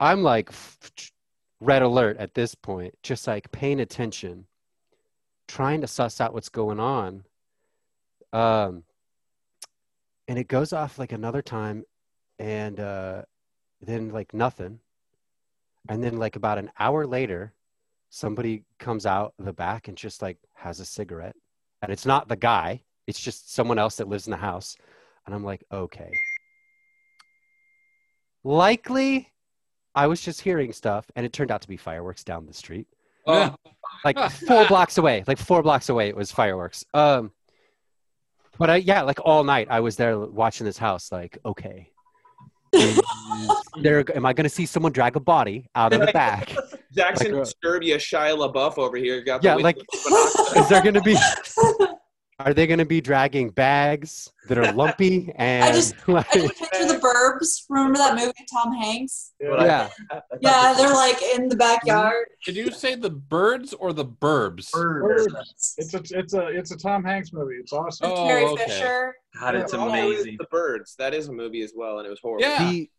Speaker 7: I'm like f- red alert at this point, just like paying attention, trying to suss out what's going on. Um, and it goes off like another time, and uh, then like nothing. And then like about an hour later, somebody comes out the back and just like has a cigarette, and it's not the guy; it's just someone else that lives in the house. And I'm like, okay likely I was just hearing stuff and it turned out to be fireworks down the street.
Speaker 3: Oh,
Speaker 7: Like [LAUGHS] four blocks away. Like four blocks away it was fireworks. Um but I yeah, like all night I was there watching this house like, okay. [LAUGHS] there am I gonna see someone drag a body out of the back? [LAUGHS]
Speaker 3: Jackson
Speaker 7: Like, uh,
Speaker 3: Disturbia Shia LaBeouf over here got
Speaker 7: Yeah, like- Is there gonna be are they gonna be dragging bags that are lumpy [LAUGHS] and
Speaker 1: just- [LAUGHS] I just picture the Burbs. Remember that movie, Tom Hanks?
Speaker 7: yeah.
Speaker 1: Yeah, they're like in the backyard.
Speaker 4: Did you say the birds or the burbs?
Speaker 6: It's a it's a it's a Tom Hanks movie. It's awesome.
Speaker 4: Oh,
Speaker 1: Carrie
Speaker 4: okay.
Speaker 1: Fisher.
Speaker 2: God, it's
Speaker 3: it was
Speaker 2: amazing.
Speaker 3: The Birds. That is a movie as well, and it was horrible.
Speaker 4: Yeah.
Speaker 7: the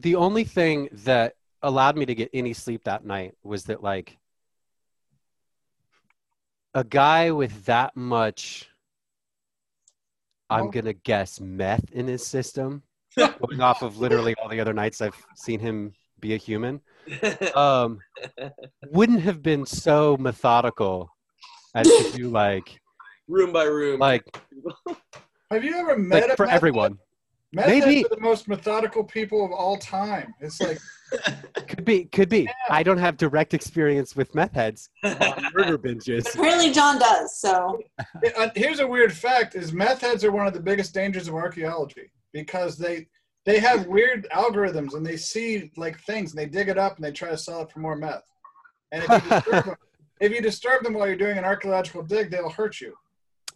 Speaker 7: the only thing that allowed me to get any sleep that night was that like a guy with that much i'm
Speaker 6: Oh.
Speaker 7: gonna guess meth in his system [LAUGHS] going off of literally all the other nights i've seen him be a human [LAUGHS] um wouldn't have been so methodical as to do like
Speaker 3: room by room.
Speaker 7: like
Speaker 6: Have you ever met
Speaker 7: like
Speaker 6: a
Speaker 7: for
Speaker 6: meth
Speaker 7: everyone
Speaker 6: Meth
Speaker 7: Maybe.
Speaker 6: the most methodical people of all time. It's like
Speaker 7: could be could be i don't have direct experience with meth heads on [LAUGHS] murder binges
Speaker 1: Apparently, John does. So
Speaker 6: Uh, here's a weird fact: is meth heads are one of the biggest dangers of archaeology because they they have weird algorithms and they see like things and they dig it up and they try to sell it for more meth. And if you [LAUGHS] disturb them, if you disturb them while you're doing an archaeological dig, they'll hurt you.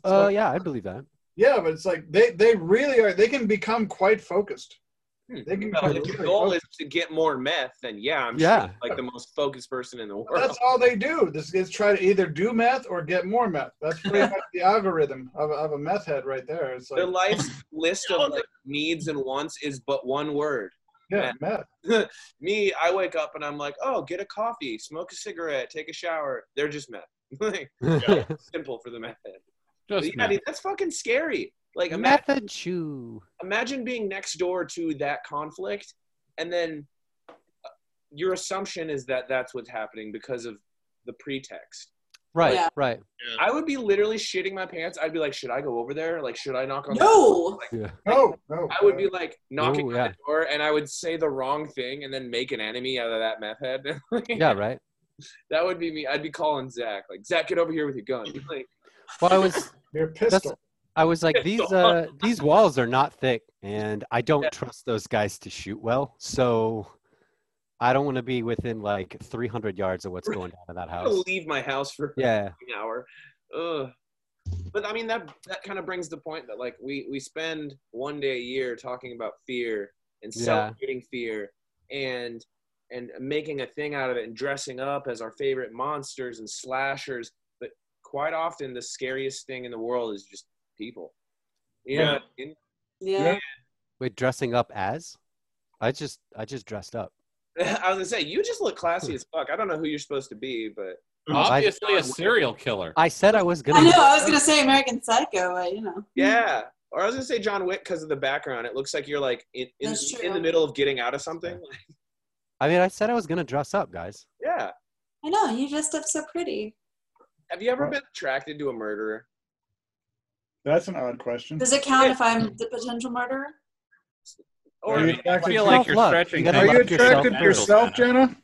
Speaker 7: uh yeah i believe that
Speaker 6: Yeah, but it's like they they really are. They can become quite focused. Hmm, they can
Speaker 3: Well, if the
Speaker 6: really
Speaker 3: goal
Speaker 6: close.
Speaker 3: is to get more meth, then yeah, I'm
Speaker 7: Yeah.
Speaker 3: sure like the most focused person in the world.
Speaker 6: That's all they do. This is try to either do meth or get more meth. That's pretty [LAUGHS] much the algorithm of, a- of a meth head right there. It's
Speaker 3: Their
Speaker 6: like,
Speaker 3: life's list of [LAUGHS] like needs and wants is but one word.
Speaker 6: yeah, meth. [LAUGHS]
Speaker 3: Me, I wake up and I'm like, oh, get a coffee, smoke a cigarette, take a shower. They're just meth. Like, simple for the meth head.
Speaker 4: Just
Speaker 3: yeah,
Speaker 4: me.
Speaker 3: dude, that's fucking scary. Like imagine,
Speaker 7: Method shoe.
Speaker 3: imagine being next door to that conflict, and then uh, your assumption is that that's what's happening because of the pretext.
Speaker 7: Right,
Speaker 1: Yeah.
Speaker 7: right.
Speaker 3: I would be literally shitting my pants. I'd be like, should I go over there? Like, should I knock on? the
Speaker 1: No.
Speaker 7: Yeah.
Speaker 6: No, no.
Speaker 3: I would be like knocking
Speaker 7: Oh,
Speaker 3: on the door, and I would say the wrong thing, and then make an enemy out of that meth head. [LAUGHS]
Speaker 7: Yeah, right.
Speaker 3: that would be me. I'd be calling Zach, like, Zach, get over here with your gun. Like,
Speaker 7: Well, I was
Speaker 6: Your pistol.
Speaker 7: I was like these uh these walls are not thick and I don't
Speaker 3: Yeah.
Speaker 7: trust those guys to shoot well. So I don't want to be within like 300 yards of what's going on in that
Speaker 3: I'm
Speaker 7: house.
Speaker 3: leave my house for
Speaker 7: Yeah.
Speaker 3: an hour. Ugh. But I mean that that kind of brings the point that like we we spend one day a year talking about fear and
Speaker 7: Yeah.
Speaker 3: celebrating fear and and making a thing out of it and dressing up as our favorite monsters and slashers. But quite often the scariest thing in the world is just people. You know
Speaker 6: Yeah.
Speaker 3: what I mean?
Speaker 1: Yeah.
Speaker 7: Wait, dressing up as? I just I just dressed up. [LAUGHS]
Speaker 3: I was gonna say you just look classy as fuck. I don't know who you're supposed to be, but
Speaker 4: Obviously, a serial killer.
Speaker 7: I said I was gonna
Speaker 1: I know. I was gonna say American Psycho, but you know.
Speaker 3: yeah. Or I was gonna say John Wick because of the background. It looks like you're like in in, in the middle of getting out of something.
Speaker 7: I mean I said I was gonna dress up, guys.
Speaker 3: Yeah.
Speaker 1: I know. You dressed up so pretty.
Speaker 3: Have you ever been attracted to a murderer?
Speaker 6: That's an odd question.
Speaker 1: Does it count if I'm the potential murderer?
Speaker 3: Or
Speaker 6: Are you
Speaker 4: I
Speaker 6: attracted
Speaker 4: feel
Speaker 6: to-
Speaker 4: like you're
Speaker 7: Self-love.
Speaker 4: stretching.
Speaker 7: You gotta
Speaker 6: Are you
Speaker 7: love yourself
Speaker 6: attracted to
Speaker 4: mental
Speaker 6: yourself. Jenna?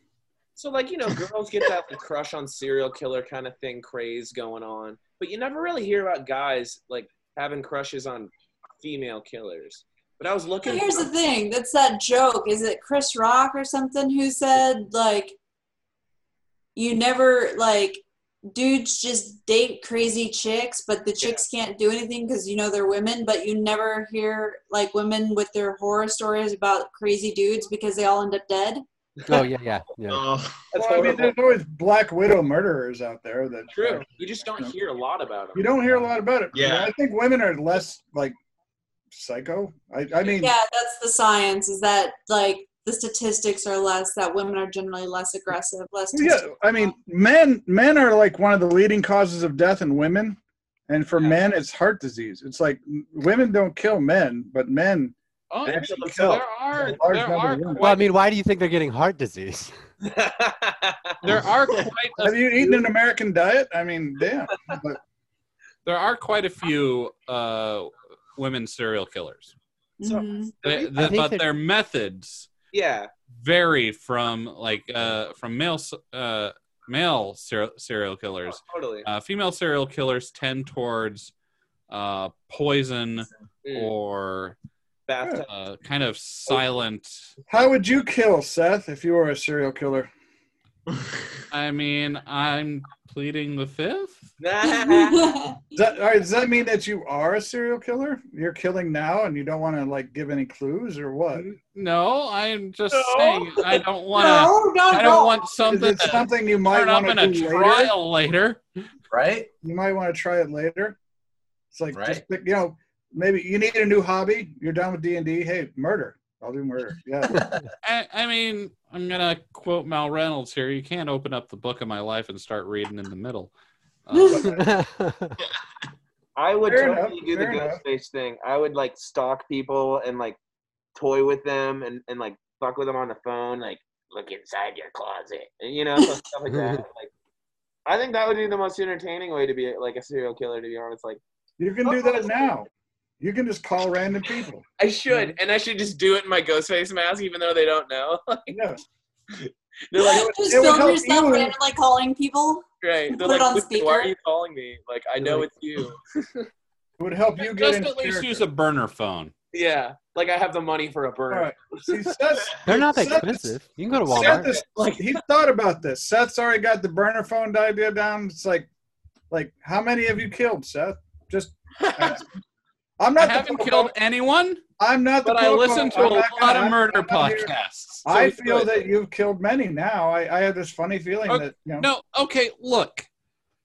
Speaker 3: so like you know, girls get that like, crush on serial killer kind of thing craze going on, but you never really hear about guys like having crushes on female killers. But I was
Speaker 1: But
Speaker 3: looking.
Speaker 1: here's the thing. That's that joke. Is it Chris Rock or something who said like, you never like dudes just date crazy chicks, but the chicks can't do anything because you know they're women. But you never hear like women with their horror stories about crazy dudes because they all end up dead. [LAUGHS]
Speaker 7: Oh yeah, yeah, yeah.
Speaker 5: Oh,
Speaker 3: That's
Speaker 6: Well, I mean, there's always Black Widow murderers out there. That
Speaker 3: True. You just don't hear a lot about them.
Speaker 6: You don't hear a lot about it.
Speaker 5: Yeah.
Speaker 6: I think women are less like psycho. I, I mean,
Speaker 1: Yeah, that's the science. Is that like the statistics are less that women are generally less aggressive, less.
Speaker 6: yeah. I mean, men men are like one of the leading causes of death in women, and for men, it's heart disease. It's like women don't kill men, but men.
Speaker 4: Oh,
Speaker 6: Actually,
Speaker 4: there
Speaker 6: kill.
Speaker 4: are there are
Speaker 6: of.
Speaker 7: Well, I mean, why do you think they're getting heart disease? [LAUGHS]
Speaker 4: there are quite a
Speaker 6: Have you eaten an American diet? I mean, damn. But
Speaker 4: there are quite a few uh, women serial killers.
Speaker 3: So-
Speaker 1: Mhm.
Speaker 4: They,
Speaker 3: I
Speaker 4: the- but their methods
Speaker 3: yeah.
Speaker 4: vary from like uh, from male uh, male serial, serial killers.
Speaker 3: Totally.
Speaker 4: Uh, female serial killers tend towards uh, poison
Speaker 3: Mm.
Speaker 4: or
Speaker 3: Bathtub.
Speaker 4: uh, kind of silent.
Speaker 6: how would you kill Seth if you were a serial killer? [LAUGHS]
Speaker 4: I mean, I'm pleading the fifth. [LAUGHS]
Speaker 6: Does that, all right, does that mean that you are a serial killer? You're killing now, and you don't want to like give any clues, or what?
Speaker 4: No, I'm just
Speaker 3: No.
Speaker 4: saying I don't [LAUGHS] want to.
Speaker 1: no, no,
Speaker 4: I don't
Speaker 1: no.
Speaker 4: want something
Speaker 6: it
Speaker 4: to
Speaker 6: something you might want to
Speaker 4: a
Speaker 6: do later?
Speaker 4: trial later.
Speaker 2: right?
Speaker 6: You might want to try it later. It's like
Speaker 2: Right.
Speaker 6: pick, you know, maybe you need a new hobby. You're done with D and D. Hey, murder. I'll do murder. [LAUGHS] Yeah.
Speaker 4: I, I mean, I'm gonna quote Mal Reynolds here. You can't open up the book of my life and start reading in the middle. Uh, [LAUGHS]
Speaker 3: I would
Speaker 6: Fair
Speaker 3: totally
Speaker 6: enough,
Speaker 3: do the
Speaker 6: fair enough.
Speaker 3: Ghostface thing. I would like stalk people and like toy with them and, and like fuck with them on the phone, like look inside your closet, and you know stuff like that. [LAUGHS] Like, I think that would be the most entertaining way to be like a serial killer. To be honest, like
Speaker 6: you can do that now. You can just call random people.
Speaker 3: I should, and I should just do it in my ghost face mask, even though they don't know. [LAUGHS]
Speaker 6: Yeah. [LAUGHS]
Speaker 3: They're like,
Speaker 1: just
Speaker 6: it would
Speaker 1: film yourself
Speaker 6: you.
Speaker 1: randomly calling people.
Speaker 3: right? They're
Speaker 1: it
Speaker 3: like,
Speaker 1: on
Speaker 3: "Listen, why are you calling me? Like, I know it's you. [LAUGHS]
Speaker 6: It would help you get
Speaker 4: just
Speaker 6: into
Speaker 4: at least
Speaker 6: character.
Speaker 4: use a burner phone.
Speaker 3: Yeah, like I have the money for a burner.
Speaker 6: All right. See, Seth,
Speaker 7: They're not that
Speaker 6: Seth-
Speaker 7: expensive. You can go to
Speaker 6: Seth
Speaker 7: Walmart.
Speaker 6: is like he thought about this. Seth's already got the burner phone idea down. It's like, like how many have you killed, Seth? Just, I'm
Speaker 4: I
Speaker 6: not. the
Speaker 4: haven't
Speaker 6: phone-
Speaker 4: killed anyone.
Speaker 6: I'm not the
Speaker 4: But I
Speaker 6: Popo.
Speaker 4: listen to
Speaker 6: I'm
Speaker 4: a lot
Speaker 6: gonna-
Speaker 4: of murder
Speaker 6: not here-
Speaker 4: podcasts.
Speaker 6: I feel
Speaker 4: good.
Speaker 6: that you've killed many now. I, I have this funny feeling
Speaker 4: Okay,
Speaker 6: that you know
Speaker 4: No, okay, look.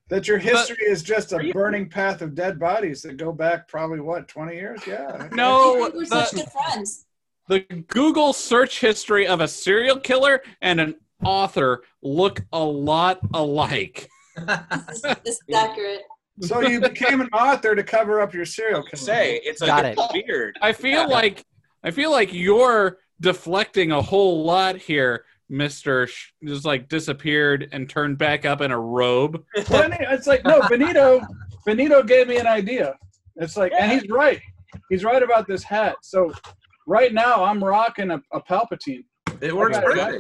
Speaker 6: that your
Speaker 4: but-
Speaker 6: history is just a burning path of dead bodies that go back probably what 20 years. Yeah.
Speaker 4: No,
Speaker 1: we were such
Speaker 4: the,
Speaker 1: good friends.
Speaker 4: the Google search history of a serial killer and an author look a lot alike.
Speaker 1: This is, this is accurate.
Speaker 6: So you became an author to cover up your serial killer.
Speaker 3: Say it's a
Speaker 7: Got it.
Speaker 3: weird.
Speaker 4: I feel like I feel like you're deflecting a whole lot here, Mister. Sh- just like disappeared and turned back up in a robe.
Speaker 6: It's like no, Benito. Benito gave me an idea. It's like, and he's right. He's right about this hat. So right now I'm rocking a, a Palpatine.
Speaker 2: It works
Speaker 6: I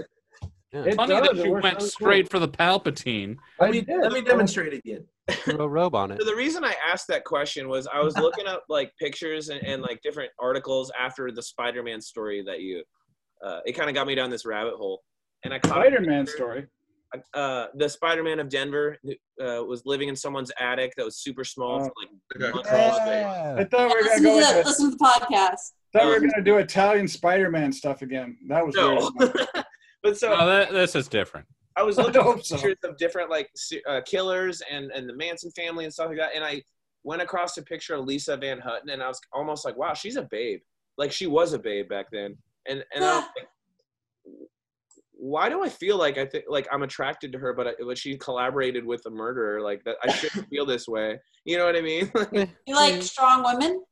Speaker 6: got it.
Speaker 4: Funny
Speaker 6: does.
Speaker 4: that
Speaker 6: It
Speaker 4: you
Speaker 6: works
Speaker 4: went
Speaker 6: really
Speaker 4: straight for the Palpatine.
Speaker 6: cool.
Speaker 2: Let me,
Speaker 6: I did.
Speaker 2: let me demonstrate again.
Speaker 7: Throw a robe on it.
Speaker 3: So the reason I asked that question was I was looking up like pictures and, and like different articles after the Spider-Man story that you. Uh, it kind of got me down this rabbit hole, and I caught a
Speaker 6: Spider-Man story.
Speaker 3: uh, the Spider-Man of Denver uh, was living in someone's attic that was super small
Speaker 6: Oh.
Speaker 3: for like
Speaker 5: Like a
Speaker 3: months
Speaker 5: crawl
Speaker 3: straight.
Speaker 6: I thought we were gonna
Speaker 1: to,
Speaker 6: go.
Speaker 1: the,
Speaker 6: Into,
Speaker 1: listen to the podcast.
Speaker 6: thought we were gonna do Italian Spider-Man stuff again. That was
Speaker 3: No,
Speaker 6: weird. [LAUGHS]
Speaker 3: but so
Speaker 4: Oh, that, this is different.
Speaker 3: I was [LAUGHS] looking at
Speaker 6: hope so.
Speaker 3: pictures of different like uh, killers and and the Manson family and stuff like that, and I went across a picture of Lisa Van Houten, and I was almost like, wow, she's a babe. Like she was a babe back then, and and I was [LAUGHS] like, why do I feel like I think like I'm attracted to her, but, I, but she collaborated with a murderer? Like that, I shouldn't [LAUGHS] feel this way. You know what I mean?
Speaker 1: You like strong women?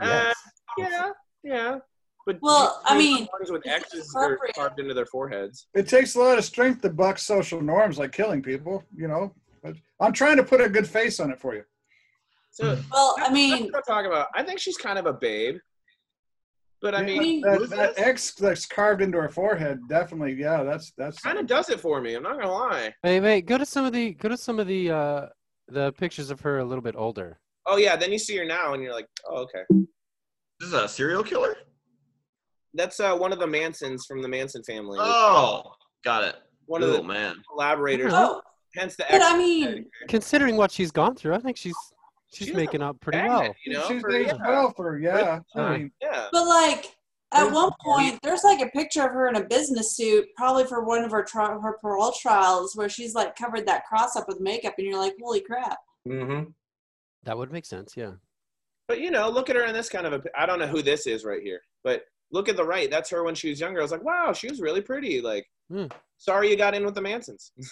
Speaker 3: Uh, yeah, yeah. But
Speaker 1: Well, I mean,
Speaker 3: the with X's are carved into their foreheads.
Speaker 6: It takes a lot of strength to buck social norms like killing people. You know, but I'm trying to put a good face on it for you.
Speaker 3: So
Speaker 1: Well, I mean,
Speaker 3: what I'm talking about. I think she's kind of a babe. But I
Speaker 6: Yeah,
Speaker 3: mean,
Speaker 6: that, that? X that's carved into her forehead, definitely. Yeah, that's that's.
Speaker 3: kind of does it for me. I'm not gonna lie.
Speaker 7: Hey, wait. Go to some of the go to some of the uh the pictures of her a little bit older.
Speaker 3: Oh yeah, then you see her now, and you're like, oh okay.
Speaker 5: This is a serial killer?
Speaker 3: That's uh, one of the Mansons from the Manson family.
Speaker 5: Oh, got it.
Speaker 3: one of
Speaker 5: Oh
Speaker 3: the
Speaker 5: man.
Speaker 3: collaborators.
Speaker 1: oh,
Speaker 3: Hence the
Speaker 1: but
Speaker 3: X.
Speaker 1: I mean,
Speaker 7: Considering what she's gone through, I think she's she's,
Speaker 3: She's
Speaker 7: making up pretty
Speaker 3: magnet,
Speaker 7: well.
Speaker 3: You know,
Speaker 6: She's
Speaker 3: for-
Speaker 6: aged
Speaker 3: yeah.
Speaker 6: well for yeah.
Speaker 7: Yeah.
Speaker 6: I mean,
Speaker 3: yeah.
Speaker 1: but like at
Speaker 6: There's-
Speaker 1: one point, there's like a picture of her in a business suit, probably for one of her tri- her parole trials, where she's like covered that cross up with makeup, and you're like, holy crap.
Speaker 2: Mm-hmm.
Speaker 7: That would make sense. Yeah.
Speaker 3: But you know, look at her in this kind of a. I don't know who this is right here, but look at the right. That's her when she was younger. I was like, wow, she was really pretty. Like,
Speaker 7: Hmm.
Speaker 3: sorry you got in with the Mansons. [LAUGHS]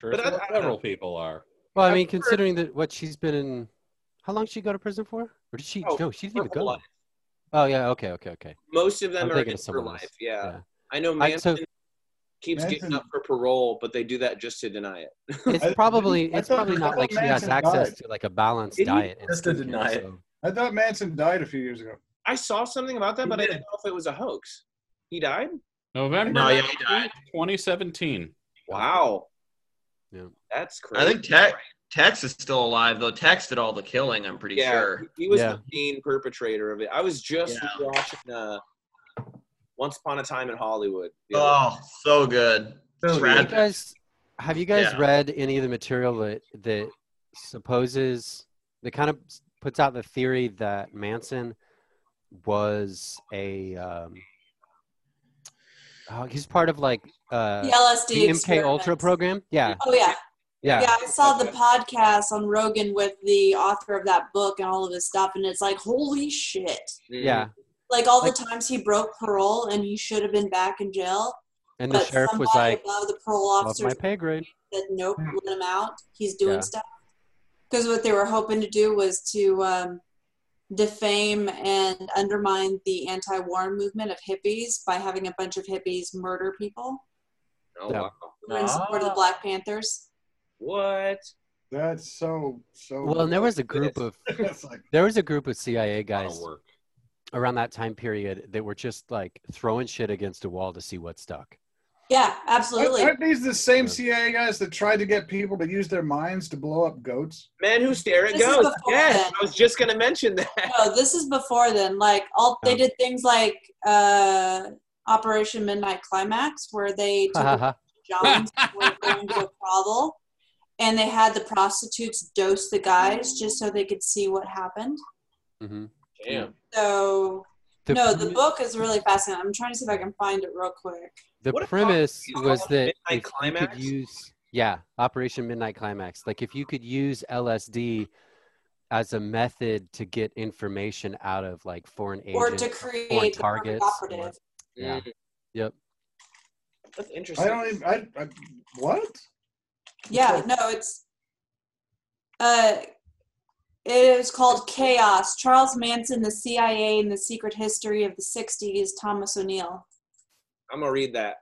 Speaker 4: Sure,
Speaker 3: But I-
Speaker 4: so
Speaker 3: I-
Speaker 4: several people are.
Speaker 7: Well, I
Speaker 3: I've
Speaker 7: mean,
Speaker 3: heard-
Speaker 7: considering that what she's been in, how long did she go to prison for? Or did she?
Speaker 3: Oh,
Speaker 7: no, she didn't even go.
Speaker 3: life.
Speaker 7: Oh yeah. Okay. Okay. Okay.
Speaker 3: Most of them
Speaker 7: I'm
Speaker 3: are in
Speaker 7: of
Speaker 3: for life. Yeah.
Speaker 7: Yeah.
Speaker 3: I know
Speaker 7: I- so-
Speaker 3: Manson keeps getting up for parole, but they do that just to deny it. [LAUGHS]
Speaker 7: It's probably it's probably not
Speaker 6: thought
Speaker 7: like she has
Speaker 6: Manson
Speaker 7: access
Speaker 6: died.
Speaker 7: to like a balanced
Speaker 2: Did
Speaker 7: diet.
Speaker 2: Just to deny it.
Speaker 7: so-
Speaker 6: I thought Manson died a few years ago.
Speaker 3: I saw something about that, but I
Speaker 2: did.
Speaker 3: didn't know if it was a hoax. He died?
Speaker 4: November
Speaker 5: No, yeah, he died.
Speaker 4: 2017.
Speaker 3: Wow.
Speaker 7: Yeah.
Speaker 3: That's crazy.
Speaker 5: I think Tex Tex is still alive though. Tex did all the killing. I'm pretty
Speaker 3: yeah,
Speaker 5: sure.
Speaker 3: he was
Speaker 7: Yeah.
Speaker 3: the main perpetrator of it. I was just
Speaker 5: Yeah.
Speaker 3: watching uh, Once Upon a Time in Hollywood. the other-
Speaker 5: Oh, so good.
Speaker 2: So
Speaker 7: Have you guys have you guys
Speaker 5: Yeah.
Speaker 7: read any of the material that that supposes that kind of puts out the theory that Manson was a um, oh, he's part of like uh,
Speaker 1: The LSD
Speaker 7: the MK Ultra program? Yeah,
Speaker 1: Oh yeah.
Speaker 7: yeah.
Speaker 1: yeah, I saw the podcast on Rogan with the author of that book and all of his stuff, and it's like, holy shit!
Speaker 3: Mm.
Speaker 7: yeah.
Speaker 1: Like all
Speaker 7: Like-
Speaker 1: the times he broke parole and he should have been back in jail,
Speaker 7: And the
Speaker 1: but
Speaker 7: sheriff was
Speaker 1: somebody
Speaker 7: like,
Speaker 1: above the parole
Speaker 7: "Off
Speaker 1: officers
Speaker 7: my pay grade."
Speaker 1: said nope, let him out. He's doing
Speaker 7: Yeah.
Speaker 1: stuff because what they were hoping to do was to um, defame and undermine the anti-war movement of hippies by having a bunch of hippies murder people
Speaker 3: Oh,
Speaker 7: Yeah.
Speaker 3: wow.
Speaker 1: who in ah. support of the Black Panthers.
Speaker 3: What?
Speaker 6: That's so so.
Speaker 7: Well, and there was a group of [LAUGHS]
Speaker 6: like
Speaker 7: there was a group of CIA
Speaker 4: A lot of
Speaker 7: guys
Speaker 4: work.
Speaker 7: around that time period that were just like throwing shit against a wall to see what stuck.
Speaker 1: Yeah,
Speaker 6: aren't,
Speaker 1: absolutely.
Speaker 6: aren't these the same CIA guys that tried to get people to use their minds to blow up goats?
Speaker 3: Men who stare at
Speaker 1: This is
Speaker 3: ghosts.
Speaker 1: before
Speaker 3: Yes,
Speaker 1: then.
Speaker 3: I was just gonna mention that.
Speaker 1: No, this is before then. Like all they did things like uh, Operation Midnight Climax, where they [LAUGHS] took a bunch Johns and [LAUGHS] were going to a brothel, and they had the prostitutes dose the guys just so they could see what happened.
Speaker 7: hmm
Speaker 3: Damn.
Speaker 1: So
Speaker 7: The,
Speaker 1: no, the book is really fascinating. I'm trying to see if I can find it real quick.
Speaker 7: The
Speaker 3: What
Speaker 7: premise was that
Speaker 3: Midnight
Speaker 7: if you could use yeah Operation Midnight Climax, like if you could use LSD as a method to get information out of like foreign agents
Speaker 1: Or to
Speaker 7: foreign
Speaker 1: create the perfect
Speaker 7: targets. or- Yeah.
Speaker 3: Mm,
Speaker 7: Yep.
Speaker 3: That's interesting.
Speaker 6: I don't even. I, I what?
Speaker 1: Yeah, no, it's uh it is called Chaos. Charles Manson, the CIA and the Secret History of the 60s, Thomas O'Neill.
Speaker 3: I'm gonna read that.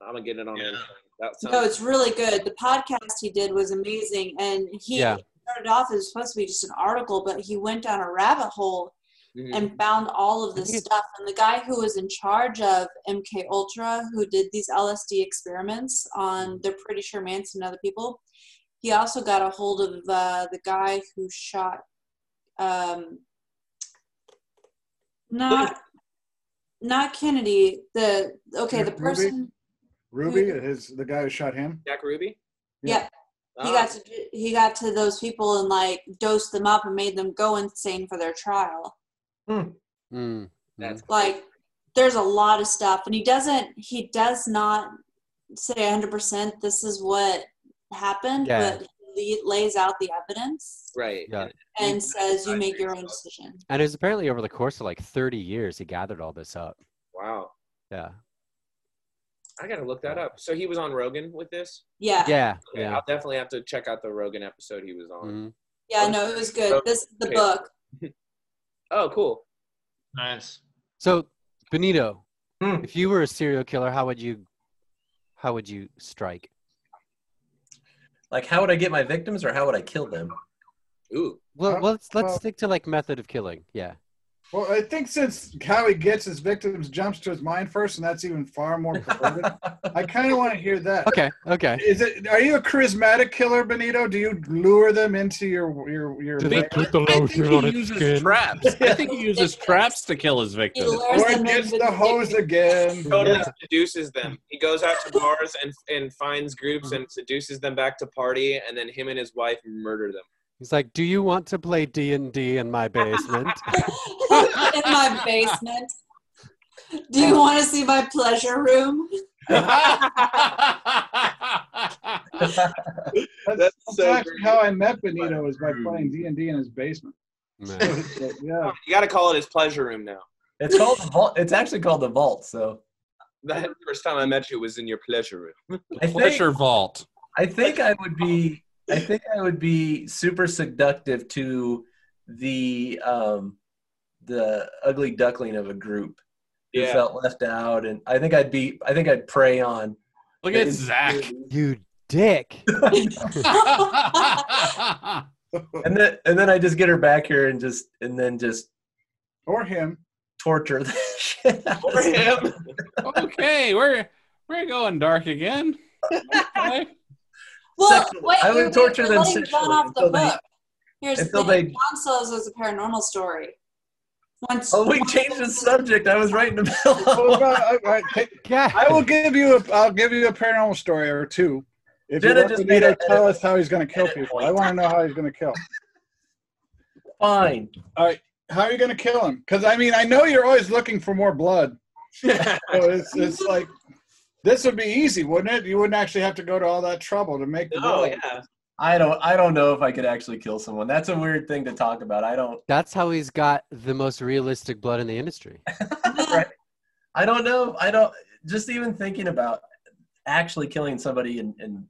Speaker 3: I'm gonna get it on.
Speaker 5: Yeah.
Speaker 3: anything. That sounds.
Speaker 1: No, it's really good. The podcast he did was amazing and he
Speaker 7: Yeah.
Speaker 1: started off as supposed to be just an article, but he went down a rabbit hole
Speaker 3: Mhm.
Speaker 1: and found all of this stuff. And the guy who was in charge of MK Ultra, who did these LSD experiments on, they're pretty sure Manson and other people. He also got a hold of uh, the guy who shot, um, not not Kennedy. The okay, the
Speaker 6: Ruby?
Speaker 1: person.
Speaker 6: Ruby is the guy who shot him.
Speaker 3: Jack Ruby.
Speaker 1: Yeah, he
Speaker 3: Ah,
Speaker 1: got to he got to those people and like dosed them up and made them go insane for their trial.
Speaker 7: Mm,
Speaker 3: That's
Speaker 1: like there's a lot of stuff and he doesn't he does not say 100% this is what happened
Speaker 7: Yeah.
Speaker 1: but he lays out the evidence
Speaker 3: right.
Speaker 7: Yeah.
Speaker 1: and says you make your own decision
Speaker 7: And it was apparently over the course of like 30 years he gathered all this up.
Speaker 3: Wow.
Speaker 7: Yeah.
Speaker 3: I gotta look that up. So he was on Rogan with this.
Speaker 1: yeah yeah,
Speaker 3: Okay,
Speaker 7: Yeah.
Speaker 3: I'll definitely have to check out the Rogan episode he was on.
Speaker 7: Mhm.
Speaker 1: no it was good this is the
Speaker 3: Okay.
Speaker 1: book [LAUGHS]
Speaker 3: Oh, cool.
Speaker 5: Nice.
Speaker 7: So, Benito,
Speaker 2: Hmm.
Speaker 7: if you were a serial killer, how would you how would you strike?
Speaker 2: Like, how would I get my victims, or how would I kill them?
Speaker 3: Ooh.
Speaker 7: Well, let's let's
Speaker 6: well-
Speaker 7: stick to like method of killing. Yeah.
Speaker 6: Well, I think since how he gets his victims jumps to his mind first, and that's even far more perverted. [LAUGHS] I kind of want to hear that.
Speaker 7: Okay. Okay.
Speaker 6: Is it? Are you a charismatic killer, Benito? Do you lure them into your your your?
Speaker 7: Do they put the
Speaker 4: I think
Speaker 7: lotion on
Speaker 4: he uses
Speaker 7: skin?
Speaker 4: traps. I [LAUGHS] think he uses traps to kill his victims.
Speaker 1: lures
Speaker 6: Or
Speaker 1: them
Speaker 6: gets the hose again.
Speaker 3: Totally seduces them. He goes out to bars and and finds groups and seduces them back to party, and then him and his wife murder them.
Speaker 7: He's like, "Do you want to play D and D in my basement?" [LAUGHS]
Speaker 1: in my basement do you want to see my pleasure room
Speaker 6: That's,
Speaker 3: That's
Speaker 6: that's
Speaker 3: so
Speaker 6: actually
Speaker 3: great.
Speaker 6: how I met Benito is by playing D and D in his basement.
Speaker 7: Man.
Speaker 6: Yeah.
Speaker 3: You got to call it his pleasure room now.
Speaker 2: It's called the vault. It's actually called the vault. So
Speaker 3: the first time I met you was in your pleasure room.
Speaker 2: I think
Speaker 4: Pleasure vault.
Speaker 2: I think I would be. I think I would be super seductive to the um, the ugly duckling of a group who
Speaker 3: Yeah.
Speaker 2: felt left out, and I think I'd be. I think I'd prey on.
Speaker 4: Look at Zach.
Speaker 7: you dick. [LAUGHS]
Speaker 2: And then and then I just get her back here and just and then just
Speaker 6: Or him.
Speaker 2: torture the [LAUGHS] shit out of
Speaker 3: Or him.
Speaker 4: okay, we're we're going dark again. [LAUGHS] Okay.
Speaker 1: Well
Speaker 2: Sexually.
Speaker 1: wait
Speaker 2: I would
Speaker 1: wait,
Speaker 2: torture
Speaker 1: wait,
Speaker 2: them
Speaker 1: we're
Speaker 2: sexually
Speaker 1: off the
Speaker 2: until they-
Speaker 1: book here's
Speaker 2: until
Speaker 1: thing
Speaker 2: they-
Speaker 1: John says was a paranormal story once
Speaker 2: Oh, we changed the subject. I was right in the
Speaker 6: Well,
Speaker 2: middle.
Speaker 6: Oh, no, I, I. I will give you a. I'll give you a paranormal story or two. If you
Speaker 2: Jenna
Speaker 6: let
Speaker 2: just
Speaker 6: Benito
Speaker 2: made a-
Speaker 6: tell us how he's going to kill people,
Speaker 2: point.
Speaker 6: I want to know how he's going to kill.
Speaker 2: Fine.
Speaker 6: All right, how are you going to kill him? Because I mean, I know you're always looking for more blood. [LAUGHS] So it's it's like this would be easy, wouldn't it? You wouldn't actually have to go to all that trouble to make the
Speaker 3: oh
Speaker 6: blood.
Speaker 3: yeah.
Speaker 2: I don't. I don't know if I could actually kill someone. That's a weird thing to talk about. I don't.
Speaker 7: That's how he's got the most realistic blood in the industry. [LAUGHS]
Speaker 2: right. I don't know. I don't. Just even thinking about actually killing somebody in, in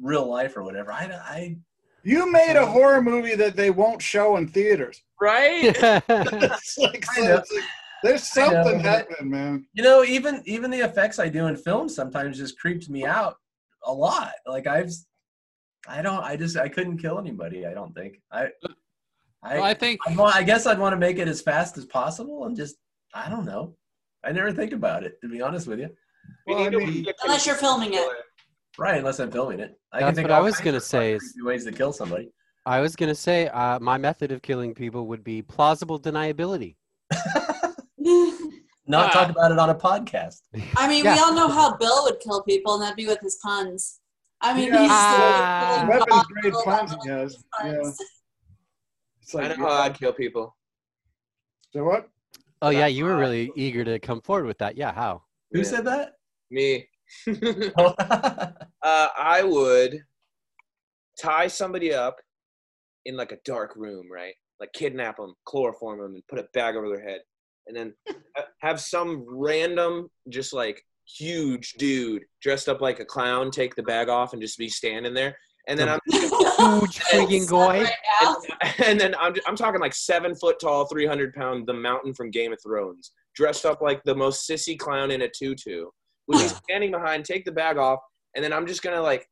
Speaker 2: real life or whatever. I. I
Speaker 6: You made a horror movie that they won't show in theaters.
Speaker 3: Right. [LAUGHS] [LAUGHS]
Speaker 6: It's like,
Speaker 2: I know.
Speaker 6: it's like- there's
Speaker 2: I know,
Speaker 6: something happening, man.
Speaker 2: you know, even even the effects I do in films sometimes just creeps me out a lot. Like I've. I don't. I just. I couldn't kill anybody. I don't think. I. I.
Speaker 4: Well, I think
Speaker 2: I'd want, I guess I'd want to make it as fast as possible and just. I don't know. I never think about it to be honest with you.
Speaker 6: Well, I mean-
Speaker 1: Unless you're filming it.
Speaker 2: Right, unless I'm filming it. I
Speaker 7: That's
Speaker 2: think
Speaker 7: what I was gonna say is-
Speaker 2: ways to kill somebody.
Speaker 7: I was gonna say uh, my method of killing people would be plausible deniability. [LAUGHS]
Speaker 2: Not
Speaker 4: Ah.
Speaker 2: talk about it on a podcast.
Speaker 1: I mean,
Speaker 7: Yeah.
Speaker 1: we all know how Bill would kill people, and that'd be with his puns. I mean,
Speaker 6: Yeah.
Speaker 1: he's still
Speaker 6: Weapons
Speaker 1: killing
Speaker 6: grade puns
Speaker 1: with
Speaker 6: he has.
Speaker 1: his
Speaker 6: Yeah.
Speaker 1: puns.
Speaker 6: It's
Speaker 3: I know how I'd kill people.
Speaker 6: So what?
Speaker 7: Oh yeah, you were really eager to come forward with that. Yeah, how?
Speaker 2: Who
Speaker 3: Yeah.
Speaker 2: said that?
Speaker 3: Me. [LAUGHS] [LAUGHS] uh, I would tie somebody up in like a dark room, right? Like kidnap them, chloroform them, and put a bag over their head, and then have some random, just like huge dude dressed up like a clown take the bag off and just be standing there, and then I'm [LAUGHS]
Speaker 7: Huge freaking guy.
Speaker 1: Right
Speaker 3: and, and then I'm, I'm talking like seven foot tall, 300 pound, the mountain from Game of Thrones, dressed up like the most sissy clown in a tutu, would be standing behind, take the bag off, and then I'm just gonna like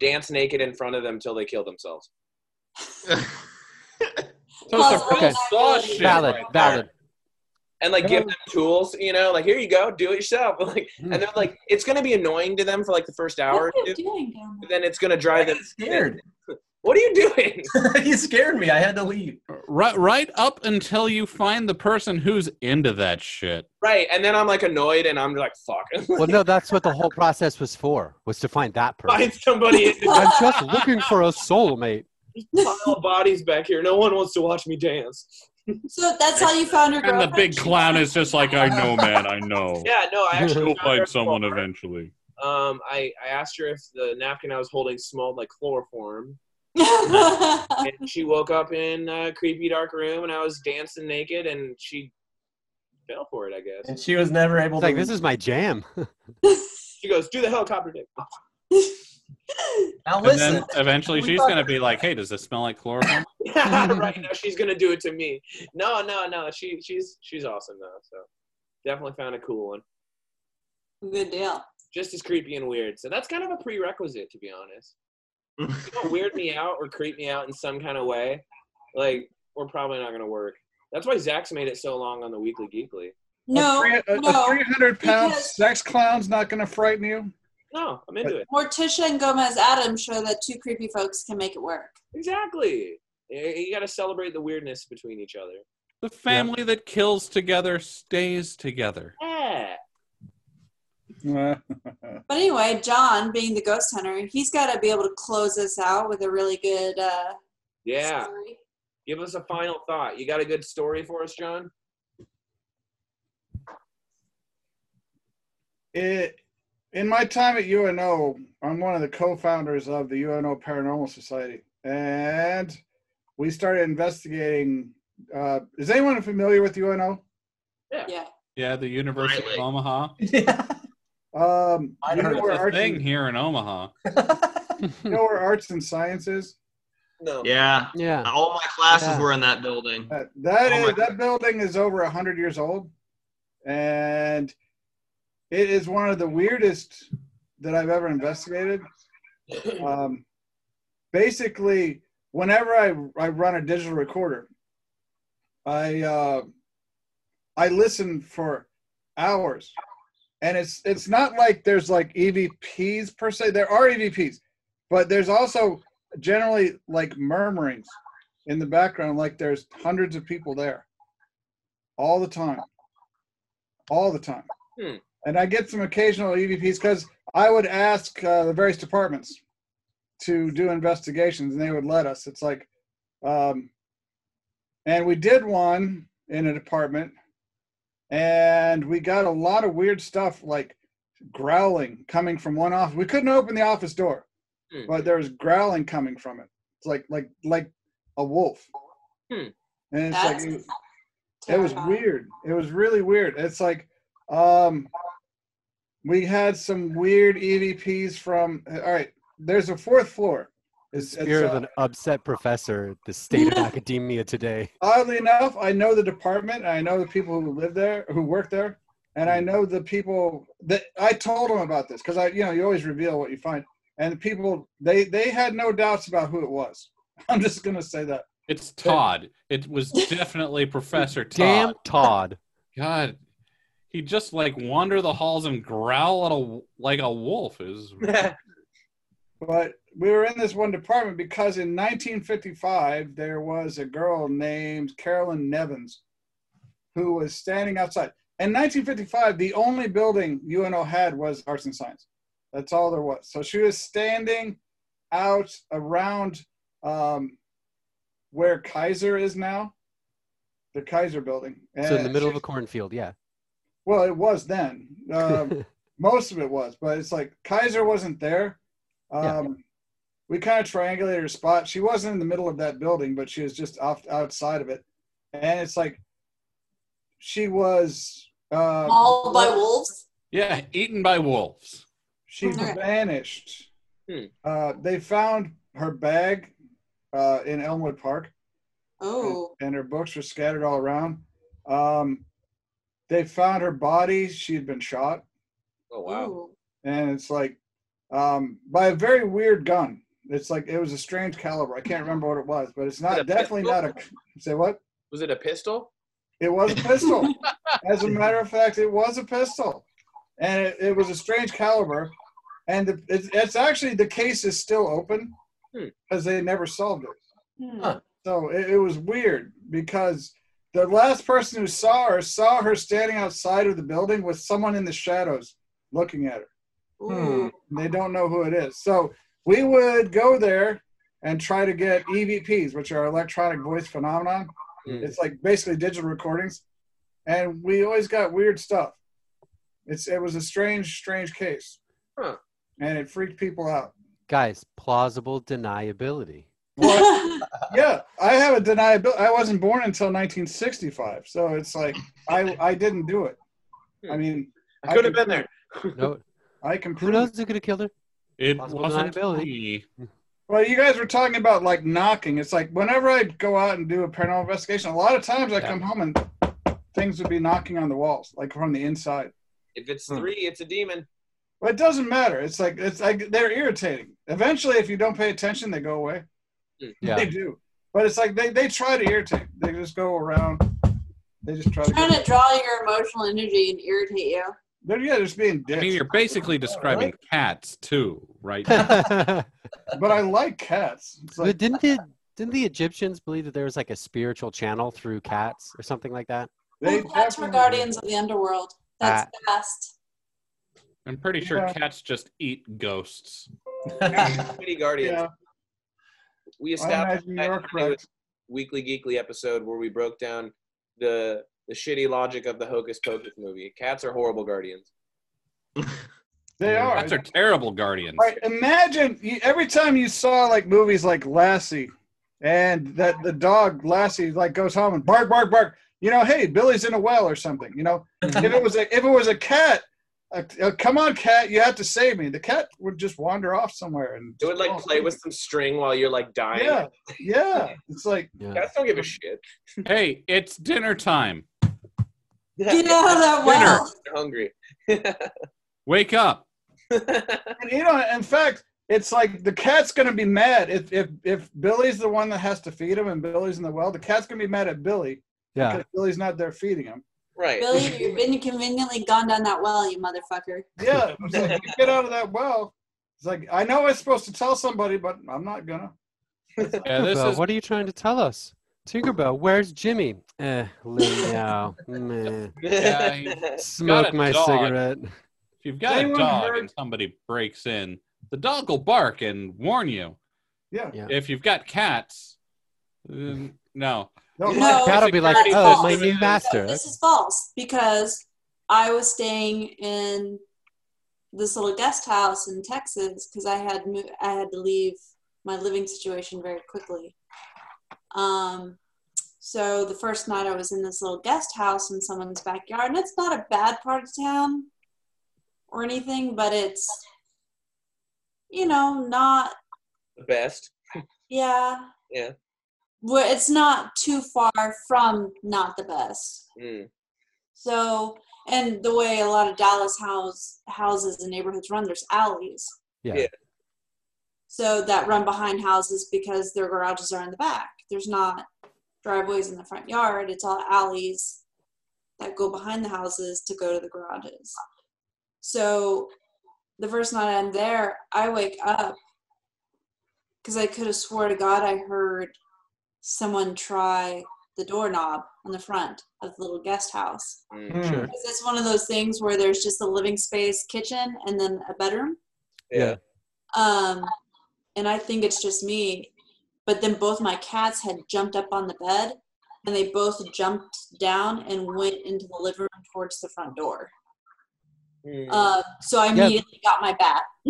Speaker 3: dance naked in front of them till they kill themselves. [LAUGHS]
Speaker 4: So
Speaker 1: Plus,
Speaker 7: okay. Valid, valid.
Speaker 3: And like give them tools, you know, like here you go, do it yourself. [LAUGHS] Like, hmm. and they're like, it's gonna be annoying to them for like the first hour,
Speaker 1: What are you
Speaker 3: two,
Speaker 1: doing down
Speaker 3: but
Speaker 1: there?
Speaker 3: then it's gonna drive them.
Speaker 2: scared. [LAUGHS]
Speaker 3: What are you doing? [LAUGHS]
Speaker 2: you scared me. I had to leave.
Speaker 4: Right, right up until you find the person who's into that shit.
Speaker 3: right, and then I'm like annoyed, and I'm like, fuck,
Speaker 7: Well, no, that's what the whole process was for. Was to find that person.
Speaker 3: find somebody.
Speaker 7: I'm just looking for a soulmate.
Speaker 3: pile bodies back here. No one wants to watch me dance.
Speaker 1: So that's how you found your
Speaker 4: And the big clown is just like, I know, man, I know. [LAUGHS]
Speaker 3: Yeah, no, I actually
Speaker 4: You'll find someone
Speaker 3: before.
Speaker 4: eventually.
Speaker 3: Um, I, I asked her if the napkin I was holding smelled like chloroform, [LAUGHS] and she woke up in a creepy dark room, and I was dancing naked, and she fell for it. I guess
Speaker 2: And she was never able
Speaker 7: It's
Speaker 2: to.
Speaker 7: like this is my jam. [LAUGHS]
Speaker 3: she goes, "Do the helicopter dick."
Speaker 2: Now
Speaker 4: And
Speaker 2: listen.
Speaker 4: then eventually she's going to be like, hey, does this smell like chloroform? [LAUGHS]
Speaker 3: right now, she's gonna do it to me. No, no, no. She, she's, she's awesome though. So definitely found a cool one.
Speaker 1: Good deal.
Speaker 3: Just as creepy and weird. So that's kind of a prerequisite, to be honest. If [LAUGHS] you don't weird me out or creep me out in some kind of way, like we're probably not gonna work. That's why Zach's made it so long on the Weekly Geekly.
Speaker 1: No,
Speaker 6: a, a,
Speaker 1: no.
Speaker 6: a 300 pound
Speaker 1: because-
Speaker 6: sex clown's not going to frighten you.
Speaker 3: No, I'm into it.
Speaker 1: Morticia and Gomez Addams show that two creepy folks can make it work.
Speaker 3: Exactly. You you gotta celebrate the weirdness between each other.
Speaker 4: The family that kills together stays together.
Speaker 3: Yeah. [LAUGHS]
Speaker 1: But anyway, John, being the ghost hunter, he's got to be able to close this out with a really good uh,
Speaker 3: Yeah.
Speaker 1: story.
Speaker 3: Give us a final thought. You got a good story for us, John?
Speaker 6: it, in my time at UNO, I'm one of the co-founders of the UNO Paranormal Society, and we started investigating. Uh, is anyone familiar with UNO?
Speaker 1: Yeah.
Speaker 4: Yeah, Yeah, the University
Speaker 5: Slightly.
Speaker 4: of Omaha.
Speaker 2: yeah. [LAUGHS]
Speaker 6: Um,
Speaker 2: I'd
Speaker 6: you know
Speaker 2: heard of
Speaker 6: where
Speaker 4: a
Speaker 6: arts
Speaker 4: thing
Speaker 6: and,
Speaker 4: here in Omaha. [LAUGHS]
Speaker 6: you know where arts and sciences.
Speaker 3: No.
Speaker 5: Yeah.
Speaker 7: Yeah.
Speaker 5: All my classes
Speaker 7: Yeah.
Speaker 5: were in that building.
Speaker 6: Uh, that
Speaker 5: Oh
Speaker 6: is
Speaker 5: my
Speaker 6: that building is over a hundred years old, and it is one of the weirdest that I've ever investigated. Um, basically, whenever I I run a digital recorder, I uh, I listen for hours, and it's it's not like there's like EVPs per se. There are EVPs, but there's also generally like murmurings in the background, like there's hundreds of people there all the time, all the time.
Speaker 3: Hmm.
Speaker 6: And I get some occasional EVPs because I would ask uh, the various departments to do investigations, and they would let us. It's like, um, and we did one in a department, and we got a lot of weird stuff like growling coming from one office. We couldn't open the office door,
Speaker 3: Hmm.
Speaker 6: but there was growling coming from it. It's like like like a wolf.
Speaker 3: Hmm.
Speaker 6: And it's
Speaker 1: That's
Speaker 6: like it, it was weird. It was really weird. It's like um we had some weird EVPs from all right, there's a fourth floor. It's, it's,
Speaker 7: Spirit of
Speaker 6: uh,
Speaker 7: an upset professor the state of [LAUGHS] academia today.
Speaker 6: oddly enough, I know the department. I know the people who live there, who work there, and I know the people that I told them about this because I, you know, you always reveal what you find. And the people, they they had no doubts about who it was. [LAUGHS] I'm just gonna say that.
Speaker 4: It's Todd. It was definitely Professor Todd.
Speaker 7: Damn Todd.
Speaker 4: God, he just like wander the halls and growl at a like a wolf. Is [LAUGHS]
Speaker 6: But we were in this one department because in 1955 there was a girl named Carolyn Nevins who was standing outside. In 1955, the only building UNO had was arts and science. That's all there was. So she was standing out around um, where Kayser is now. the Kayser building.
Speaker 7: So in the middle of a cornfield, yeah.
Speaker 6: Well, it was then. Um, [LAUGHS] most of it was, but it's like Kayser wasn't there. Um,
Speaker 7: Yeah.
Speaker 6: We kind of triangulated her spot. She wasn't in the middle of that building, but she was just off outside of it. And it's like she was uh,
Speaker 1: All by wolves.
Speaker 4: Yeah, eaten by wolves.
Speaker 6: She
Speaker 1: Okay.
Speaker 6: vanished.
Speaker 3: Hmm.
Speaker 6: Uh, they found her bag uh, in Elmwood Park,
Speaker 1: Oh.
Speaker 6: and her books were scattered all around. Um, they found her body. She had been shot,
Speaker 3: Oh wow.
Speaker 1: Ooh.
Speaker 6: and it's like um, by a very weird gun. It's like it was a strange caliber. I can't remember what it was, but it's not
Speaker 3: a
Speaker 6: definitely not a. Say what?
Speaker 3: Was it a pistol?
Speaker 6: It was a pistol. [LAUGHS] As a matter of fact, it was a pistol, and it, it was a strange caliber. And the, it's, it's actually the case is still open
Speaker 3: Hmm.
Speaker 6: because they never solved it.
Speaker 1: Hmm.
Speaker 2: Huh.
Speaker 6: So it, it was weird because the last person who saw her saw her standing outside of the building with someone in the shadows looking at her.
Speaker 1: Ooh.
Speaker 6: They don't know who it is. So we would go there and try to get EVPs, which are electronic voice phenomenon.
Speaker 3: Mm.
Speaker 6: It's like basically digital recordings, and we always got weird stuff. It's it was a strange, strange case,
Speaker 3: Huh.
Speaker 6: and it freaked people out.
Speaker 7: Guys, plausible deniability.
Speaker 6: Well, [LAUGHS] yeah, I have a deniability. I wasn't born until 1965, so it's like I I didn't do it. I mean,
Speaker 3: I could have been there.
Speaker 7: No, [LAUGHS]
Speaker 6: I can
Speaker 7: who
Speaker 6: prove.
Speaker 7: knows who could have killed her?
Speaker 4: It
Speaker 7: Possible
Speaker 4: wasn't
Speaker 7: deniability.
Speaker 4: me.
Speaker 6: Well, you guys were talking about like knocking. It's like whenever I go out and do a paranormal investigation, a lot of times I
Speaker 7: Yeah.
Speaker 6: come home and things would be knocking on the walls, like from the inside.
Speaker 3: If it's
Speaker 2: Hmm.
Speaker 3: three, it's a demon.
Speaker 6: But it doesn't matter. It's like it's like they're irritating. Eventually, if you don't pay attention, they go away.
Speaker 7: Yeah.
Speaker 6: They do. But it's like they, they try to irritate. They just go around. They just try to.
Speaker 1: Trying
Speaker 6: Get,
Speaker 1: to draw your emotional energy and irritate you.
Speaker 6: they're yeah, just being dicks.
Speaker 4: I mean, you're basically describing cats too, right?
Speaker 7: but [LAUGHS]
Speaker 6: but I like cats. It's like
Speaker 7: didn't the didn't the Egyptians believe that there was like a spiritual channel through cats or something like that?
Speaker 6: they
Speaker 1: Well, cats were guardians of the underworld. That's fast.
Speaker 4: I'm pretty sure
Speaker 6: Yeah.
Speaker 4: cats just eat ghosts. [LAUGHS]
Speaker 3: Mini Guardians.
Speaker 6: Yeah,
Speaker 3: We established that
Speaker 6: you're
Speaker 3: in the
Speaker 6: correct.
Speaker 3: weekly geekly episode where we broke down the the shitty logic of the Hocus Pocus movie. Cats are horrible guardians. [LAUGHS]
Speaker 6: They are.
Speaker 4: Cats are terrible guardians.
Speaker 6: Right. Imagine you, every time you saw like movies like Lassie, and that the dog Lassie like goes home and bark, bark, bark. You know, hey, Billy's in a well or something. You know, [LAUGHS] if it was a if it was a cat, uh, uh, come on, cat, you have to save me. The cat would just wander off somewhere and
Speaker 3: It would like
Speaker 6: fall
Speaker 3: play with some string while you're like dying.
Speaker 6: Yeah, yeah. [LAUGHS] It's like
Speaker 7: Yeah.
Speaker 3: Cats don't give a shit. [LAUGHS]
Speaker 4: Hey, it's dinner time.
Speaker 1: Get out of that well.
Speaker 3: They're hungry. [LAUGHS]
Speaker 4: Wake up.
Speaker 6: and, you know. In fact, it's like the cat's gonna be mad if if if Billy's the one that has to feed him and Billy's in the well. The cat's gonna be mad at Billy
Speaker 7: Yeah.
Speaker 6: because Billy's not there feeding him.
Speaker 3: Right.
Speaker 1: Billy, [LAUGHS] you've been conveniently gone down that well, you motherfucker.
Speaker 6: Yeah, like, [LAUGHS] get out of that well. It's like I know I'm supposed to tell somebody, but I'm not gonna.
Speaker 4: Yeah, this is
Speaker 7: what are you trying to tell us? Tinkerbell, where's Jimmy? Eh, Lou [LAUGHS] now. Meh.
Speaker 4: Yeah, he-
Speaker 7: Smoke
Speaker 4: a
Speaker 7: my
Speaker 4: dog.
Speaker 7: cigarette.
Speaker 4: if you've got a
Speaker 6: Anyone
Speaker 4: dog
Speaker 6: heard-
Speaker 4: and somebody breaks in, the dog will bark and warn you.
Speaker 6: Yeah.
Speaker 7: Yeah.
Speaker 4: If you've got cats, um, no.
Speaker 6: No,
Speaker 1: No.
Speaker 6: my-
Speaker 7: Cat'll be like, oh,
Speaker 4: system
Speaker 7: my
Speaker 4: is-
Speaker 7: new
Speaker 1: No,
Speaker 7: master.
Speaker 1: this is false because I was staying in this little guest house in Texas because I had mo- I had to leave my living situation very quickly. Um, so the first night I was in this little guest house in someone's backyard, and it's not a bad part of town or anything, but it's you know not
Speaker 3: the best.
Speaker 1: yeah
Speaker 3: Yeah.
Speaker 1: Well, it's not too far from not the best.
Speaker 3: Mm.
Speaker 1: So, and the way a lot of Dallas house houses and neighborhoods run, there's alleys.
Speaker 7: Yeah.
Speaker 3: Yeah.
Speaker 1: So that run behind houses because their garages are in the back. There's not driveways in the front yard. It's all alleys that go behind the houses to go to the garages. So the first night I'm there, I wake up because I could have swore to God I heard someone try the doorknob on the front of the little guest house.
Speaker 3: Mm.
Speaker 7: Sure.
Speaker 1: Because it's one of those things where there's just a living space, kitchen, and then a bedroom.
Speaker 3: Yeah.
Speaker 1: Um, and I think it's just me. But then both my cats had jumped up on the bed and they both jumped down and went into the living room towards the front door.
Speaker 3: Hmm.
Speaker 1: Uh, so I
Speaker 7: Yeah.
Speaker 1: immediately got my bat [LAUGHS]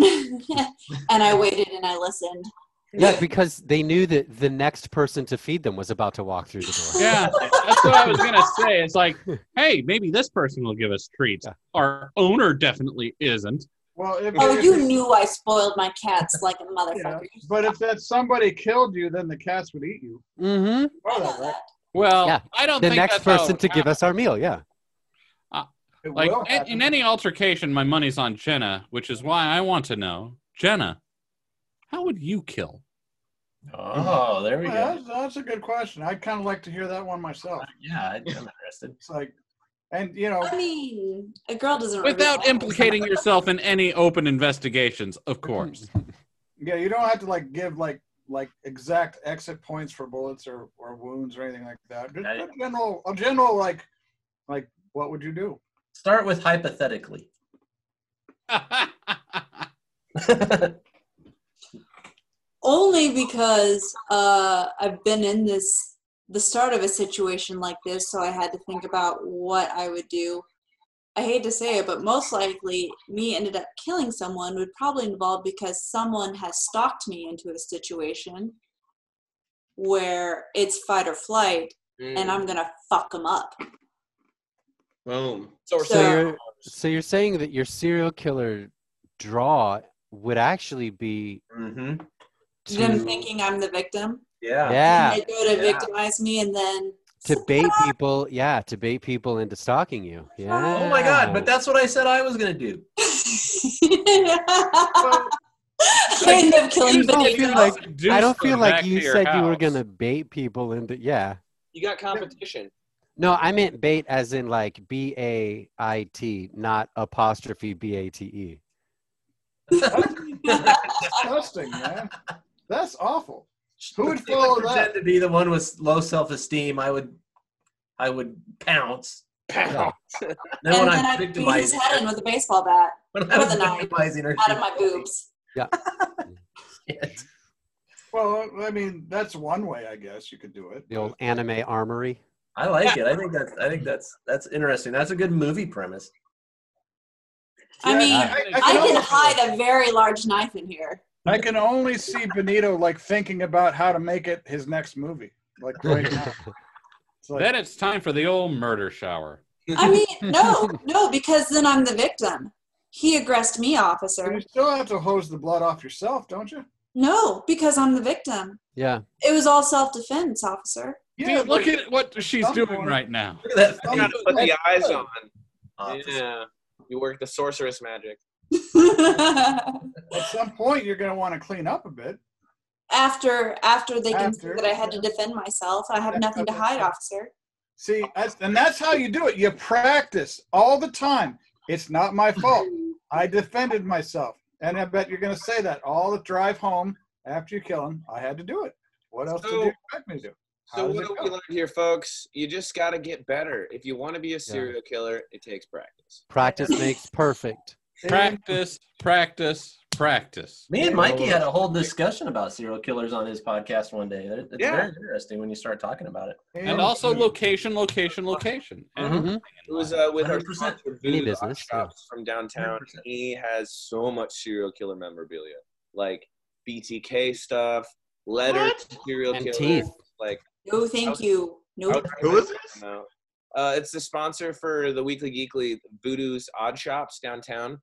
Speaker 1: and I waited and I listened.
Speaker 7: Yeah, because they knew that the next person to feed them was about to walk through the door.
Speaker 4: Yeah, that's what I was gonna say. It's like, hey, maybe this person will give us treats.
Speaker 7: Yeah.
Speaker 4: Our owner definitely isn't.
Speaker 6: Well, if,
Speaker 1: Oh,
Speaker 6: if
Speaker 1: you
Speaker 6: it-
Speaker 1: knew I spoiled my cats like a [LAUGHS]
Speaker 6: yeah,
Speaker 1: motherfucker.
Speaker 6: but if that somebody killed you, then the cats would eat you.
Speaker 7: Mm-hmm.
Speaker 6: You
Speaker 1: I
Speaker 6: know
Speaker 1: know
Speaker 6: that, right?
Speaker 4: Well,
Speaker 7: Yeah,
Speaker 4: I don't
Speaker 7: The
Speaker 4: think
Speaker 7: next
Speaker 4: that's
Speaker 7: person
Speaker 4: it
Speaker 7: to give us our meal. Yeah.
Speaker 6: It
Speaker 4: Like in, in any altercation, my money's on Jenna, which is why I want to know, Jenna, how would you kill?
Speaker 2: Oh, there we
Speaker 6: Well,
Speaker 2: go.
Speaker 6: that's, that's a good question. I'd kind of like to hear that one myself.
Speaker 2: Uh, yeah, I'm interested.
Speaker 6: It's like, and you know,
Speaker 1: I mean, a girl doesn't
Speaker 4: Without
Speaker 1: reveal-
Speaker 4: implicating yourself in any open investigations, of course. [LAUGHS]
Speaker 6: yeah, you don't have to like give like like exact exit points for bullets or or wounds or anything like that. Just
Speaker 2: I-
Speaker 6: a general, a general like like what would you do?
Speaker 2: Start with hypothetically. [LAUGHS] [LAUGHS]
Speaker 1: only because uh, I've been in this the start of a situation like this, so I had to think about what I would do. I hate to say it, but most likely me ended up killing someone would probably involve because someone has stalked me into a situation where it's fight or flight,
Speaker 3: Hmm.
Speaker 1: and I'm gonna fuck them up.
Speaker 5: Boom.
Speaker 3: So,
Speaker 7: So
Speaker 1: So-
Speaker 7: you're so you're saying that your serial killer draw would actually be
Speaker 2: mm-hmm.
Speaker 7: To,
Speaker 1: Them thinking I'm the victim.
Speaker 2: Yeah.
Speaker 7: yeah
Speaker 1: They go to
Speaker 2: Yeah.
Speaker 1: victimize me, and then
Speaker 7: to bait people yeah to bait people into stalking you yeah
Speaker 2: Oh my God! But that's what I said I was gonna do.
Speaker 1: I [LAUGHS] end up killing
Speaker 7: I don't feel like- I don't feel like you
Speaker 4: to your
Speaker 7: said you were gonna bait people into yeah
Speaker 3: you got competition.
Speaker 7: no I meant bait as in like B A I T not apostrophe B A T E [LAUGHS] [LAUGHS]
Speaker 6: Disgusting, man. That's awful. Who would
Speaker 2: If they
Speaker 6: follow
Speaker 2: pretend
Speaker 6: that?
Speaker 2: to be the one with low self-esteem, I would, I would pounce.
Speaker 3: Pounce. [LAUGHS]
Speaker 2: Then
Speaker 1: and
Speaker 2: when
Speaker 1: then
Speaker 2: I'm
Speaker 1: I beat his head in with a baseball bat [LAUGHS]
Speaker 2: when I
Speaker 1: with a knife out of my boobs.
Speaker 2: Shit. [LAUGHS]
Speaker 6: Well, I mean, that's one way, I guess you could do it.
Speaker 7: the old anime armory
Speaker 2: I like it. I think that's. I think that's that's interesting. That's a good movie premise.
Speaker 1: I
Speaker 6: Yeah,
Speaker 1: mean,
Speaker 6: I,
Speaker 1: I
Speaker 6: can
Speaker 1: can hide a very large knife in here.
Speaker 6: I can only see Benito like thinking about how to make it his next movie. Like right now. [LAUGHS] It's like,
Speaker 4: Then it's time for the old murder shower.
Speaker 1: I mean, no, no, because then I'm the victim. He aggressed me, officer.
Speaker 6: you still have to hose the blood off yourself, don't you?
Speaker 1: No, because I'm the victim.
Speaker 7: yeah
Speaker 1: It was all self defense, officer.
Speaker 4: See, look at what she's doing
Speaker 6: point-
Speaker 4: right now.
Speaker 2: Look at that.
Speaker 3: You gotta put the eyes on.
Speaker 2: Officer.
Speaker 3: Yeah. You work the sorceress magic. [LAUGHS]
Speaker 6: at some point you're going to want to clean up a bit.
Speaker 1: after after they can see
Speaker 6: After,
Speaker 1: that I had to defend myself, I have nothing to hide, officer.
Speaker 6: See, that's, and that's how you do it. You practice all the time. It's not my fault. I defended myself. And I bet you're going to say that all the drive home after you kill him. I had to do it. What else did you expect me to do? How
Speaker 3: So what
Speaker 6: it
Speaker 3: have
Speaker 6: go?
Speaker 3: we learned here, folks? You just got to get better. If you want to be a serial killer, it takes practice.
Speaker 7: practice makes perfect
Speaker 4: Practice, practice, practice.
Speaker 2: Me and Mikey had a whole discussion about serial killers on his podcast one day. It's
Speaker 3: Yeah.
Speaker 2: very interesting when you start talking about it.
Speaker 4: And also location, location, location. And
Speaker 7: Mhm.
Speaker 3: It was uh, with our
Speaker 2: 100%.
Speaker 3: sponsor, Voodoo
Speaker 7: business,
Speaker 3: Shops from downtown.
Speaker 2: 100%.
Speaker 3: He has so much serial killer memorabilia, like BTK stuff, letters,
Speaker 5: What?
Speaker 3: serial
Speaker 7: And
Speaker 3: killers.
Speaker 7: teeth.
Speaker 3: Like,
Speaker 1: No, thank you.
Speaker 3: I was
Speaker 1: Nope.
Speaker 3: trying
Speaker 5: Who
Speaker 3: to
Speaker 5: is
Speaker 3: check
Speaker 5: this?
Speaker 3: them out. Uh, it's the sponsor for the Weekly Geekly, Voodoo's Odd Shops downtown.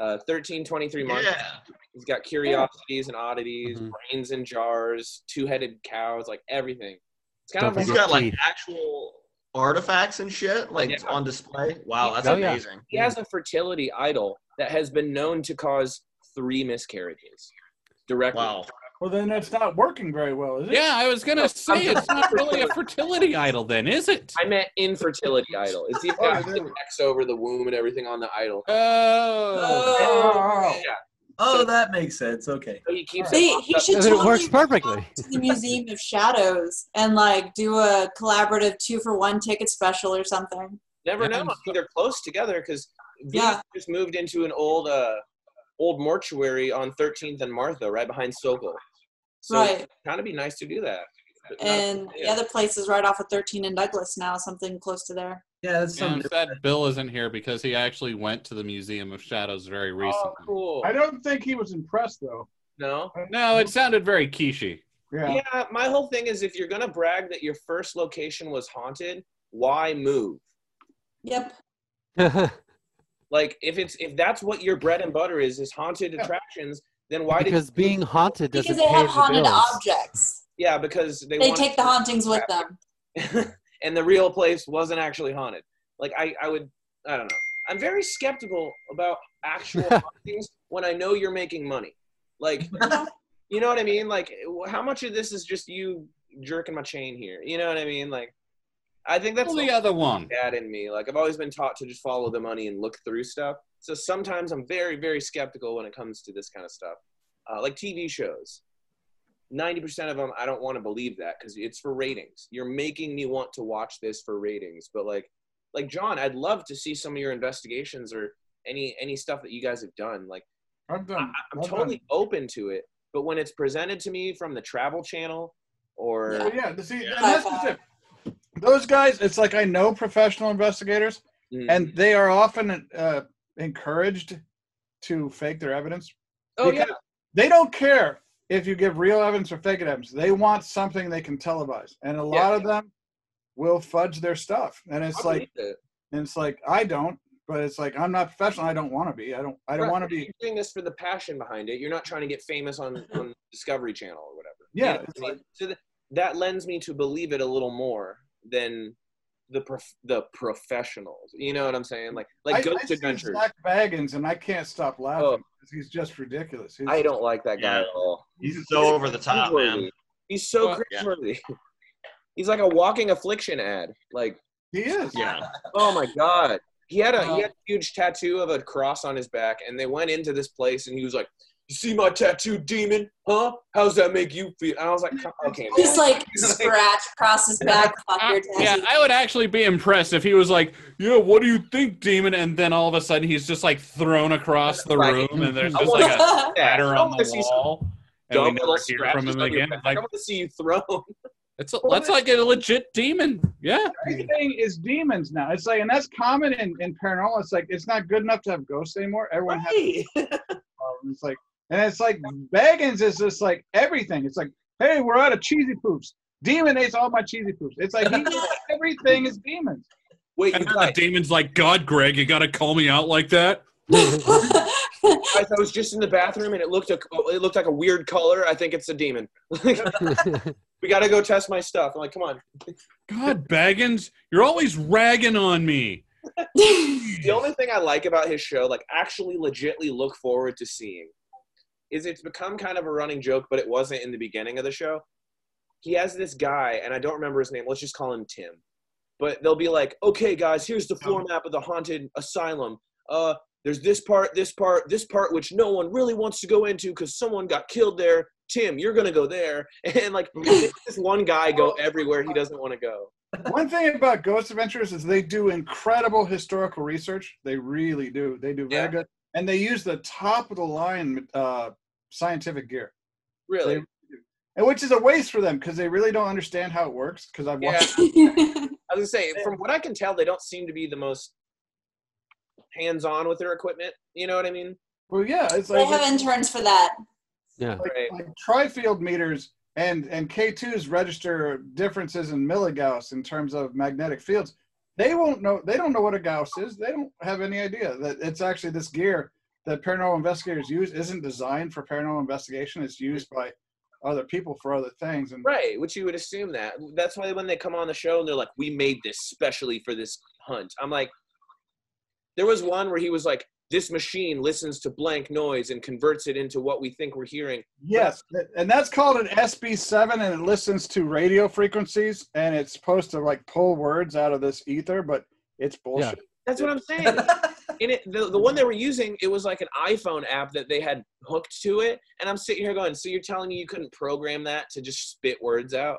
Speaker 3: Uh, 1323 Market.
Speaker 5: Yeah.
Speaker 3: He's got curiosities and oddities,
Speaker 7: Mhm.
Speaker 3: brains in jars, two-headed cows, like everything. It's kind
Speaker 7: Don't
Speaker 3: of like
Speaker 5: He's
Speaker 7: forget
Speaker 5: got like actual artifacts and shit like
Speaker 3: Yeah.
Speaker 5: on display. Wow, that's
Speaker 7: Oh, yeah.
Speaker 5: amazing.
Speaker 3: he has a fertility idol that has been known to cause three miscarriages directly.
Speaker 5: Wow.
Speaker 6: Well, then it's not working very well, is it?
Speaker 4: yeah, I was gonna [LAUGHS] say it's not really a fertility idol, then, is it?
Speaker 3: I meant infertility idol. It's even [LAUGHS]
Speaker 6: Oh,
Speaker 3: got
Speaker 6: there
Speaker 3: the
Speaker 6: we-
Speaker 3: X over the womb and everything on the idol.
Speaker 4: Oh,
Speaker 6: Oh.
Speaker 2: Oh, that makes sense. Okay.
Speaker 3: So he keeps
Speaker 1: They,
Speaker 3: it
Speaker 1: he
Speaker 3: locked up.
Speaker 1: should
Speaker 7: it
Speaker 1: totally
Speaker 7: works perfectly
Speaker 1: to the Museum of Shadows and like do a collaborative two for one ticket special or something.
Speaker 3: Never know.
Speaker 4: I'm
Speaker 3: I think they're close together because
Speaker 1: Yeah.
Speaker 3: just moved into an old uh old mortuary on 13th and Martha, right behind Sokol. So
Speaker 1: Right.
Speaker 3: kind of be nice to do that. But not-
Speaker 1: And the other place is right off of 13 in Douglas now, something close to there.
Speaker 2: Yeah, that's
Speaker 4: I'm
Speaker 2: something.
Speaker 4: sad Bill isn't here because he actually went to the Museum of Shadows very oh, recently.
Speaker 3: Oh, cool.
Speaker 6: I don't think he was impressed though.
Speaker 3: No.
Speaker 4: No, it sounded very quiche.
Speaker 6: Yeah.
Speaker 3: Yeah, my whole thing is if you're gonna brag that your first location was haunted, why move?
Speaker 1: Yep.
Speaker 3: Like if it's if that's what your bread and butter is is haunted
Speaker 6: Yeah.
Speaker 3: attractions, then why did
Speaker 7: because being haunted doesn't
Speaker 1: Because they
Speaker 7: pay
Speaker 1: have
Speaker 7: the
Speaker 1: haunted
Speaker 7: bills.
Speaker 1: objects.
Speaker 3: yeah because they,
Speaker 1: They take the hauntings with them. [LAUGHS]
Speaker 3: and the real place wasn't actually haunted. Like I I would I don't know. I'm very skeptical about actual [LAUGHS] hauntings when I know you're making money. Like [LAUGHS] you know what I mean? Like how much of this is just you jerking my chain here? You know what I mean? Like I think that's
Speaker 4: Well, the other one.
Speaker 3: dad in me. Like I've always been taught to just follow the money and look through stuff. So sometimes I'm very, very skeptical when it comes to this kind of stuff. Uh, like TV shows. 90% of them, I don't want to believe that because it's for ratings. You're making me want to watch this for ratings. But like, like John, I'd love to see some of your investigations or any any stuff that you guys have done. Like,
Speaker 6: I've done.
Speaker 3: I, I'm
Speaker 6: I've
Speaker 3: totally
Speaker 6: done-
Speaker 3: open to it. But when it's presented to me from the Travel Channel or
Speaker 6: But yeah, the- see,
Speaker 5: Yeah.
Speaker 6: that's just it. Those guys, it's like I know professional investigators,
Speaker 3: Mm.
Speaker 6: and they are often uh, encouraged to fake their evidence.
Speaker 3: oh yeah,
Speaker 6: They don't care if you give real evidence or fake evidence. They want something they can televise, and a lot
Speaker 3: Yeah.
Speaker 6: of them will fudge their stuff. And it's
Speaker 3: I
Speaker 6: like,
Speaker 3: it.
Speaker 6: and it's like I don't, but it's like I'm not professional. I don't want to be. I don't. I don't
Speaker 3: Right,
Speaker 6: want to be.
Speaker 3: You're doing this for the passion behind it. You're not trying to get famous on, [LAUGHS] on Discovery Channel or whatever. You
Speaker 6: Yeah,
Speaker 3: know
Speaker 6: it's
Speaker 3: I mean? so th- that lends me to believe it a little more than the prof- the professionals. You know what I'm saying? Like like
Speaker 6: I,
Speaker 3: Ghost
Speaker 6: I
Speaker 3: Adventures.
Speaker 6: Zak Bagans, and I can't stop laughing
Speaker 3: Oh.
Speaker 6: because he's just ridiculous. He's,
Speaker 3: I don't like that guy
Speaker 5: Yeah.
Speaker 3: at all.
Speaker 5: He's so over the top, man.
Speaker 3: He's so
Speaker 4: Well,
Speaker 5: yeah.
Speaker 3: cringeworthy. [LAUGHS] He's like a walking affliction ad. Like,
Speaker 6: He is.
Speaker 5: Yeah. [LAUGHS]
Speaker 3: oh my god. He had a
Speaker 6: Well-
Speaker 3: he uh, had a huge tattoo of a cross on his back, and they went into this place, and he was like, "You see my tattoo, demon? Huh? How's that make you feel?" And I was like, "Okay.
Speaker 1: Just [LAUGHS] like scratch across his back. Fuck
Speaker 4: I-
Speaker 1: your
Speaker 4: yeah. I would actually be impressed if he was like, "Yeah, what do you think, demon?" And then all of a sudden he's just like thrown across the
Speaker 3: Right.
Speaker 4: room, and there's just like a [LAUGHS] spatter on the
Speaker 3: see some
Speaker 4: wall, and we
Speaker 3: dumb
Speaker 4: never hear from him again. Like
Speaker 3: I want to see you thrown.
Speaker 4: it's that's like a legit demon. Yeah,
Speaker 6: Everything is demons now. It's like, and that's common in, in paranormal. It's like it's not good enough to have ghosts anymore. Everyone has It's like, and it's like Bagans is just like everything. It's like, hey, we're out of cheesy poops. Demon ate all my cheesy poops. It's like he, [LAUGHS] everything is demons.
Speaker 3: Wait, you
Speaker 4: and then
Speaker 3: guys,
Speaker 4: the demon's like, "God, Greg, you got to call me out like that."
Speaker 3: guys, I was just in the bathroom and it looked a, it looked like a weird color. I think it's a demon. [LAUGHS] we got to go test my stuff. I'm like, come on.
Speaker 4: God, Bagans, you're always ragging on me.
Speaker 3: The only thing I like about his show, like actually legitly look forward to seeing, is it's become kind of a running joke, but it wasn't in the beginning of the show. He has this guy, and I don't remember his name. Let's just call him Tim. But they'll be like, okay, guys, here's the floor map of the haunted asylum. Uh, there's this part, this part, this part, which no one really wants to go into because someone got killed there. Tim, you're gonna go there, [LAUGHS] and like [LAUGHS] this one guy go everywhere he doesn't want to go.
Speaker 6: One thing about Ghost Adventures is they do incredible historical research. They really do. They do very
Speaker 3: Yeah.
Speaker 6: good, and they use the top of the line uh, scientific gear.
Speaker 3: Really?
Speaker 6: They- and which is a waste for them because they really don't understand how it works. Because I've
Speaker 3: Yeah.
Speaker 6: watched. [LAUGHS]
Speaker 3: I was gonna say, from what I can tell, they don't seem to be the most hands-on with their equipment. You know what I mean?
Speaker 6: Well, yeah, it's like, they
Speaker 1: have interns for that.
Speaker 7: yeah.
Speaker 6: like,
Speaker 3: Right.
Speaker 6: like tri-field meters and and K2s register differences in milligauss in terms of magnetic fields. They won't know. They don't know what a gauss is. They don't have any idea that it's actually this gear that paranormal investigators use isn't designed for paranormal investigation. It's used by other people for other things. And
Speaker 3: Right, which you would assume that. That's why when they come on the show and they're like, "We made this specially for this hunt," I'm like, there was one where he was like, "This machine listens to blank noise and converts it into what we think we're hearing."
Speaker 6: yes, and that's called an SB7, and it listens to radio frequencies, and it's supposed to like pull words out of this ether, but it's bullshit.
Speaker 3: That's what I'm saying. [LAUGHS] In it, the, the one they were using, it was like an iPhone app that they had hooked to it, and I'm sitting here going, "So you're telling me you couldn't program that to just spit words out?"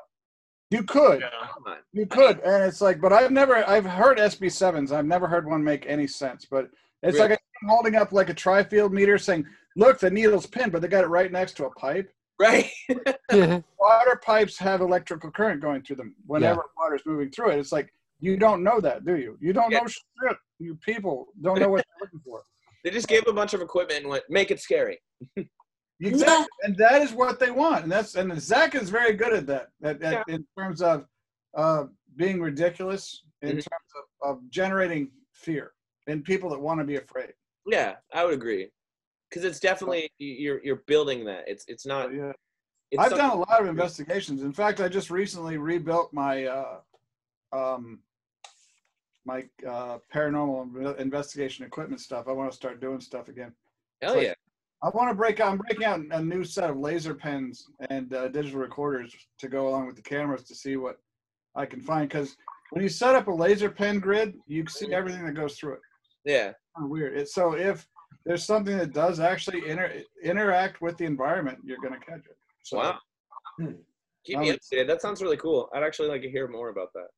Speaker 6: You could.
Speaker 3: Come on.
Speaker 6: You could, and it's like, but I've never, I've heard SB sevens. I've never heard one make any sense. But it's
Speaker 3: Really?
Speaker 6: like I'm holding up like a tri-field meter, saying, "Look, the needle's pinned," but they got it right next to a pipe.
Speaker 3: Right. [LAUGHS]
Speaker 6: water pipes have electrical current going through them whenever water's moving through it. It's like you don't know that, do you? You don't
Speaker 3: Yeah.
Speaker 6: know shit. You people don't know what you're looking for. [LAUGHS]
Speaker 3: They just gave a bunch of equipment and went, make it scary. [LAUGHS]
Speaker 6: Exactly, and that is what they want, and that's and Zak is very good at that. At, at, In terms of uh, being ridiculous, in
Speaker 3: Mhm.
Speaker 6: terms of, of generating fear in people that want to be afraid.
Speaker 3: Yeah, I would agree. Because it's definitely you're you're building that. It's it's not.
Speaker 6: Yeah.
Speaker 3: It's
Speaker 6: I've done a lot of investigations. In fact, I just recently rebuilt my uh, um, my uh, paranormal investigation equipment stuff. I want to start doing stuff again.
Speaker 3: Hell
Speaker 6: like-
Speaker 3: yeah.
Speaker 6: I want to break out. I'm breaking out a new set of laser pens and uh, digital recorders to go along with the cameras to see what I can find. Because when you set up a laser pen grid, you can see everything that goes through it.
Speaker 3: Yeah.
Speaker 6: Kind of weird. It, so if there's something that does actually inter- interact with the environment, you're going to catch it. So,
Speaker 3: Wow.
Speaker 2: Hmm.
Speaker 3: Keep me updated. That sounds really cool. I'd actually like to hear more about that.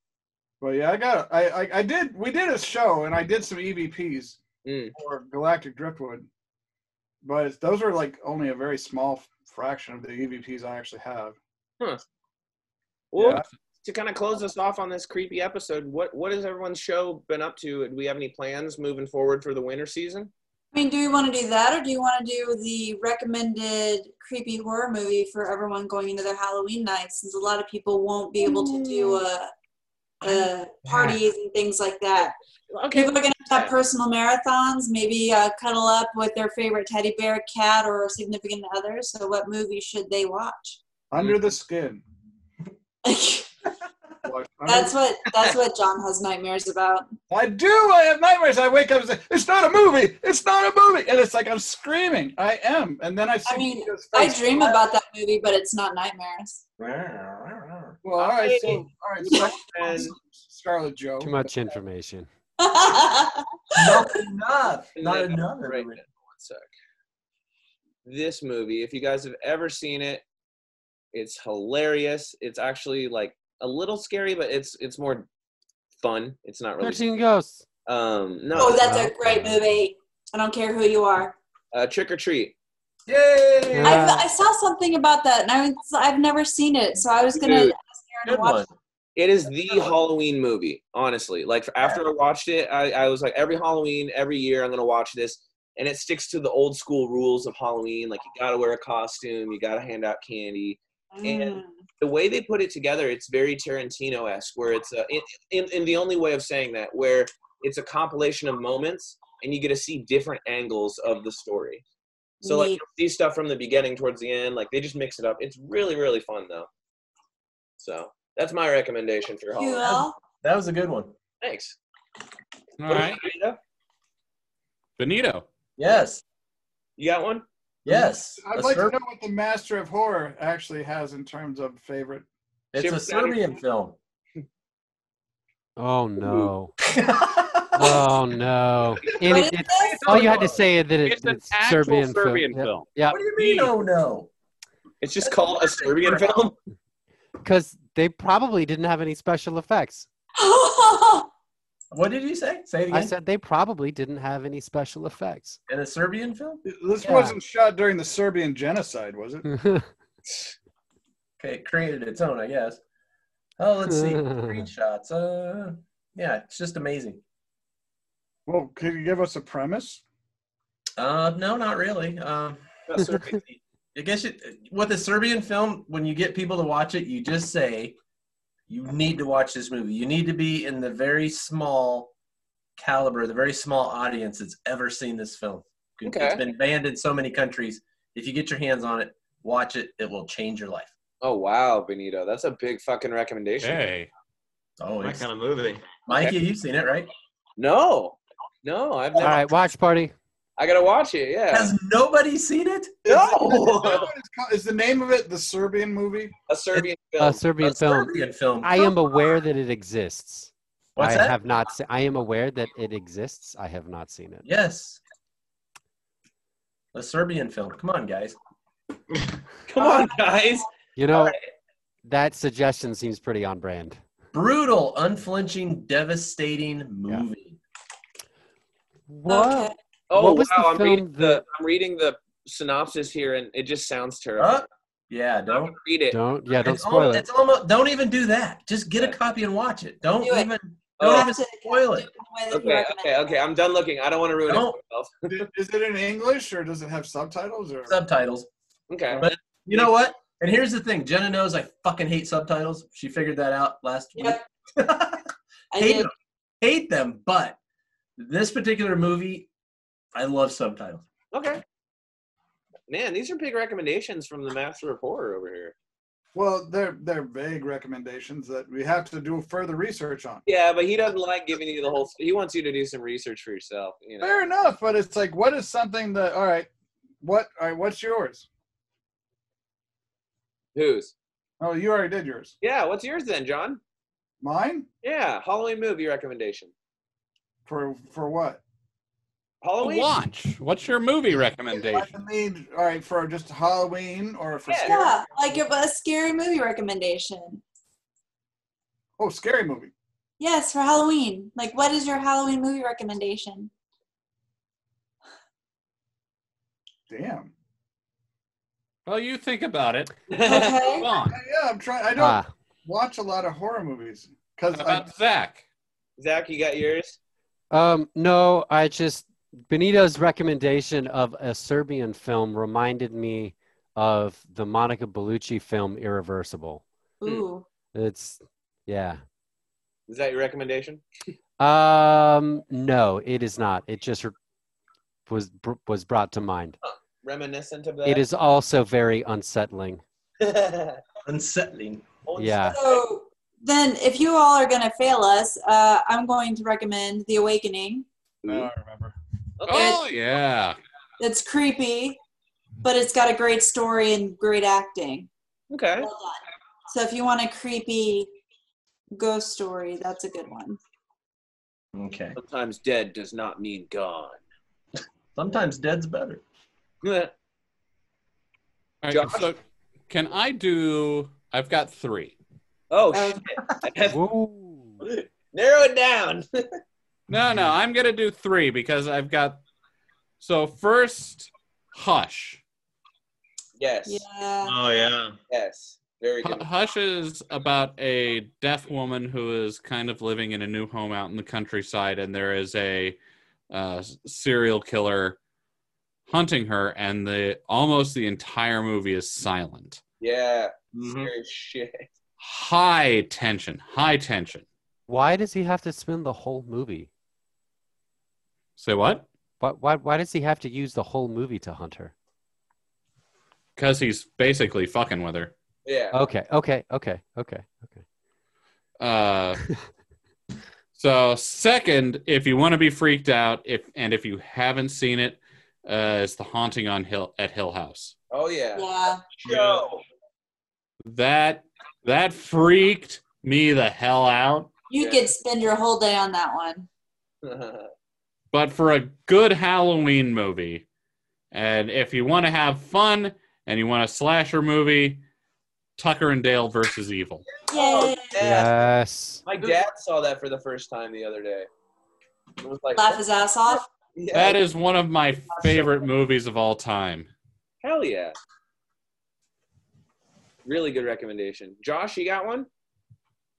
Speaker 6: Well, yeah, I got. I, I I did. We did a show, and I did some EVPs
Speaker 3: Mm.
Speaker 6: for Galactic Driftwood, but it's, those are like only a very small fraction of the EVPs I actually have.
Speaker 3: Well,
Speaker 6: Yeah.
Speaker 3: To kind of close us off on this creepy episode, what what has everyone's show been up to? Do we have any plans moving forward for the winter season?
Speaker 1: I mean, do you want to do that, or do you want to do the recommended creepy horror movie for everyone going into their Halloween nights? Since a lot of people won't be able to do uh, uh, parties and things like that.
Speaker 3: Okay.
Speaker 1: People are going to have personal marathons, maybe uh, cuddle up with their favorite teddy bear, cat, or significant other. So, what movie should they watch?
Speaker 6: Under the Skin. [LAUGHS] Watch Under
Speaker 1: that's what that's what John has nightmares about.
Speaker 6: I do. I have nightmares. I wake up and say, "It's not a movie. It's not a movie," and it's like I'm screaming. I am, and then I see.
Speaker 1: I mean, I
Speaker 6: face.
Speaker 1: dream about that movie, but it's not nightmares.
Speaker 6: Well, all right. So, all right. So,
Speaker 3: And
Speaker 6: Scarlet Joe.
Speaker 7: Too much information. [LAUGHS]
Speaker 2: Not enough. Not
Speaker 3: Right
Speaker 2: enough.
Speaker 3: now, One sec. This movie, if you guys have ever seen it, it's hilarious. It's actually like a little scary, but it's it's more fun. It's not really.
Speaker 7: Thirteen Ghosts.
Speaker 3: Um, no.
Speaker 1: oh, that's a great movie. I don't care who you are.
Speaker 3: uh, Trick or Treat.
Speaker 2: Yay!
Speaker 1: I've, I saw something about that, and I was, I've never seen it, so I was gonna
Speaker 3: Dude,
Speaker 1: ask Aaron
Speaker 2: Good
Speaker 1: to watch.
Speaker 2: one.
Speaker 1: it.
Speaker 3: It is the Halloween movie, honestly. Like after I watched it, I, I was like, every Halloween, every year, I'm gonna watch this, and it sticks to the old school rules of Halloween. Like you gotta wear a costume, you gotta hand out candy. And-
Speaker 1: Mm.
Speaker 3: The way they put it together, it's very Tarantino-esque, where it's a, in, in, in the only way of saying that, where it's a compilation of moments, and you get to see different angles of the story. So like
Speaker 1: Neat.
Speaker 3: you'll see stuff from the beginning towards the end, like they just mix it up. It's really really fun though. So that's my recommendation for Halloween.
Speaker 1: Cool.
Speaker 2: That was a good one.
Speaker 3: Thanks.
Speaker 4: All right,
Speaker 3: Benito,
Speaker 4: Benito.
Speaker 2: Yes.
Speaker 3: You got one?
Speaker 2: Yes.
Speaker 6: I'd like
Speaker 2: Serb-
Speaker 6: to know what the Master of Horror actually has in terms of favorite.
Speaker 2: it's
Speaker 3: Shiver
Speaker 2: a Serbian film.
Speaker 7: Oh no. [LAUGHS] Oh no. And
Speaker 1: What
Speaker 7: it,
Speaker 1: is
Speaker 7: it's, all you had to say is that it,
Speaker 4: It's an
Speaker 7: it's
Speaker 4: actual
Speaker 7: Serbian,
Speaker 4: Serbian
Speaker 7: film.
Speaker 4: film.
Speaker 7: Yeah.
Speaker 2: What do you mean? Oh no.
Speaker 3: It's just called a Serbian film. [LAUGHS]
Speaker 7: Because they probably didn't have any special effects. [LAUGHS]
Speaker 2: What did you say? Say it again.
Speaker 7: I said they probably didn't have any special effects.
Speaker 2: In a Serbian film?
Speaker 6: This
Speaker 7: Yeah.
Speaker 6: wasn't shot during the Serbian genocide, was it? [LAUGHS]
Speaker 2: Okay, it created its own, I guess. Oh, let's see. [LAUGHS] Screenshots. Uh, yeah, it's just amazing.
Speaker 6: Well, can you give us a premise?
Speaker 2: Uh, no, not really. Um, [LAUGHS] I guess it, with a Serbian film, when you get people to watch it, you just say, "You need to watch this movie. You need to be in the very small caliber, the very small audience that's ever seen this film.
Speaker 3: Okay.
Speaker 2: It's been banned in so many countries. If you get your hands on it, watch it. It will change your life.
Speaker 3: Oh wow, Benito, that's a big fucking recommendation.
Speaker 4: Hey,
Speaker 2: Oh,
Speaker 5: My
Speaker 2: it's,
Speaker 5: kind of movie.
Speaker 2: Mikey, you've seen it, right?
Speaker 3: No, no, I've
Speaker 7: All
Speaker 3: never.
Speaker 7: right, watch party.
Speaker 3: I gotta watch it. Yeah.
Speaker 2: Has nobody seen it?
Speaker 3: No,
Speaker 6: It's [LAUGHS] Is the name of it the Serbian movie?
Speaker 3: a Serbian
Speaker 7: A
Speaker 3: film.
Speaker 7: Serbian
Speaker 2: A
Speaker 7: film.
Speaker 2: Serbian film.
Speaker 7: I am aware that it exists.
Speaker 2: What's
Speaker 7: I
Speaker 2: that?
Speaker 7: have not. Se- I am aware that it exists. I have not seen it.
Speaker 2: Yes. A Serbian film. Come on, guys. [LAUGHS]
Speaker 3: Come on, guys.
Speaker 7: You know, that suggestion seems pretty on brand.
Speaker 2: Brutal, unflinching, devastating movie.
Speaker 7: What?
Speaker 1: Okay.
Speaker 3: Oh
Speaker 7: What was the
Speaker 3: wow, I'm reading the
Speaker 7: that-
Speaker 3: I'm reading the synopsis here, and it just sounds terrible.
Speaker 2: Huh? Yeah, don't.
Speaker 3: Read it.
Speaker 7: Don't yeah, don't
Speaker 2: it's
Speaker 7: spoil
Speaker 2: al-
Speaker 7: it.
Speaker 2: It's almost. Don't even do that. Just get a copy and watch it. Don't
Speaker 1: Do
Speaker 2: even.
Speaker 3: Oh,
Speaker 2: Don't
Speaker 1: You
Speaker 2: even spoil it.
Speaker 1: in the way that you
Speaker 3: Okay, okay, okay. I'm done looking. I don't want to ruin
Speaker 2: Don't.
Speaker 3: it for.
Speaker 6: Is it in English or does it have subtitles? Or
Speaker 2: Subtitles.
Speaker 3: Okay.
Speaker 2: But you know what? And here's the thing. Jenna knows I fucking hate subtitles. She figured that out last
Speaker 1: Yep,
Speaker 2: week. [LAUGHS] Hate
Speaker 1: did.
Speaker 2: them. Hate them. But this particular movie, I love subtitles.
Speaker 3: Okay. Man, these are big recommendations from the Master of Horror over here.
Speaker 6: well, they're they're vague recommendations that we have to do further research on.
Speaker 3: Yeah, but he doesn't like giving you the whole. He wants you to do some research for yourself. You know.
Speaker 6: Fair enough, but it's like, what is something that? All right, what? All right, what's yours?
Speaker 3: Whose?
Speaker 6: Oh, you already did yours.
Speaker 3: Yeah. What's yours then, John?
Speaker 6: Mine
Speaker 3: Yeah, Halloween movie recommendation.
Speaker 6: for for what?
Speaker 3: Halloween.
Speaker 4: Watch. What's your movie recommendation?
Speaker 6: I mean, all right, for just Halloween or for
Speaker 3: Yeah.
Speaker 6: scary?
Speaker 1: Yeah, like a, a scary movie recommendation.
Speaker 6: Oh, scary movie.
Speaker 1: Yes, for Halloween. Like, what is your Halloween movie recommendation?
Speaker 6: Damn.
Speaker 4: Well, you think about it.
Speaker 1: Okay. [LAUGHS]
Speaker 4: Come on.
Speaker 6: Yeah, yeah, I'm trying. I don't
Speaker 7: Ah,
Speaker 6: watch a lot of horror movies because
Speaker 4: How about Zach?
Speaker 3: Zach, you got yours.
Speaker 7: um, no, I just Benito's recommendation of a Serbian film reminded me of the Monica Bellucci film Irreversible.
Speaker 1: Ooh.
Speaker 7: It's yeah.
Speaker 3: Is that your recommendation?
Speaker 7: Um, no, it is not. It just was was brought to mind.
Speaker 3: Reminiscent of that.
Speaker 7: It is also very unsettling. [LAUGHS]
Speaker 2: Unsettling.
Speaker 7: Yeah.
Speaker 1: So then, if you all are going to fail us, uh, I'm going to recommend The Awakening.
Speaker 6: No, I remember.
Speaker 3: Okay.
Speaker 4: Oh yeah.
Speaker 1: It's creepy, but it's got a great story and great acting.
Speaker 3: Okay.
Speaker 1: Well done. So if you want a creepy ghost story, that's a good one.
Speaker 2: Okay.
Speaker 3: Sometimes dead does not mean gone.
Speaker 2: Sometimes dead's better.
Speaker 4: All right,
Speaker 3: Josh?
Speaker 4: so can I do? I've got three.
Speaker 3: oh
Speaker 1: Uh,
Speaker 3: shit! [LAUGHS] Narrow it down. [LAUGHS]
Speaker 4: No, no, I'm gonna do three because I've got. So first, Hush.
Speaker 3: yes.
Speaker 1: yeah.
Speaker 5: Oh yeah.
Speaker 3: Yes. Very
Speaker 4: Hu-
Speaker 3: good.
Speaker 4: Hush is about a deaf woman who is kind of living in a new home out in the countryside, and there is a uh, serial killer hunting her, and the almost the entire movie is silent.
Speaker 3: Yeah.
Speaker 2: Mhm.
Speaker 3: Scary [LAUGHS] shit.
Speaker 4: High tension, high tension.
Speaker 7: Why does he have to spend the whole movie?
Speaker 4: Say what?
Speaker 7: Why, why, why does he have to use the whole movie to hunt her?
Speaker 4: Because he's basically fucking with her.
Speaker 3: Yeah.
Speaker 7: Okay, okay, okay, okay, okay.
Speaker 4: Uh, [LAUGHS] so second, if you want to be freaked out, if and if you haven't seen it, uh, it's the haunting on Hill at Hill House.
Speaker 3: Oh yeah.
Speaker 1: Yeah.
Speaker 3: Show.
Speaker 4: That that freaked me the hell out.
Speaker 1: You
Speaker 3: Yeah.
Speaker 1: could spend your whole day on that one. [LAUGHS]
Speaker 4: But for a good Halloween movie, and if you want to have fun and you want a slasher movie, Tucker and Dale versus Evil.
Speaker 3: oh,
Speaker 1: Yay.
Speaker 7: Yes.
Speaker 3: My dad saw that for the first time the other day. It was like,
Speaker 1: Laugh his ass off.
Speaker 3: yeah,
Speaker 4: That is one of my favorite movies of all time.
Speaker 3: hell yeah. Really good recommendation. Josh, you got one?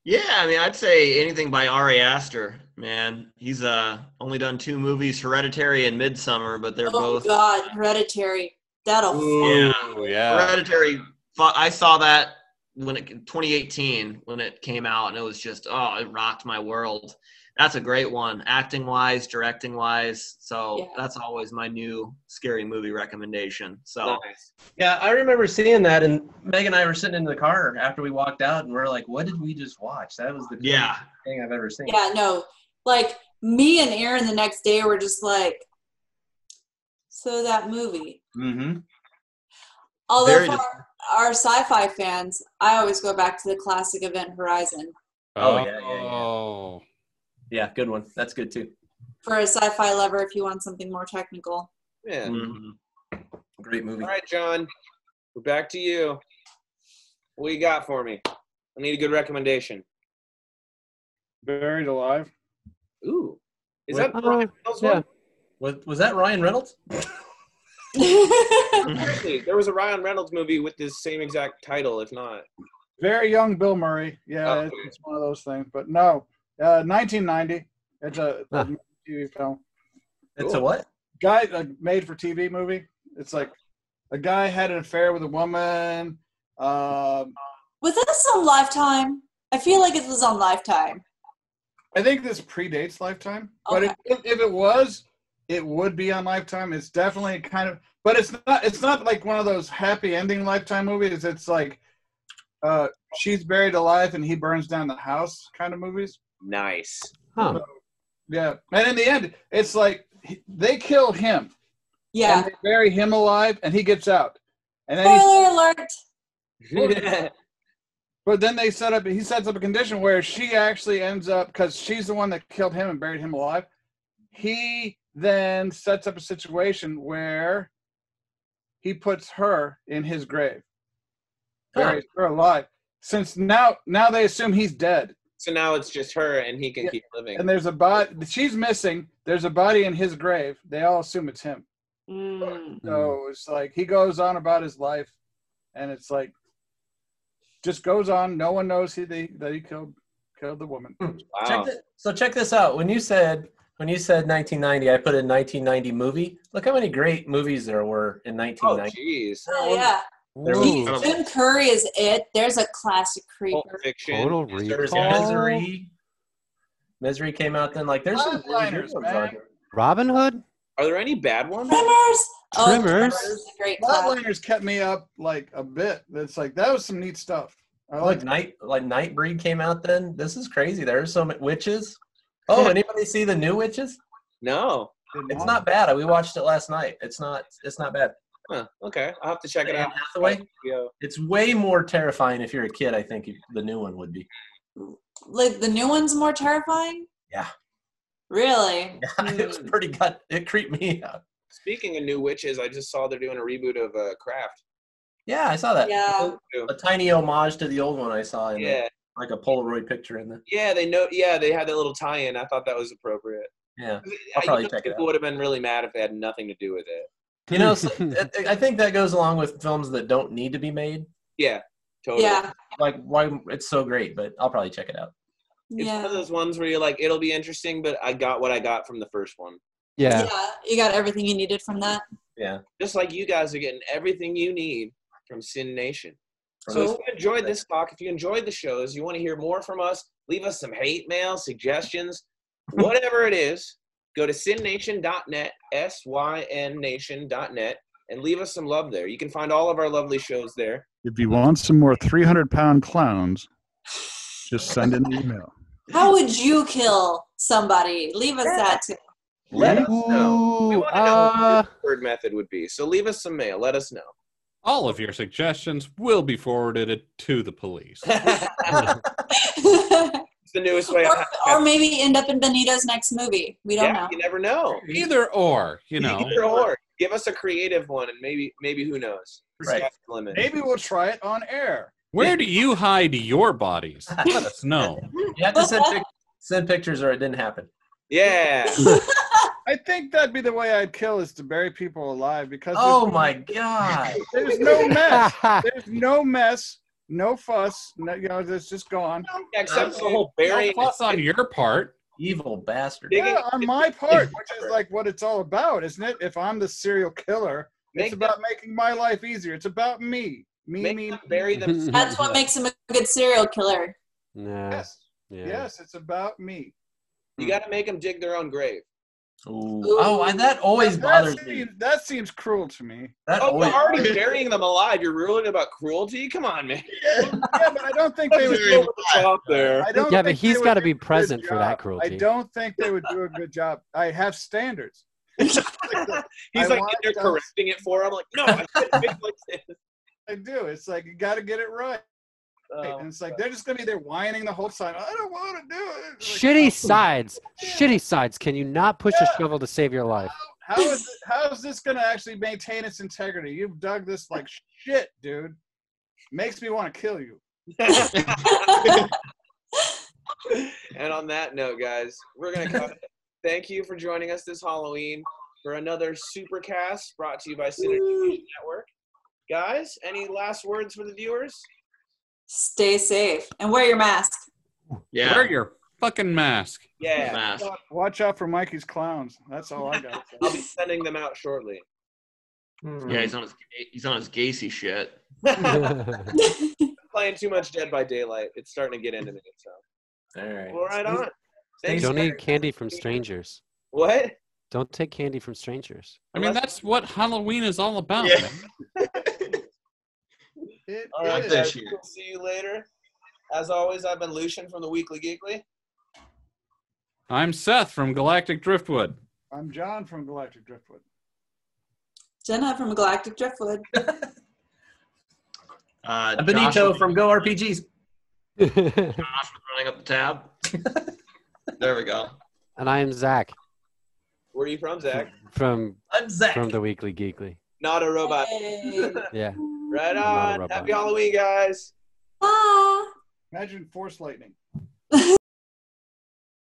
Speaker 5: Yeah, I mean, I'd say anything by Ari Aster, man. He's uh only done two movies, Hereditary and Midsommar, but they're
Speaker 1: Oh
Speaker 5: both
Speaker 1: God, Hereditary. That'll.
Speaker 5: Yeah.
Speaker 4: Ooh, yeah.
Speaker 5: Hereditary. I saw that when it 2018 when it came out, and it was just oh, it rocked my world. That's a great one, acting wise, directing wise. So
Speaker 1: Yeah.
Speaker 5: that's always my new scary movie recommendation. So
Speaker 3: Nice.
Speaker 2: Yeah, I remember seeing that, and Meg and I were sitting in the car after we walked out, and we're like, "What did we just watch? That was the coolest
Speaker 5: yeah,
Speaker 2: thing I've ever seen."
Speaker 1: Yeah, no. Like me and Aaron the next day were just like, so that movie.
Speaker 2: Mm-hmm.
Speaker 1: Although
Speaker 5: Very
Speaker 1: for our, our sci-fi fans, I always go back to the classic Event Horizon.
Speaker 2: Oh, yeah, yeah, yeah.
Speaker 4: Oh.
Speaker 2: Yeah, good one. That's good too.
Speaker 1: For a sci-fi lover, if you want something more technical.
Speaker 3: Yeah.
Speaker 5: Mhm.
Speaker 2: Great movie.
Speaker 3: All right, John. We're back to you. What you got for me? I need a good recommendation.
Speaker 6: Buried alive.
Speaker 3: Ooh. Is
Speaker 2: What?
Speaker 3: that
Speaker 7: Uh,
Speaker 3: Ryan Reynolds
Speaker 7: yeah.
Speaker 3: one?
Speaker 2: Was was that Ryan Reynolds? [LAUGHS] [LAUGHS]
Speaker 3: Actually, there was a Ryan Reynolds movie with this same exact title, if not.
Speaker 6: Very young Bill Murray. Yeah,
Speaker 3: Oh,
Speaker 6: it's,
Speaker 3: okay.
Speaker 6: it's one of those things. But no, uh, 1990. It's a, a
Speaker 7: Huh.
Speaker 6: TV film.
Speaker 2: It's a what?
Speaker 6: Guy, a made for TV movie. It's like a guy had an affair with a woman. Um,
Speaker 1: was this on Lifetime? I feel like it was on Lifetime.
Speaker 6: I think this predates Lifetime, but
Speaker 1: Okay.
Speaker 6: if, if it was, it would be on Lifetime. It's definitely kind of, but it's not. It's not like one of those happy ending Lifetime movies. It's like uh, she's buried alive and he burns down the house kind of movies.
Speaker 3: Nice.
Speaker 7: Huh.
Speaker 6: Yeah, and in the end, it's like they kill him
Speaker 1: Yeah.
Speaker 6: and they bury him alive, and he gets out, and then he's,
Speaker 1: Spoiler alert. [LAUGHS]
Speaker 6: but then they set up. He sets up a condition where she actually ends up because she's the one that killed him and buried him alive. He then sets up a situation where he puts her in his grave, buries her alive. Since now, now they assume he's dead,
Speaker 3: so now it's just her, and he can
Speaker 6: Yeah,
Speaker 3: keep living.
Speaker 6: and there's a body. She's missing. There's a body in his grave. They all assume it's him.
Speaker 1: Mm.
Speaker 6: So it's like he goes on about his life, and it's like just goes on. No one knows he that he, that he killed killed the woman. Hmm.
Speaker 3: wow.
Speaker 2: Check thi- so check this out. When you said when you said 1990, I put in 1990 movie. Look how many great movies there were in 1990.
Speaker 3: Oh,
Speaker 2: 1990.
Speaker 3: jeez.
Speaker 1: Oh, yeah.
Speaker 2: There
Speaker 7: Ooh,
Speaker 1: Tim Curry is it. There's a classic
Speaker 3: Pulp. Fiction.
Speaker 7: total
Speaker 2: There's
Speaker 7: recall.
Speaker 2: Misery. Misery came out then. Like there's some really good ones on
Speaker 6: man.
Speaker 2: here.
Speaker 7: Robin Hood.
Speaker 3: Are there any bad ones?
Speaker 1: Oh, Tremors. Oh,
Speaker 7: Tremors.
Speaker 1: Tremors is a great classic.
Speaker 6: Flatliners kept me up like a bit. It's like that was some neat stuff. I
Speaker 2: Like
Speaker 6: like
Speaker 2: night like Nightbreed came out then. This is crazy. There's some witches. Oh, anybody see the new witches?
Speaker 3: No.
Speaker 2: It's not bad. We watched it last night. It's not. It's not bad.
Speaker 3: Huh. Okay. I'll have to check it
Speaker 2: Anne
Speaker 3: out.
Speaker 2: Hathaway.
Speaker 3: Yeah.
Speaker 2: It's way more terrifying if you're a kid. I think the new one would be.
Speaker 1: Like the new one's more terrifying.
Speaker 2: Yeah.
Speaker 1: Really? [LAUGHS]
Speaker 2: Yeah, it was hmm. pretty gut. It creeped me out.
Speaker 3: Speaking of new witches, I just saw they're doing a reboot of uh, Craft.
Speaker 2: Yeah, I saw that.
Speaker 1: Yeah.
Speaker 2: A tiny homage to the old one I saw in the-
Speaker 3: Yeah.
Speaker 2: like a Polaroid picture in there.
Speaker 3: Yeah, they know. Yeah, they had that little tie-in. I thought that was appropriate.
Speaker 2: Yeah.
Speaker 3: I'll
Speaker 2: probably
Speaker 3: know
Speaker 2: check it out.
Speaker 3: people would have been really mad if they had nothing to do with it.
Speaker 2: You know, so, [LAUGHS] I- I think that goes along with films that don't need to be made.
Speaker 3: Yeah, totally.
Speaker 1: Yeah.
Speaker 2: Like why it's so great, but I'll probably check it out.
Speaker 3: It's one of those ones where you're like, it'll be interesting, but I got what I got from the first one.
Speaker 7: Yeah.
Speaker 1: Yeah. You got everything you needed from that.
Speaker 2: Yeah.
Speaker 3: Just like you guys are getting everything you need from
Speaker 2: Synnation.
Speaker 3: So if
Speaker 2: this-
Speaker 3: you enjoyed this talk, if you enjoyed the shows, you want to hear more from us, leave us some hate mail, suggestions, [LAUGHS] whatever it is, go to synnation.net, S-Y-N nation.net, and leave us some love there. You can find all of our lovely shows there.
Speaker 8: If you want some more 300 pound clowns, just send an email.
Speaker 1: How would you kill somebody? Leave us that too.
Speaker 2: Let us know.
Speaker 3: We want to know
Speaker 7: uh,
Speaker 3: what your preferred method would be. So leave us some mail. Let us know.
Speaker 4: All of your suggestions will be forwarded to the police. [LAUGHS]
Speaker 3: It's the newest way.
Speaker 1: or,
Speaker 3: I
Speaker 1: or maybe end up in Benito's next movie. We don't
Speaker 3: yeah,
Speaker 1: know.
Speaker 3: you never know.
Speaker 4: Either or, you know.
Speaker 3: Either or. Give us a creative one, and maybe maybe who knows?
Speaker 2: Right.
Speaker 3: Sky's the limit.
Speaker 6: maybe we'll try it on air.
Speaker 4: Where do you hide your bodies? Let us know. [LAUGHS]
Speaker 2: You have to send, [LAUGHS] pic- send pictures or it didn't happen.
Speaker 3: Yeah.
Speaker 6: I think that'd be the way I'd kill is to bury people alive because
Speaker 2: Oh my god. [LAUGHS]
Speaker 6: there's no mess. [LAUGHS] There's no mess, no fuss. No, you know, it's just gone.
Speaker 3: Except for the whole
Speaker 4: No
Speaker 3: burying.
Speaker 4: fuss on your part.
Speaker 2: Evil bastard.
Speaker 6: Yeah, on my part, which is [LAUGHS] like what it's all about, isn't it? If I'm the serial killer,
Speaker 3: Make
Speaker 6: it's about making my life easier. It's about me. Me,
Speaker 3: Make
Speaker 6: me,
Speaker 3: them
Speaker 6: me.
Speaker 3: bury them.
Speaker 1: That's what makes him a good serial killer.
Speaker 7: Nah,
Speaker 6: Yes,
Speaker 7: yeah.
Speaker 6: yes, it's about me.
Speaker 3: You got to make them dig their own grave.
Speaker 2: Ooh. Oh, I, that always
Speaker 6: that,
Speaker 2: bothers me.
Speaker 6: seems, that seems cruel to me.
Speaker 2: That
Speaker 3: Oh,
Speaker 2: always.
Speaker 3: you're already burying them alive. You're ruling about cruelty? Come on, man.
Speaker 6: Yeah, but I don't think they would
Speaker 3: Very
Speaker 6: do.
Speaker 3: over the there.
Speaker 6: I don't
Speaker 7: Yeah, but
Speaker 6: think they
Speaker 7: he's
Speaker 6: would
Speaker 7: got to
Speaker 6: do
Speaker 7: be
Speaker 6: a good
Speaker 7: present for that
Speaker 6: job.
Speaker 7: cruelty.
Speaker 6: I don't think they would do a good job. I have standards. [LAUGHS]
Speaker 3: He's
Speaker 6: I
Speaker 3: like
Speaker 6: want
Speaker 3: in there correcting it for him. I'm like, no, I like this. [LAUGHS]
Speaker 6: I do. It's like you got to get it right.
Speaker 3: Oh,
Speaker 6: and it's like they're just gonna be there whining the whole time. I don't want to do it. Like,
Speaker 7: Shitty
Speaker 6: how-
Speaker 7: sides. [LAUGHS] Shitty sides. Can you not push a shovel to save your life?
Speaker 6: How is it, how is this gonna actually maintain its integrity? You've dug this like shit, dude. Makes me want to kill you. [LAUGHS]
Speaker 3: and on that note, guys, we're gonna cut. [LAUGHS] Thank you for joining us this Halloween. for another Supercast brought to you by Synergy Vision Network. Guys, any last words for the viewers?
Speaker 1: Stay safe and wear your mask.
Speaker 5: Yeah.
Speaker 4: Wear your fucking mask.
Speaker 3: Yeah.
Speaker 5: Mask.
Speaker 6: Watch out for Mikey's clowns. That's all I got. [LAUGHS]
Speaker 3: I'll be sending them out shortly. Hmm.
Speaker 5: Yeah, he's on his he's on his Gacy shit. [LAUGHS] [LAUGHS]
Speaker 3: Playing too much Dead by Daylight. It's starting to get into me. So,
Speaker 2: All right.
Speaker 3: well, right on. Thanks,
Speaker 7: Don't
Speaker 3: guys.
Speaker 7: eat candy from strangers.
Speaker 3: What?
Speaker 7: Don't take candy from strangers.
Speaker 4: I mean,
Speaker 3: Unless-
Speaker 4: that's what Halloween is all about.
Speaker 5: Yeah.
Speaker 4: Man.
Speaker 6: It
Speaker 3: All right,
Speaker 6: is.
Speaker 3: guys, we'll see you later. As always, I've been Lucian from the Weekly Geekly.
Speaker 4: I'm Seth from Galactic Driftwood.
Speaker 6: I'm John from Galactic Driftwood.
Speaker 1: Jenna from Galactic Driftwood. [LAUGHS]
Speaker 5: Uh,
Speaker 2: Benito
Speaker 5: Josh,
Speaker 2: from Go RPGs.
Speaker 5: Josh was running up the [LAUGHS] tab. there we go.
Speaker 7: and I am Zach
Speaker 3: Where are you from, Zach?
Speaker 7: from
Speaker 2: I'm Zach.
Speaker 7: from the Weekly Geekly.
Speaker 3: Not a robot.
Speaker 1: Hey. [LAUGHS]
Speaker 7: Yeah.
Speaker 3: Right
Speaker 7: Not a
Speaker 3: on. Happy Halloween, guys.
Speaker 1: Bye.
Speaker 6: Imagine Force Lightning. [LAUGHS]